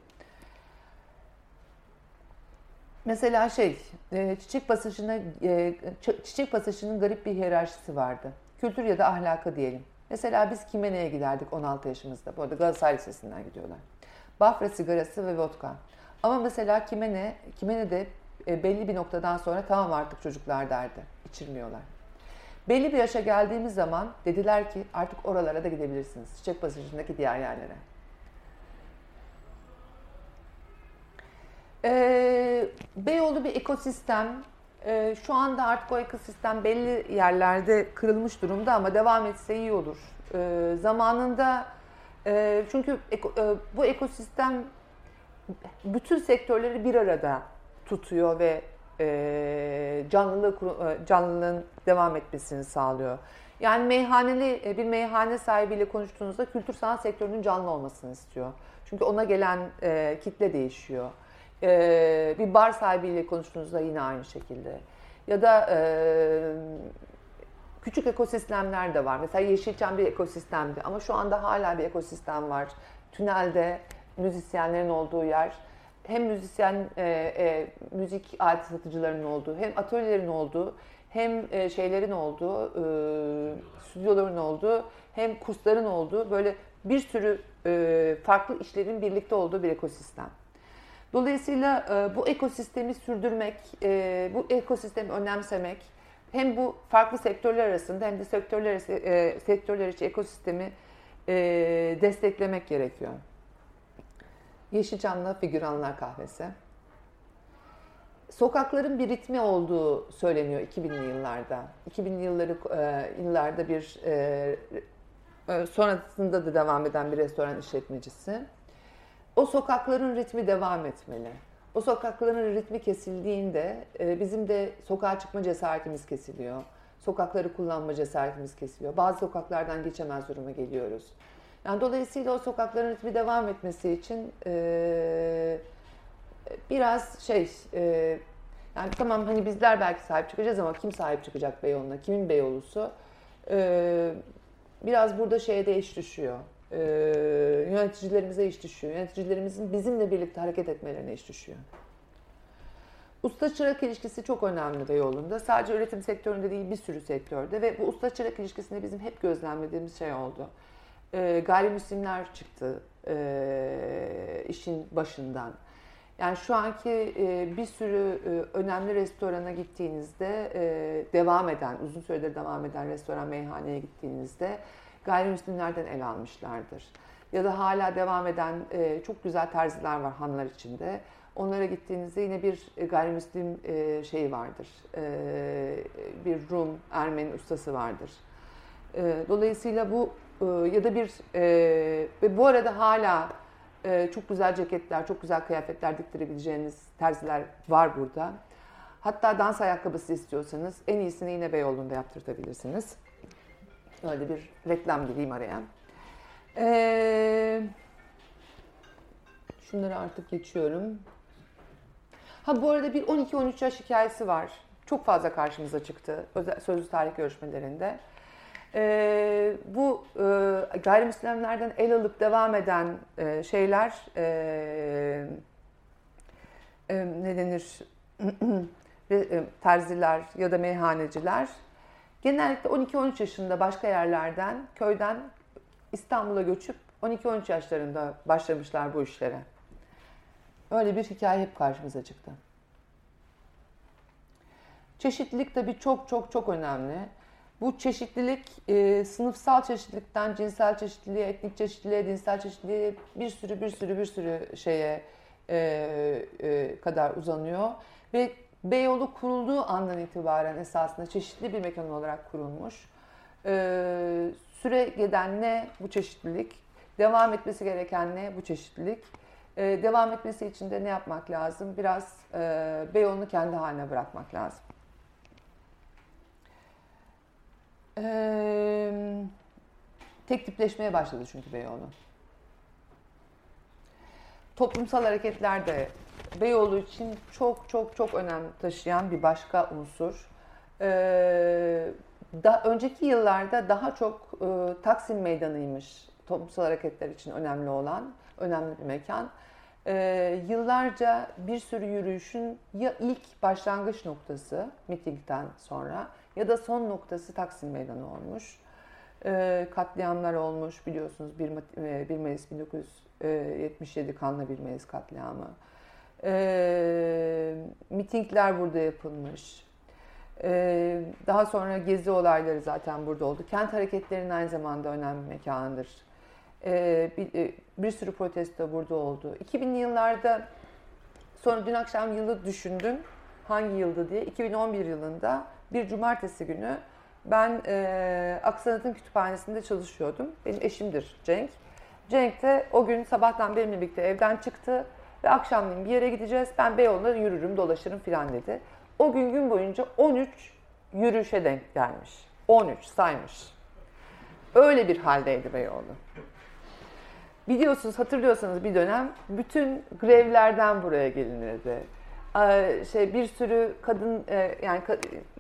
Mesela şey, e, çiçek pasajına, e, çiçek pasajının garip bir hiyerarşisi vardı. Kültür ya da ahlaka diyelim. Mesela biz Kimene'ye giderdik 16 yaşımızda. Bu arada Galatasaray Lisesi'nden gidiyorlar. Bafra sigarası ve vodka. Ama mesela Kimene, Kimene de e, belli bir noktadan sonra tamam artık çocuklar derdi. İçirmiyorlar. Belli bir yaşa geldiğimiz zaman dediler ki artık oralara da gidebilirsiniz. Çiçek pasajındaki diğer yerlere. Ee, Beyoğlu bir ekosistem. Ee, şu anda artık o ekosistem belli yerlerde kırılmış durumda ama devam etse iyi olur. Ee, zamanında e, çünkü eko, e, bu ekosistem bütün sektörleri bir arada tutuyor ve e, canlılığı, e, canlılığın devam etmesini sağlıyor. Yani meyhaneli e, bir meyhane sahibiyle konuştuğunuzda kültür sanat sektörünün canlı olmasını istiyor. Çünkü ona gelen e, kitle değişiyor. E, bir bar sahibiyle konuştuğunuzda yine aynı şekilde. Ya da e, küçük ekosistemler de var. Mesela Yeşilçam bir ekosistemdi ama şu anda hala bir ekosistem var. Tünelde müzisyenlerin olduğu yer hem müzisyen e, e, müzik alet satıcılarının olduğu hem atölyelerin olduğu hem e, şeylerin olduğu e, stüdyoların olduğu hem kursların olduğu böyle bir sürü e, farklı işlerin birlikte olduğu bir ekosistem. Dolayısıyla e, bu ekosistemi sürdürmek, e, bu ekosistemi önemsemek hem bu farklı sektörler arasında hem de sektörler, e, sektörler için ekosistemi e, desteklemek gerekiyor. Yeşilçam'la Figüranlar Kahvesi. Sokakların bir ritmi olduğu söyleniyor 2000'li yıllarda. 2000'li yılları e, yıllarda bir e, e, sonrasında da devam eden bir restoran işletmecisi. O sokakların ritmi devam etmeli. O sokakların ritmi kesildiğinde e, bizim de sokağa çıkma cesaretimiz kesiliyor. Sokakları kullanma cesaretimiz kesiliyor. Bazı sokaklardan geçemez duruma geliyoruz. Yani dolayısıyla o sokakların ritmi devam etmesi için e, biraz şey e, yani tamam hani bizler belki sahip çıkacağız ama kim sahip çıkacak Beyoğlu'na? Kimin Beyoğlu'su? E, biraz burada şeye de iş düşüyor. E, yöneticilerimize iş düşüyor. Yöneticilerimizin bizimle birlikte hareket etmelerine iş düşüyor. Usta çırak ilişkisi çok önemli Beyoğlu'nda. Sadece üretim sektöründe değil bir sürü sektörde ve bu usta çırak ilişkisinde bizim hep gözlemlediğimiz şey oldu e, gayrimüslimler çıktı e, işin başından. Yani şu anki e, bir sürü e, önemli restorana gittiğinizde e, devam eden, uzun süredir devam eden restoran meyhaneye gittiğinizde gayrimüslimlerden el almışlardır. Ya da hala devam eden e, çok güzel terziler var hanlar içinde. Onlara gittiğinizde yine bir gayrimüslim e, şeyi vardır. E, bir Rum, Ermeni ustası vardır. E, dolayısıyla bu ee, ya da bir e, ve bu arada hala e, çok güzel ceketler, çok güzel kıyafetler diktirebileceğiniz terziler var burada. Hatta dans ayakkabısı istiyorsanız en iyisini yine Beyoğlu'nda yaptırtabilirsiniz. Öyle bir reklam gireyim araya. Ee, şunları artık geçiyorum. Ha bu arada bir 12-13 yaş hikayesi var. Çok fazla karşımıza çıktı özel, sözlü tarih görüşmelerinde. E, bu e, gayrimüslimlerden el alıp devam eden e, şeyler, e, ne denir e, terziler ya da meyhaneciler genellikle 12-13 yaşında başka yerlerden köyden İstanbul'a göçüp 12-13 yaşlarında başlamışlar bu işlere. Öyle bir hikaye hep karşımıza çıktı. Çeşitlilik tabii çok çok çok önemli. Bu çeşitlilik e, sınıfsal çeşitlilikten cinsel çeşitliliğe, etnik çeşitliliğe, dinsel çeşitliliğe bir sürü bir sürü bir sürü şeye e, e, kadar uzanıyor. Ve Beyoğlu kurulduğu andan itibaren esasında çeşitli bir mekan olarak kurulmuş. E, süre giden ne bu çeşitlilik, devam etmesi gereken ne bu çeşitlilik. E, devam etmesi için de ne yapmak lazım? Biraz e, Beyoğlu'nu kendi haline bırakmak lazım. Ee, tek tipleşmeye başladı çünkü Beyoğlu. Toplumsal hareketler de Beyoğlu için çok çok çok önem taşıyan bir başka unsur. Ee, da, önceki yıllarda daha çok e, Taksim Meydanı'ymış toplumsal hareketler için önemli olan, önemli bir mekan. Ee, yıllarca bir sürü yürüyüşün ya ilk başlangıç noktası mitingden sonra ya da son noktası Taksim Meydanı olmuş. E, katliamlar olmuş biliyorsunuz 1, 1 Mayıs 1977 kanlı 1 Mayıs katliamı. E, mitingler burada yapılmış. E, daha sonra gezi olayları zaten burada oldu. Kent hareketlerinin aynı zamanda önemli mekanıdır. E, bir, bir sürü protesto burada oldu. 2000'li yıllarda sonra dün akşam yılı düşündüm hangi yıldı diye. 2011 yılında bir cumartesi günü ben e, Aksanat'ın kütüphanesinde çalışıyordum. Benim eşimdir Cenk. Cenk de o gün sabahtan benimle birlikte evden çıktı ve akşamleyin bir yere gideceğiz. Ben Beyoğlu'nda yürürüm, dolaşırım filan dedi. O gün gün boyunca 13 yürüyüşe denk gelmiş. 13 saymış. Öyle bir haldeydi Beyoğlu. Biliyorsunuz, hatırlıyorsanız bir dönem bütün grevlerden buraya gelinirdi şey bir sürü kadın e, yani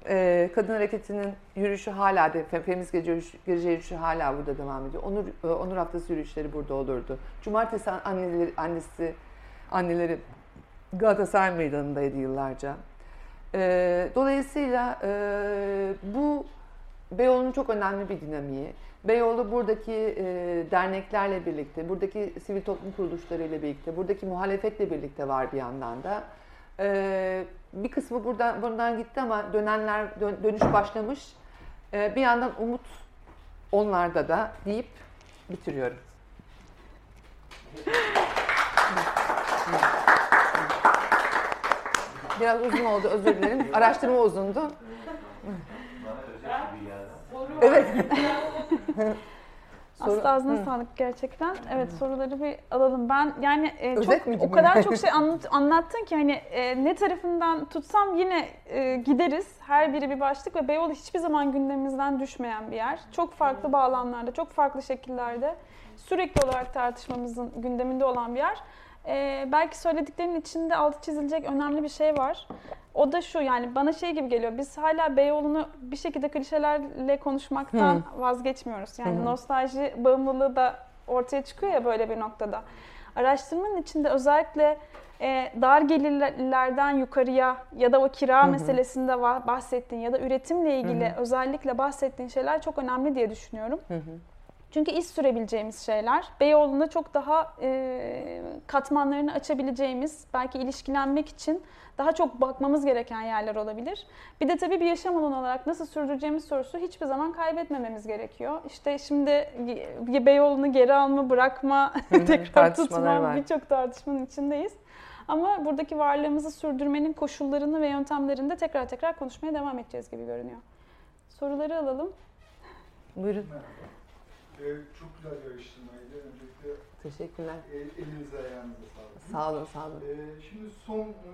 e, kadın hareketinin yürüyüşü hala feminist gece yürüyüşü, gece yürüyüşü hala burada devam ediyor. Onur e, Onur haftası yürüyüşleri burada olurdu. Cumartesi anneleri annesi anneleri Galatasaray Meydanı'ndaydı yıllarca. Dolayısıyla bu Beyoğlu'nun çok önemli bir dinamiği. Beyoğlu buradaki derneklerle birlikte, buradaki sivil toplum kuruluşlarıyla birlikte, buradaki muhalefetle birlikte var bir yandan da. Ee, bir kısmı buradan buradan gitti ama dönenler dön, dönüş başlamış. Ee, bir yandan umut onlarda da deyip bitiriyorum. Biraz uzun oldu özür dilerim. Araştırma uzundu. Evet. Soru... Aslı ağzına Hı. sağlık gerçekten. Evet Hı. soruları bir alalım. Ben yani e, çok o kadar çok şey anlat, anlattın ki hani e, ne tarafından tutsam yine e, gideriz. Her biri bir başlık ve Beyoğlu hiçbir zaman gündemimizden düşmeyen bir yer. Çok farklı bağlamlarda, çok farklı şekillerde sürekli olarak tartışmamızın gündeminde olan bir yer. Ee, belki söylediklerinin içinde altı çizilecek önemli bir şey var. O da şu yani bana şey gibi geliyor. Biz hala Beyoğlu'nu bir şekilde klişelerle konuşmaktan Hı. vazgeçmiyoruz. Yani Hı. nostalji bağımlılığı da ortaya çıkıyor ya böyle bir noktada. Araştırmanın içinde özellikle e, dar gelirlerden yukarıya ya da o kira hı hı. meselesinde bahsettiğin ya da üretimle ilgili hı hı. özellikle bahsettiğin şeyler çok önemli diye düşünüyorum. Hı hı. Çünkü iz sürebileceğimiz şeyler. Beyoğlu'nda çok daha e, katmanlarını açabileceğimiz, belki ilişkilenmek için daha çok bakmamız gereken yerler olabilir. Bir de tabii bir yaşam alanı olarak nasıl sürdüreceğimiz sorusu hiçbir zaman kaybetmememiz gerekiyor. İşte şimdi Beyoğlu'nu geri alma, bırakma, tekrar tutma birçok tartışmanın içindeyiz. Ama buradaki varlığımızı sürdürmenin koşullarını ve yöntemlerini de tekrar tekrar konuşmaya devam edeceğiz gibi görünüyor. Soruları alalım. Buyurun. Çok güzel bir araştırmaydı. Öncelikle Teşekkürler. El, elinize ayağınıza sağlık. Sağ olun, sağ olun. Ee, şimdi son e,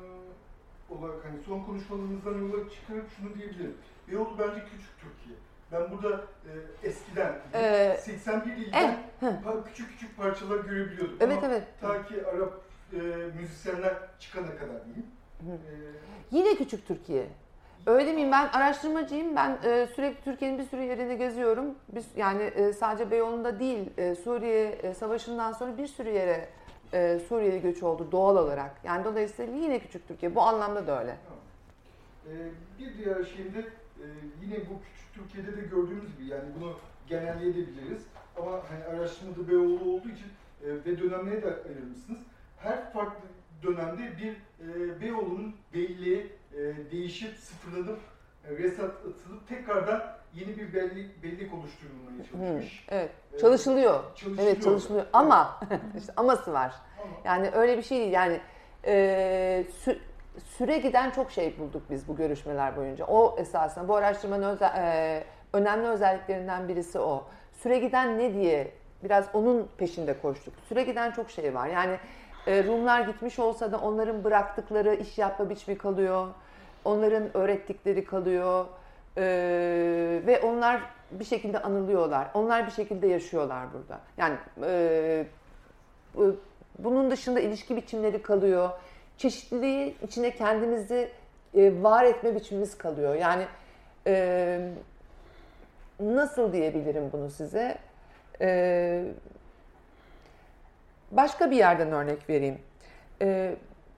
olarak hani son konuşmalarımızdan yola çıkarıp şunu diyebilirim. Beyoğlu bence küçük Türkiye. Ben burada e, eskiden ee, 81 ilden eh, küçük küçük parçalar görebiliyordum. Evet Ama evet. Ta ki Arap e, müzisyenler çıkana kadar diyeyim. Ee, Yine küçük Türkiye. Öyle miyim? Ben araştırmacıyım. Ben e, sürekli Türkiye'nin bir sürü yerini geziyorum. Biz, yani e, sadece Beyoğlu'nda değil, e, Suriye e, Savaşı'ndan sonra bir sürü yere e, Suriyeli göçü oldu doğal olarak. Yani dolayısıyla yine küçük Türkiye. Bu anlamda da öyle. Ee, bir diğer şeyinde e, yine bu küçük Türkiye'de de gördüğümüz gibi yani bunu genelleyebiliriz. Ama hani araştırmada Beyoğlu olduğu için e, ve dönemlere de ayırmışsınız. Her farklı dönemde bir e, Beyoğlu'nun beyliği e, değişip sıfırlanıp e, resat atılıp tekrardan yeni bir bellik, bellik oluşturulmaya çalışmış. Evet. Ee, Çalışılıyor. çalışılıyor. Evet çalışılıyor. Ama işte aması var. Ama Yani öyle bir şey değil. Yani e, sü- süre giden çok şey bulduk biz bu görüşmeler boyunca. O esasında bu araştırmanın özel, e, önemli özelliklerinden birisi o. Süre giden ne diye biraz onun peşinde koştuk. Süre giden çok şey var. Yani e, Rumlar gitmiş olsa da onların bıraktıkları iş yapma biçimi kalıyor. Onların öğrettikleri kalıyor. E, ve onlar bir şekilde anılıyorlar. Onlar bir şekilde yaşıyorlar burada. Yani e, bu- bunun dışında ilişki biçimleri kalıyor. Çeşitliliği içine kendimizi var etme biçimimiz kalıyor. Yani nasıl diyebilirim bunu size? E, başka bir yerden örnek vereyim. E,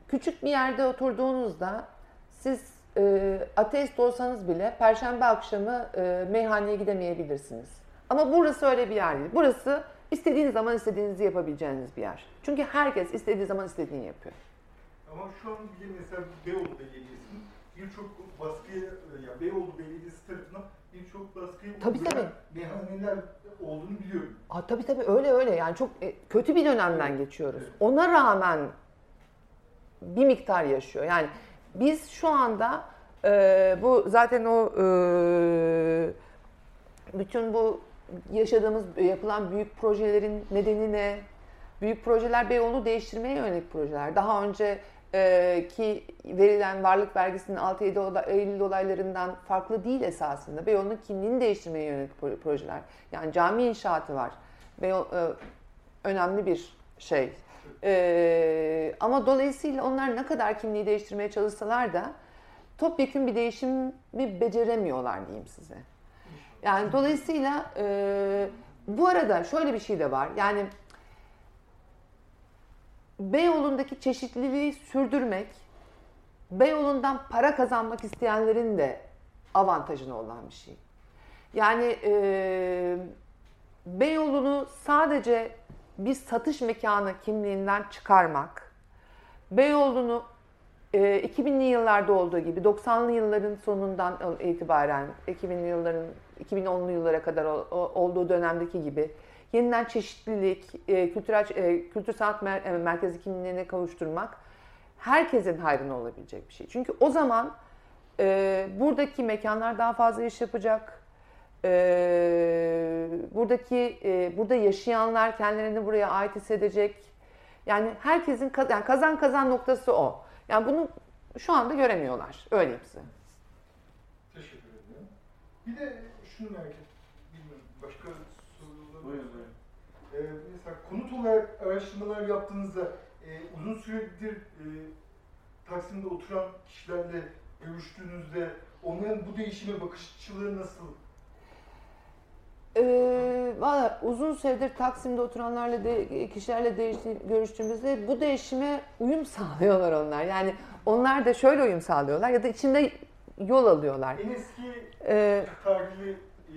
küçük bir yerde oturduğunuzda siz e, ateist olsanız bile perşembe akşamı e, meyhaneye gidemeyebilirsiniz. Ama burası öyle bir yer değil. Burası istediğiniz zaman istediğinizi yapabileceğiniz bir yer. Çünkü herkes istediği zaman istediğini yapıyor. Ama şu an bile mesela Beyoğlu Belediyesi'nin birçok baskıya, ya Beyoğlu Belediyesi tarafından birçok baskıya Tabii, tabii. meyhaneler olduğunu biliyorum. Aa, tabii tabii öyle öyle yani çok e, kötü bir dönemden geçiyoruz. Ona rağmen bir miktar yaşıyor. Yani biz şu anda e, bu zaten o e, bütün bu yaşadığımız yapılan büyük projelerin nedeni ne? Büyük projeler Beyoğlu'nu değiştirmeye yönelik projeler. Daha önce e, ki verilen varlık vergisinin 6-7 ola- Eylül olaylarından farklı değil esasında. Beyoğlu'nun kimliğini değiştirmeye yönelik pro- projeler. Yani cami inşaatı var. Beyoğlu, e, önemli bir şey. E, ama dolayısıyla onlar ne kadar kimliği değiştirmeye çalışsalar da topyekun bir değişimi beceremiyorlar diyeyim size. Yani dolayısıyla e, bu arada şöyle bir şey de var. Yani Beyoğlu'ndaki çeşitliliği sürdürmek, Beyoğlu'ndan para kazanmak isteyenlerin de avantajına olan bir şey. Yani e, Beyoğlu'nu sadece bir satış mekanı kimliğinden çıkarmak, Beyoğlu'nu e, 2000'li yıllarda olduğu gibi 90'lı yılların sonundan itibaren 2000'li yılların 2010'lu yıllara kadar olduğu dönemdeki gibi yeniden çeşitlilik, e, kültürel e, kültür sanat mer- e, merkezi kimliğine kavuşturmak herkesin hayrına olabilecek bir şey. Çünkü o zaman e, buradaki mekanlar daha fazla iş yapacak. E, buradaki e, burada yaşayanlar kendilerini buraya ait hissedecek. Yani herkesin kaz- yani kazan kazan noktası o. Yani bunu şu anda göremiyorlar. Öyleyim size. Teşekkür ederim. Bir de şunu merak ettim. Bilmiyorum, başka sorular Buyurun buyurun. Ee, mesela konut olarak araştırmalar yaptığınızda e, uzun süredir e, Taksim'de oturan kişilerle görüştüğünüzde onların bu değişime bakış açıları nasıl? Ee, Valla uzun süredir Taksim'de oturanlarla de, kişilerle değişti, görüştüğümüzde bu değişime uyum sağlıyorlar onlar. Yani onlar da şöyle uyum sağlıyorlar ya da içinde yol alıyorlar. En eski Ee, tarihli e,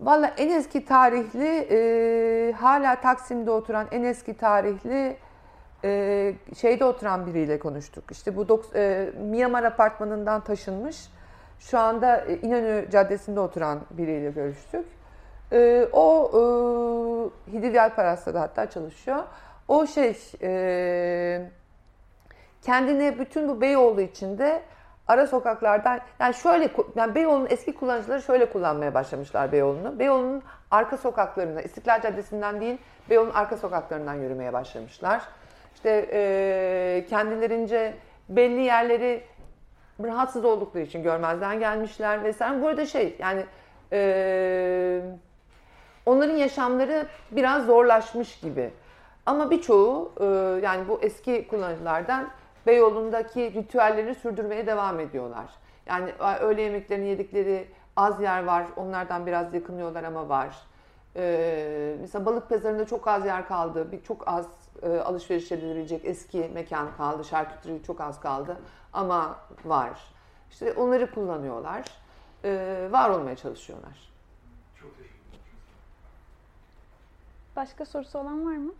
Valla en eski tarihli e, hala Taksim'de oturan en eski tarihli e, şeyde oturan biriyle konuştuk. İşte bu e, Miyamar apartmanından taşınmış. Şu anda e, İnönü Caddesi'nde oturan biriyle görüştük. E, o e, Hidiviyal Paras'ta hatta çalışıyor. O şey e, kendine bütün bu Beyoğlu içinde ara sokaklardan yani şöyle yani Beyoğlu'nun eski kullanıcıları şöyle kullanmaya başlamışlar Beyoğlu'nu. Beyoğlu'nun arka sokaklarına, İstiklal Caddesi'nden değil Beyoğlu'nun arka sokaklarından yürümeye başlamışlar. İşte e, kendilerince belli yerleri rahatsız oldukları için görmezden gelmişler vesaire. Bu arada şey yani e, onların yaşamları biraz zorlaşmış gibi. Ama birçoğu e, yani bu eski kullanıcılardan Beyoğlu'ndaki ritüellerini sürdürmeye devam ediyorlar. Yani öğle yemeklerini yedikleri az yer var. Onlardan biraz yakınıyorlar ama var. E, mesela balık pazarında çok az yer kaldı. Bir çok az e, alışveriş edilebilecek eski mekan kaldı. Şarküteri çok az kaldı ama var. İşte onları kullanıyorlar. E, var olmaya çalışıyorlar. Çok teşekkür ederim. Başka sorusu olan var mı?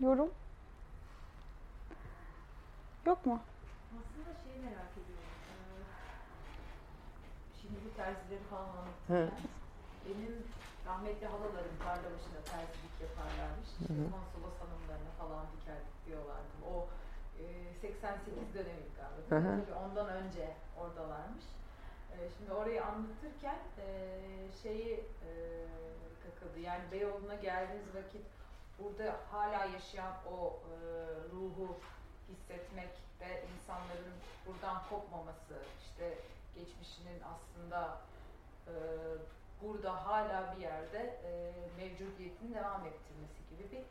Yorum? Yok mu? Aslında şeyi merak ediyorum. Ee, Şimdi bu terzileri falan anlatırken benim rahmetli halalarım tarla başında terzilik yaparlarmış. İşte konsolos hanımlarına falan dikerdik diyorlardı. O e, 88 dönemi galiba. Tabii ondan önce oradalarmış. E, şimdi orayı anlatırken e, şeyi e, takıldı. Yani Beyoğlu'na geldiğiniz vakit burada hala yaşayan o e, ruhu hissetmek ve insanların buradan kopmaması, işte geçmişinin aslında e, burada hala bir yerde e, mevcudiyetini devam ettirmesi gibi bir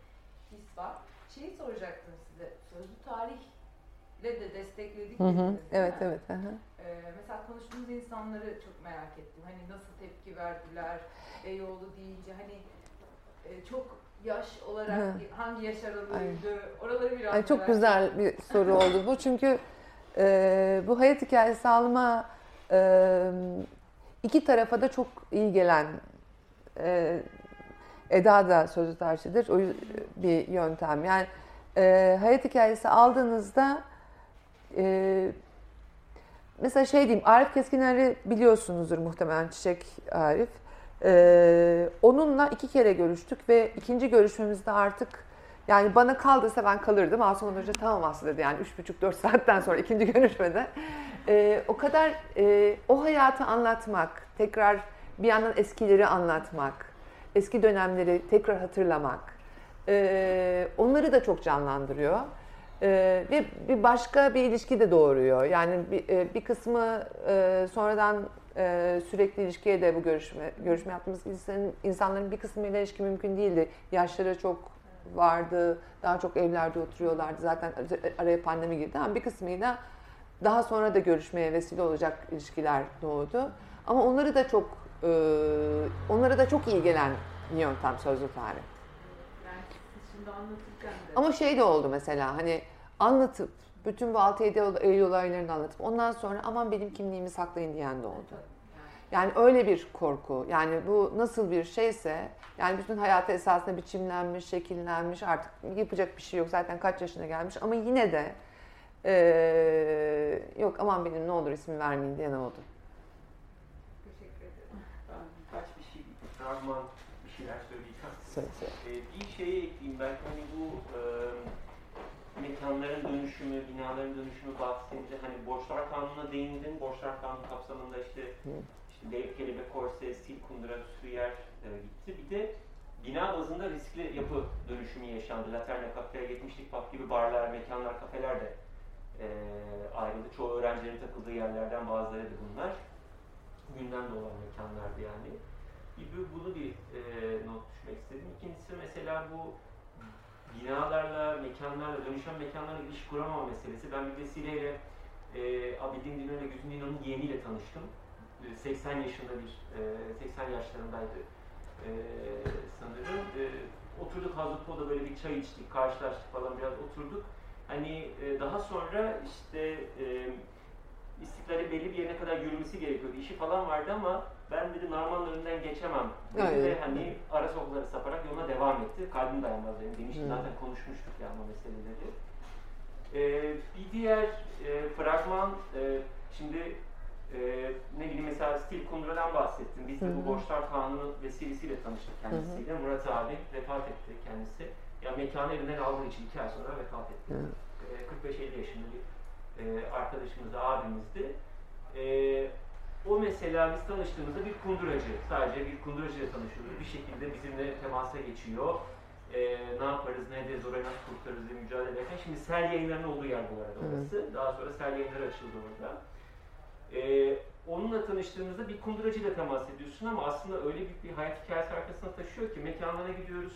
his var. Şeyi soracaktım size, sözlü tarihle de destekledik Hı hı. Evet mi? evet. hı hı. Ee, mesela konuştuğumuz insanları çok merak ettim. Hani nasıl tepki verdiler, Beyoğlu deyince hani e, çok yaş olarak Hı. hangi yaş aralığıydı, oraları biraz Ay, çok merak güzel bir soru oldu bu çünkü e, bu hayat hikayesi alma e, iki tarafa da çok iyi gelen e, Eda da sözlü tarihçidir. O bir yöntem. Yani e, hayat hikayesi aldığınızda e, mesela şey diyeyim Arif Keskiner'i biliyorsunuzdur muhtemelen Çiçek Arif. E, onunla iki kere görüştük ve ikinci görüşmemizde artık yani bana kaldıysa ben kalırdım. Asuman Hoca tamam Aslı dedi yani üç buçuk dört saatten sonra ikinci görüşmede. E, o kadar e, o hayatı anlatmak, tekrar bir yandan eskileri anlatmak, eski dönemleri tekrar hatırlamak, e, onları da çok canlandırıyor. E, ve bir başka bir ilişki de doğuruyor. Yani bir, e, bir kısmı e, sonradan e, sürekli ilişkiye de bu görüşme görüşme yaptığımız insanın, insanların bir kısmıyla ilişki mümkün değildi. Yaşları çok vardı, daha çok evlerde oturuyorlardı. Zaten araya pandemi girdi ama bir kısmıyla daha sonra da görüşmeye vesile olacak ilişkiler doğdu. Ama onları da çok e, onlara da çok iyi gelen yöntem sözlü tarih. Ama şey de oldu mesela hani anlatıp bütün bu 6-7 Eylül olaylarını anlatıp ondan sonra aman benim kimliğimi saklayın diyen de oldu. Yani öyle bir korku. Yani bu nasıl bir şeyse yani bütün hayatı esasında biçimlenmiş, şekillenmiş artık yapacak bir şey yok. Zaten kaç yaşına gelmiş ama yine de eee, yok aman benim ne olur ismi vermeyin diyen oldu. teşekkür ederim. Ben birkaç bir şey, fragman bir şeyler söyleyeceğim. Söyle, söyle. Ee, bir şeye ekleyeyim belki hani bu e, mekanların dönüşümü, binaların dönüşümü bahsedince hani borçlar kanununa değindin. Borçlar kanunu kapsamında işte işte Dev Kelebek Korse, Sil Kundura, Süyer e, gitti. Bir de bina bazında riskli yapı dönüşümü yaşandı. Laterna Cafe, 70'lik pub gibi barlar, mekanlar, kafeler de e, ayrıldı. Çoğu öğrencilerin takıldığı yerlerden bazıları da bunlar. Gündemde olan mekanlardı yani. Bir, bu- bunu bir e, not düşmek istedim. İkincisi mesela bu binalarla, mekanlarla, dönüşen mekanlarla ilişki kuramama meselesi. Ben bir vesileyle e, Abidin Dino ile Güzin yeğeniyle tanıştım. E, 80 yaşında bir, e, 80 yaşlarındaydı e, sanırım. E, oturduk Hazlıpo'da böyle bir çay içtik, karşılaştık falan biraz oturduk. Hani e, daha sonra işte e, İstiklal'in belli bir yerine kadar yürümesi gerekiyordu. İşi falan vardı ama ben dedi Narman'ın önünden geçemem dedi Evet. ve hani ara sokakları saparak yoluna devam etti. Kalbim dayanmaz benim demişti. Hı. Zaten konuşmuştuk yani o meseleleri. Ee, bir diğer e, fragman, e, şimdi e, ne bileyim mesela Stil Kundura'dan bahsettim. Biz de Hı hı. bu Borçlar Kanunu vesilesiyle tanıştık kendisiyle. Murat abi vefat etti kendisi. Ya mekanı elinden aldığı için iki ay sonra vefat etti. Hı. E, 45-50 yaşında bir e, arkadaşımız, abimizdi. E, o mesela biz tanıştığımızda bir kunduracı, sadece bir kunduracıyla tanışıyoruz. Bir şekilde bizimle temasa geçiyor. E, ne yaparız, ne ederiz, orayı nasıl kurtarırız diye mücadele ederken. Şimdi Sel yayınlarının olduğu yer bu arada orası. Daha sonra Sel yayınları açıldı orada. E, onunla tanıştığımızda bir kunduracıyla temas ediyorsun ama aslında öyle büyük bir hayat hikayesi arkasında taşıyor ki mekanlara gidiyoruz.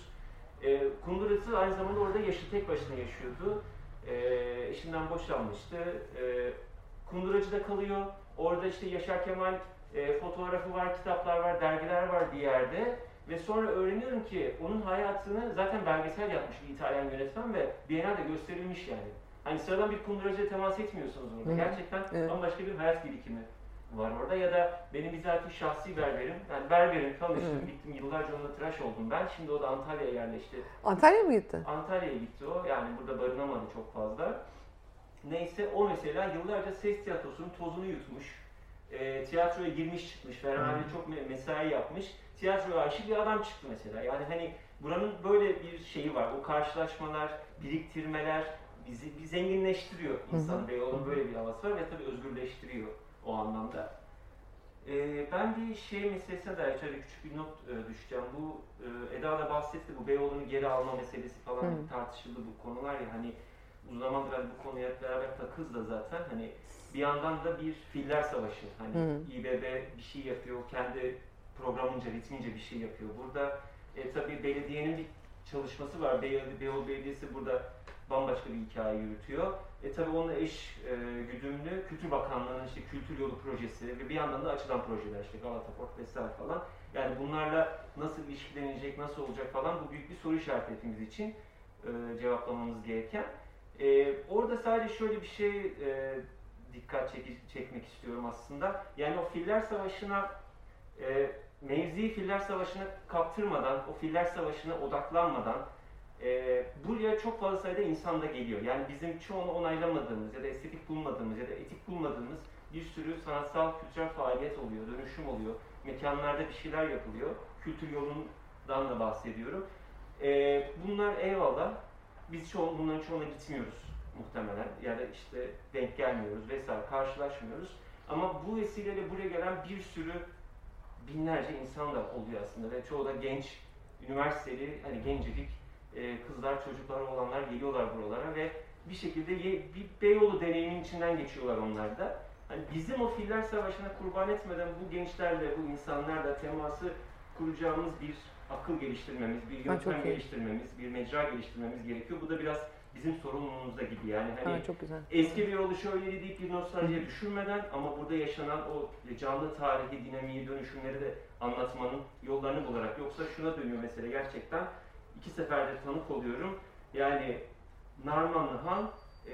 E, kundurası aynı zamanda orada yaşı tek başına yaşıyordu. E, eşinden boşanmıştı. E, kunduracıda kalıyor. Orada işte Yaşar Kemal e, fotoğrafı var, kitaplar var, dergiler var bir yerde. Ve sonra öğreniyorum ki onun hayatını zaten belgesel yapmış bir İtalyan yönetmen ve Biennale'de gösterilmiş yani. Hani sıradan bir kunduracıya temas etmiyorsunuz orada. Hı. Gerçekten Evet. bambaşka bir hayat birikimi var orada. Ya da benim bizatihi şahsi berberim. Yani berberim tanıştım, Hı. gittim yıllarca onunla tıraş oldum ben. Şimdi o da Antalya'ya yerleşti. Antalya'ya mı gitti? Antalya'ya gitti o. Yani burada barınamadı çok fazla. Neyse o mesela yıllarca ses tiyatrosunun tozunu yutmuş. E, tiyatroya girmiş çıkmış. Ferahalde çok me- mesai yapmış. Tiyatroya aşık bir adam çıktı mesela. Yani hani buranın böyle bir şeyi var. O karşılaşmalar, biriktirmeler bizi bir zenginleştiriyor insan. Beyoğlu'nun böyle bir havası var ve tabii özgürleştiriyor o anlamda. Ee, ben bir şey meselesine dair şöyle küçük bir not e, düşeceğim. Bu e, Eda da bahsetti bu Beyoğlu'nu geri alma meselesi falan Hı. tartışıldı bu konular ya hani uzun zamandır hani bu konuya hep beraber takız da zaten hani bir yandan da bir filler savaşı hani Hı. İBB bir şey yapıyor kendi programınca ritmince bir şey yapıyor. Burada e, tabii belediyenin bir çalışması var. Beyoğlu, Beyoğlu Belediyesi burada bambaşka bir hikaye yürütüyor. E tabii onunla eş e, güdümlü Kültür Bakanlığı'nın işte kültür yolu projesi ve bir yandan da açılan projeler işte Galata Port vesaire falan. Yani bunlarla nasıl ilişkilenecek, nasıl olacak falan bu büyük bir soru işareti hepimiz için e, cevaplamamız gereken. E, orada sadece şöyle bir şey e, dikkat çeki- çekmek istiyorum aslında. Yani o Filler Savaşı'na e, mevzi Filler Savaşı'na kaptırmadan, o Filler Savaşı'na odaklanmadan e, buraya çok fazla sayıda insan da geliyor. Yani bizim çoğunu onaylamadığımız ya da estetik bulmadığımız ya da etik bulmadığımız bir sürü sanatsal, kültürel faaliyet oluyor, dönüşüm oluyor. Mekanlarda bir şeyler yapılıyor. Kültür yolundan da bahsediyorum. E, bunlar eyvallah. Biz çoğu, bunların çoğuna gitmiyoruz muhtemelen. Ya da işte denk gelmiyoruz vesaire, karşılaşmıyoruz. Ama bu vesileyle buraya gelen bir sürü binlerce insan da oluyor aslında ve çoğu da genç, üniversiteli, hani gencecik e, kızlar, çocuklar olanlar geliyorlar buralara ve bir şekilde ye- bir Beyoğlu deneyimin içinden geçiyorlar onlar da. Hani bizim o filler savaşına kurban etmeden bu gençlerle, bu insanlarla teması kuracağımız bir akıl geliştirmemiz, bir yöntem geliştirmemiz, bir mecra geliştirmemiz gerekiyor. Bu da biraz bizim sorumluluğumuzda gibi yani. Hani Ha, çok güzel. Eski bir yolu şöyle deyip bir nostaljiye düşürmeden ama burada yaşanan o canlı tarihi, dinamiği, dönüşümleri de anlatmanın yollarını bularak. Yoksa şuna dönüyor mesele gerçekten. iki seferde tanık oluyorum. Yani Narmanlı Han e,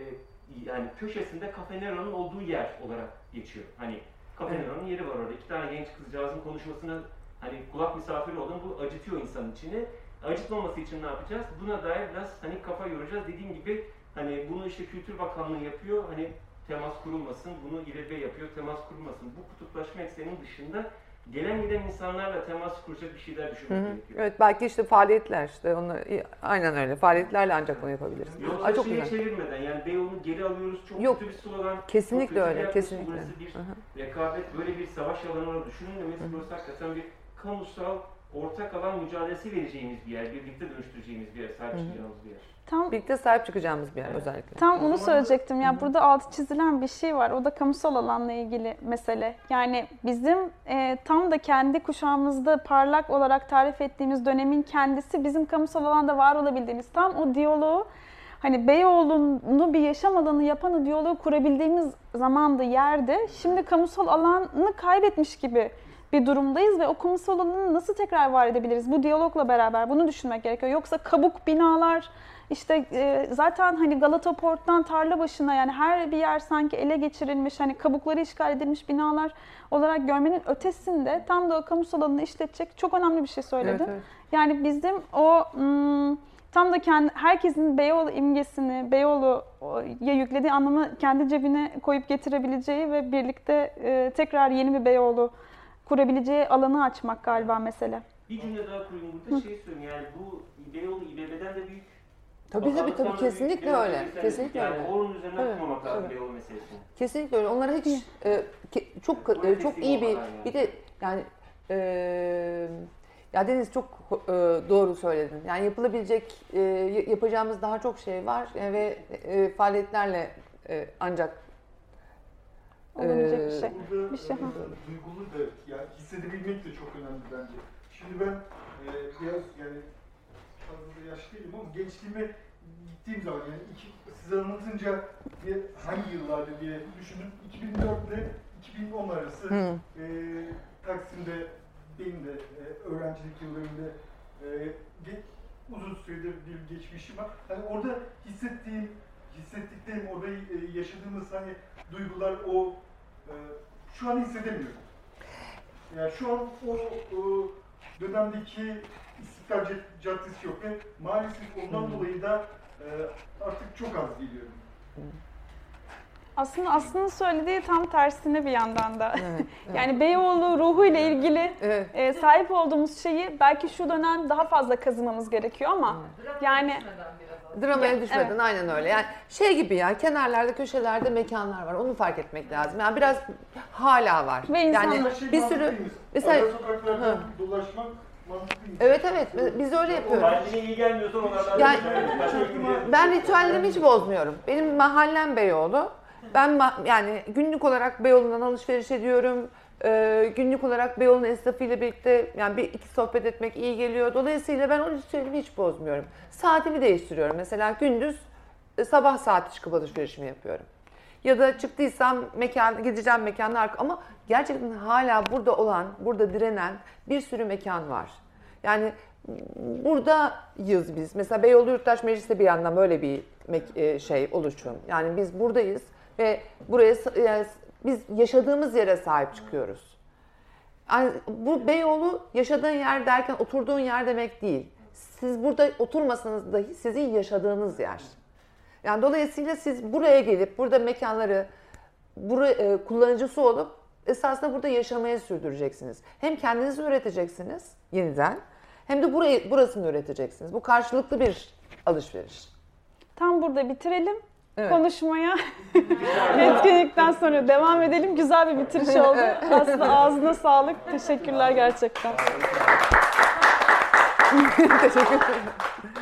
yani köşesinde Cafe Nero'nun olduğu yer olarak geçiyor. Hani Cafe Evet. Yeri var orada. İki tane genç kızcağızın konuşmasına hani kulak misafiri oldum. Bu acıtıyor insanın içini. Acıtmaması için ne yapacağız? Buna dair biraz hani kafa yoracağız. Dediğim gibi Hani bunu işte Kültür Bakanlığı yapıyor. Hani temas kurulmasın. Bunu İBB yapıyor. Temas kurulmasın. Bu kutuplaşma ekseninin dışında gelen giden insanlarla temas kuracak bir şeyler düşünmek gerekiyor. Evet belki işte faaliyetler işte onu aynen öyle. Faaliyetlerle ancak bunu yapabiliriz. Yoksa Ay çok şeye güzel. çevirmeden yani Beyoğlu'nu geri alıyoruz çok Yok. kötü bir slogan. Kesinlikle öyle, kesinlikle. Burası bir Hı hı. rekabet, böyle bir savaş alanı düşünülmemesi burası hakikaten bir kamusal ortak alan mücadelesi vereceğimiz bir yer, birlikte dönüştüreceğimiz bir yer, sahip çıkacağımız bir yer. Tam Birlikte sahip çıkacağımız bir yer özellikle. Tam onu söyleyecektim. Ya burada altı çizilen bir şey var. O da kamusal alanla ilgili mesele. Yani bizim e, tam da kendi kuşağımızda parlak olarak tarif ettiğimiz dönemin kendisi bizim kamusal alanda var olabildiğimiz tam o diyaloğu hani Beyoğlu'nu bir yaşam alanı yapan o diyaloğu kurabildiğimiz zamanda yerde şimdi kamusal alanı kaybetmiş gibi bir durumdayız ve o kamusal alanı nasıl tekrar var edebiliriz? Bu diyalogla beraber bunu düşünmek gerekiyor. Yoksa kabuk binalar, işte e, zaten hani Galata Port'tan tarla başına yani her bir yer sanki ele geçirilmiş, hani kabukları işgal edilmiş binalar olarak görmenin ötesinde tam da o kamusal alanını işletecek çok önemli bir şey söyledin. Evet, evet. Yani bizim o hmm, tam da kendi herkesin Beyoğlu imgesini, Beyoğlu'ya yüklediği anlamı kendi cebine koyup getirebileceği ve birlikte e, tekrar yeni bir Beyoğlu kurabileceği alanı açmak galiba mesele. Bir cümle daha kurayım burada şey söyleyeyim yani bu Beyoğlu İBB'den de büyük Tabii tabii tabii büyük, kesinlikle öyle. Kesinlikle yani öyle. onun üzerinden Evet, kurmamak lazım evet. Beyoğlu meselesini. Kesinlikle öyle. Onlara hiç e, ke- çok e, çok iyi bir yani. bir de yani e, ya Deniz çok e, doğru söyledin. Yani yapılabilecek e, yapacağımız daha çok şey var e, ve e, faaliyetlerle e, ancak Olabilecek Ee, bir şey. Burada Bir şey, e, hı. duygulu da yani hissedebilmek de çok önemli bence. Şimdi ben e, biraz yani fazla da yaşlı değilim ama gençliğime gittiğim zaman yani iki, size anlatınca bir, hangi yıllarda diye düşündüm. 2004 ile 2010 arası e, Taksim'de benim de e, öğrencilik yıllarında e, uzun süredir bir geçmişim var. Hani orada hissettiğim, hissettiklerim, orada e, yaşadığımız hani duygular o e, şu an hissedemiyorum. Yani şu an o e, dönemdeki İstiklal Cad- Caddesi yok ve maalesef ondan dolayı da e, artık çok az geliyorum. Aslında Aslı'nın söylediği tam tersine bir yandan da. Evet, evet. Yani Beyoğlu ruhuyla ilgili Evet. e, sahip olduğumuz şeyi belki şu dönem daha fazla kazımamız gerekiyor ama Dramaya Yani-. Dramaya Ya, düşmeden evet. aynen öyle. Yani şey gibi ya kenarlarda köşelerde mekanlar var. Onu fark etmek lazım. Yani biraz hala var. Ve yani insanlar- şey bir sürü mesela- Ara sokaklarda Hı. dolaşmak mantıklı değil mi? Evet evet biz öyle yapıyoruz. Kalbine iyi gelmiyorsa onlardan Yani- Ben ritüellerimi hiç bozmuyorum. Benim mahallem Beyoğlu. Ben ma- yani günlük olarak Beyoğlu'ndan alışveriş ediyorum. Ee, günlük olarak Beyoğlu'nun esnafıyla birlikte yani bir iki sohbet etmek iyi geliyor. Dolayısıyla ben o ritüelimi hiç bozmuyorum. Saatimi değiştiriyorum. Mesela gündüz e, sabah saati çıkıp alışverişimi yapıyorum. Ya da çıktıysam mekan gideceğim mekanlar ama gerçekten hala burada olan, burada direnen bir sürü mekan var. Yani buradayız biz. Mesela Beyoğlu Yurttaş Meclisi bir yandan böyle bir e, şey oluşum. Yani biz buradayız ve buraya yani biz yaşadığımız yere sahip çıkıyoruz. Yani bu Beyoğlu yaşadığın yer derken oturduğun yer demek değil. Siz burada oturmasanız dahi sizin yaşadığınız yer. Yani dolayısıyla siz buraya gelip burada mekanları buraya, e, kullanıcısı olup esasında burada yaşamaya sürdüreceksiniz. Hem kendinizi üreteceksiniz yeniden hem de burayı burasını üreteceksiniz. Bu karşılıklı bir alışveriş. tam burada bitirelim. Evet. Konuşmaya etkinlikten sonra devam edelim. Güzel bir bitiriş oldu. Aslında ağzına sağlık. Teşekkürler gerçekten. Teşekkür ederim.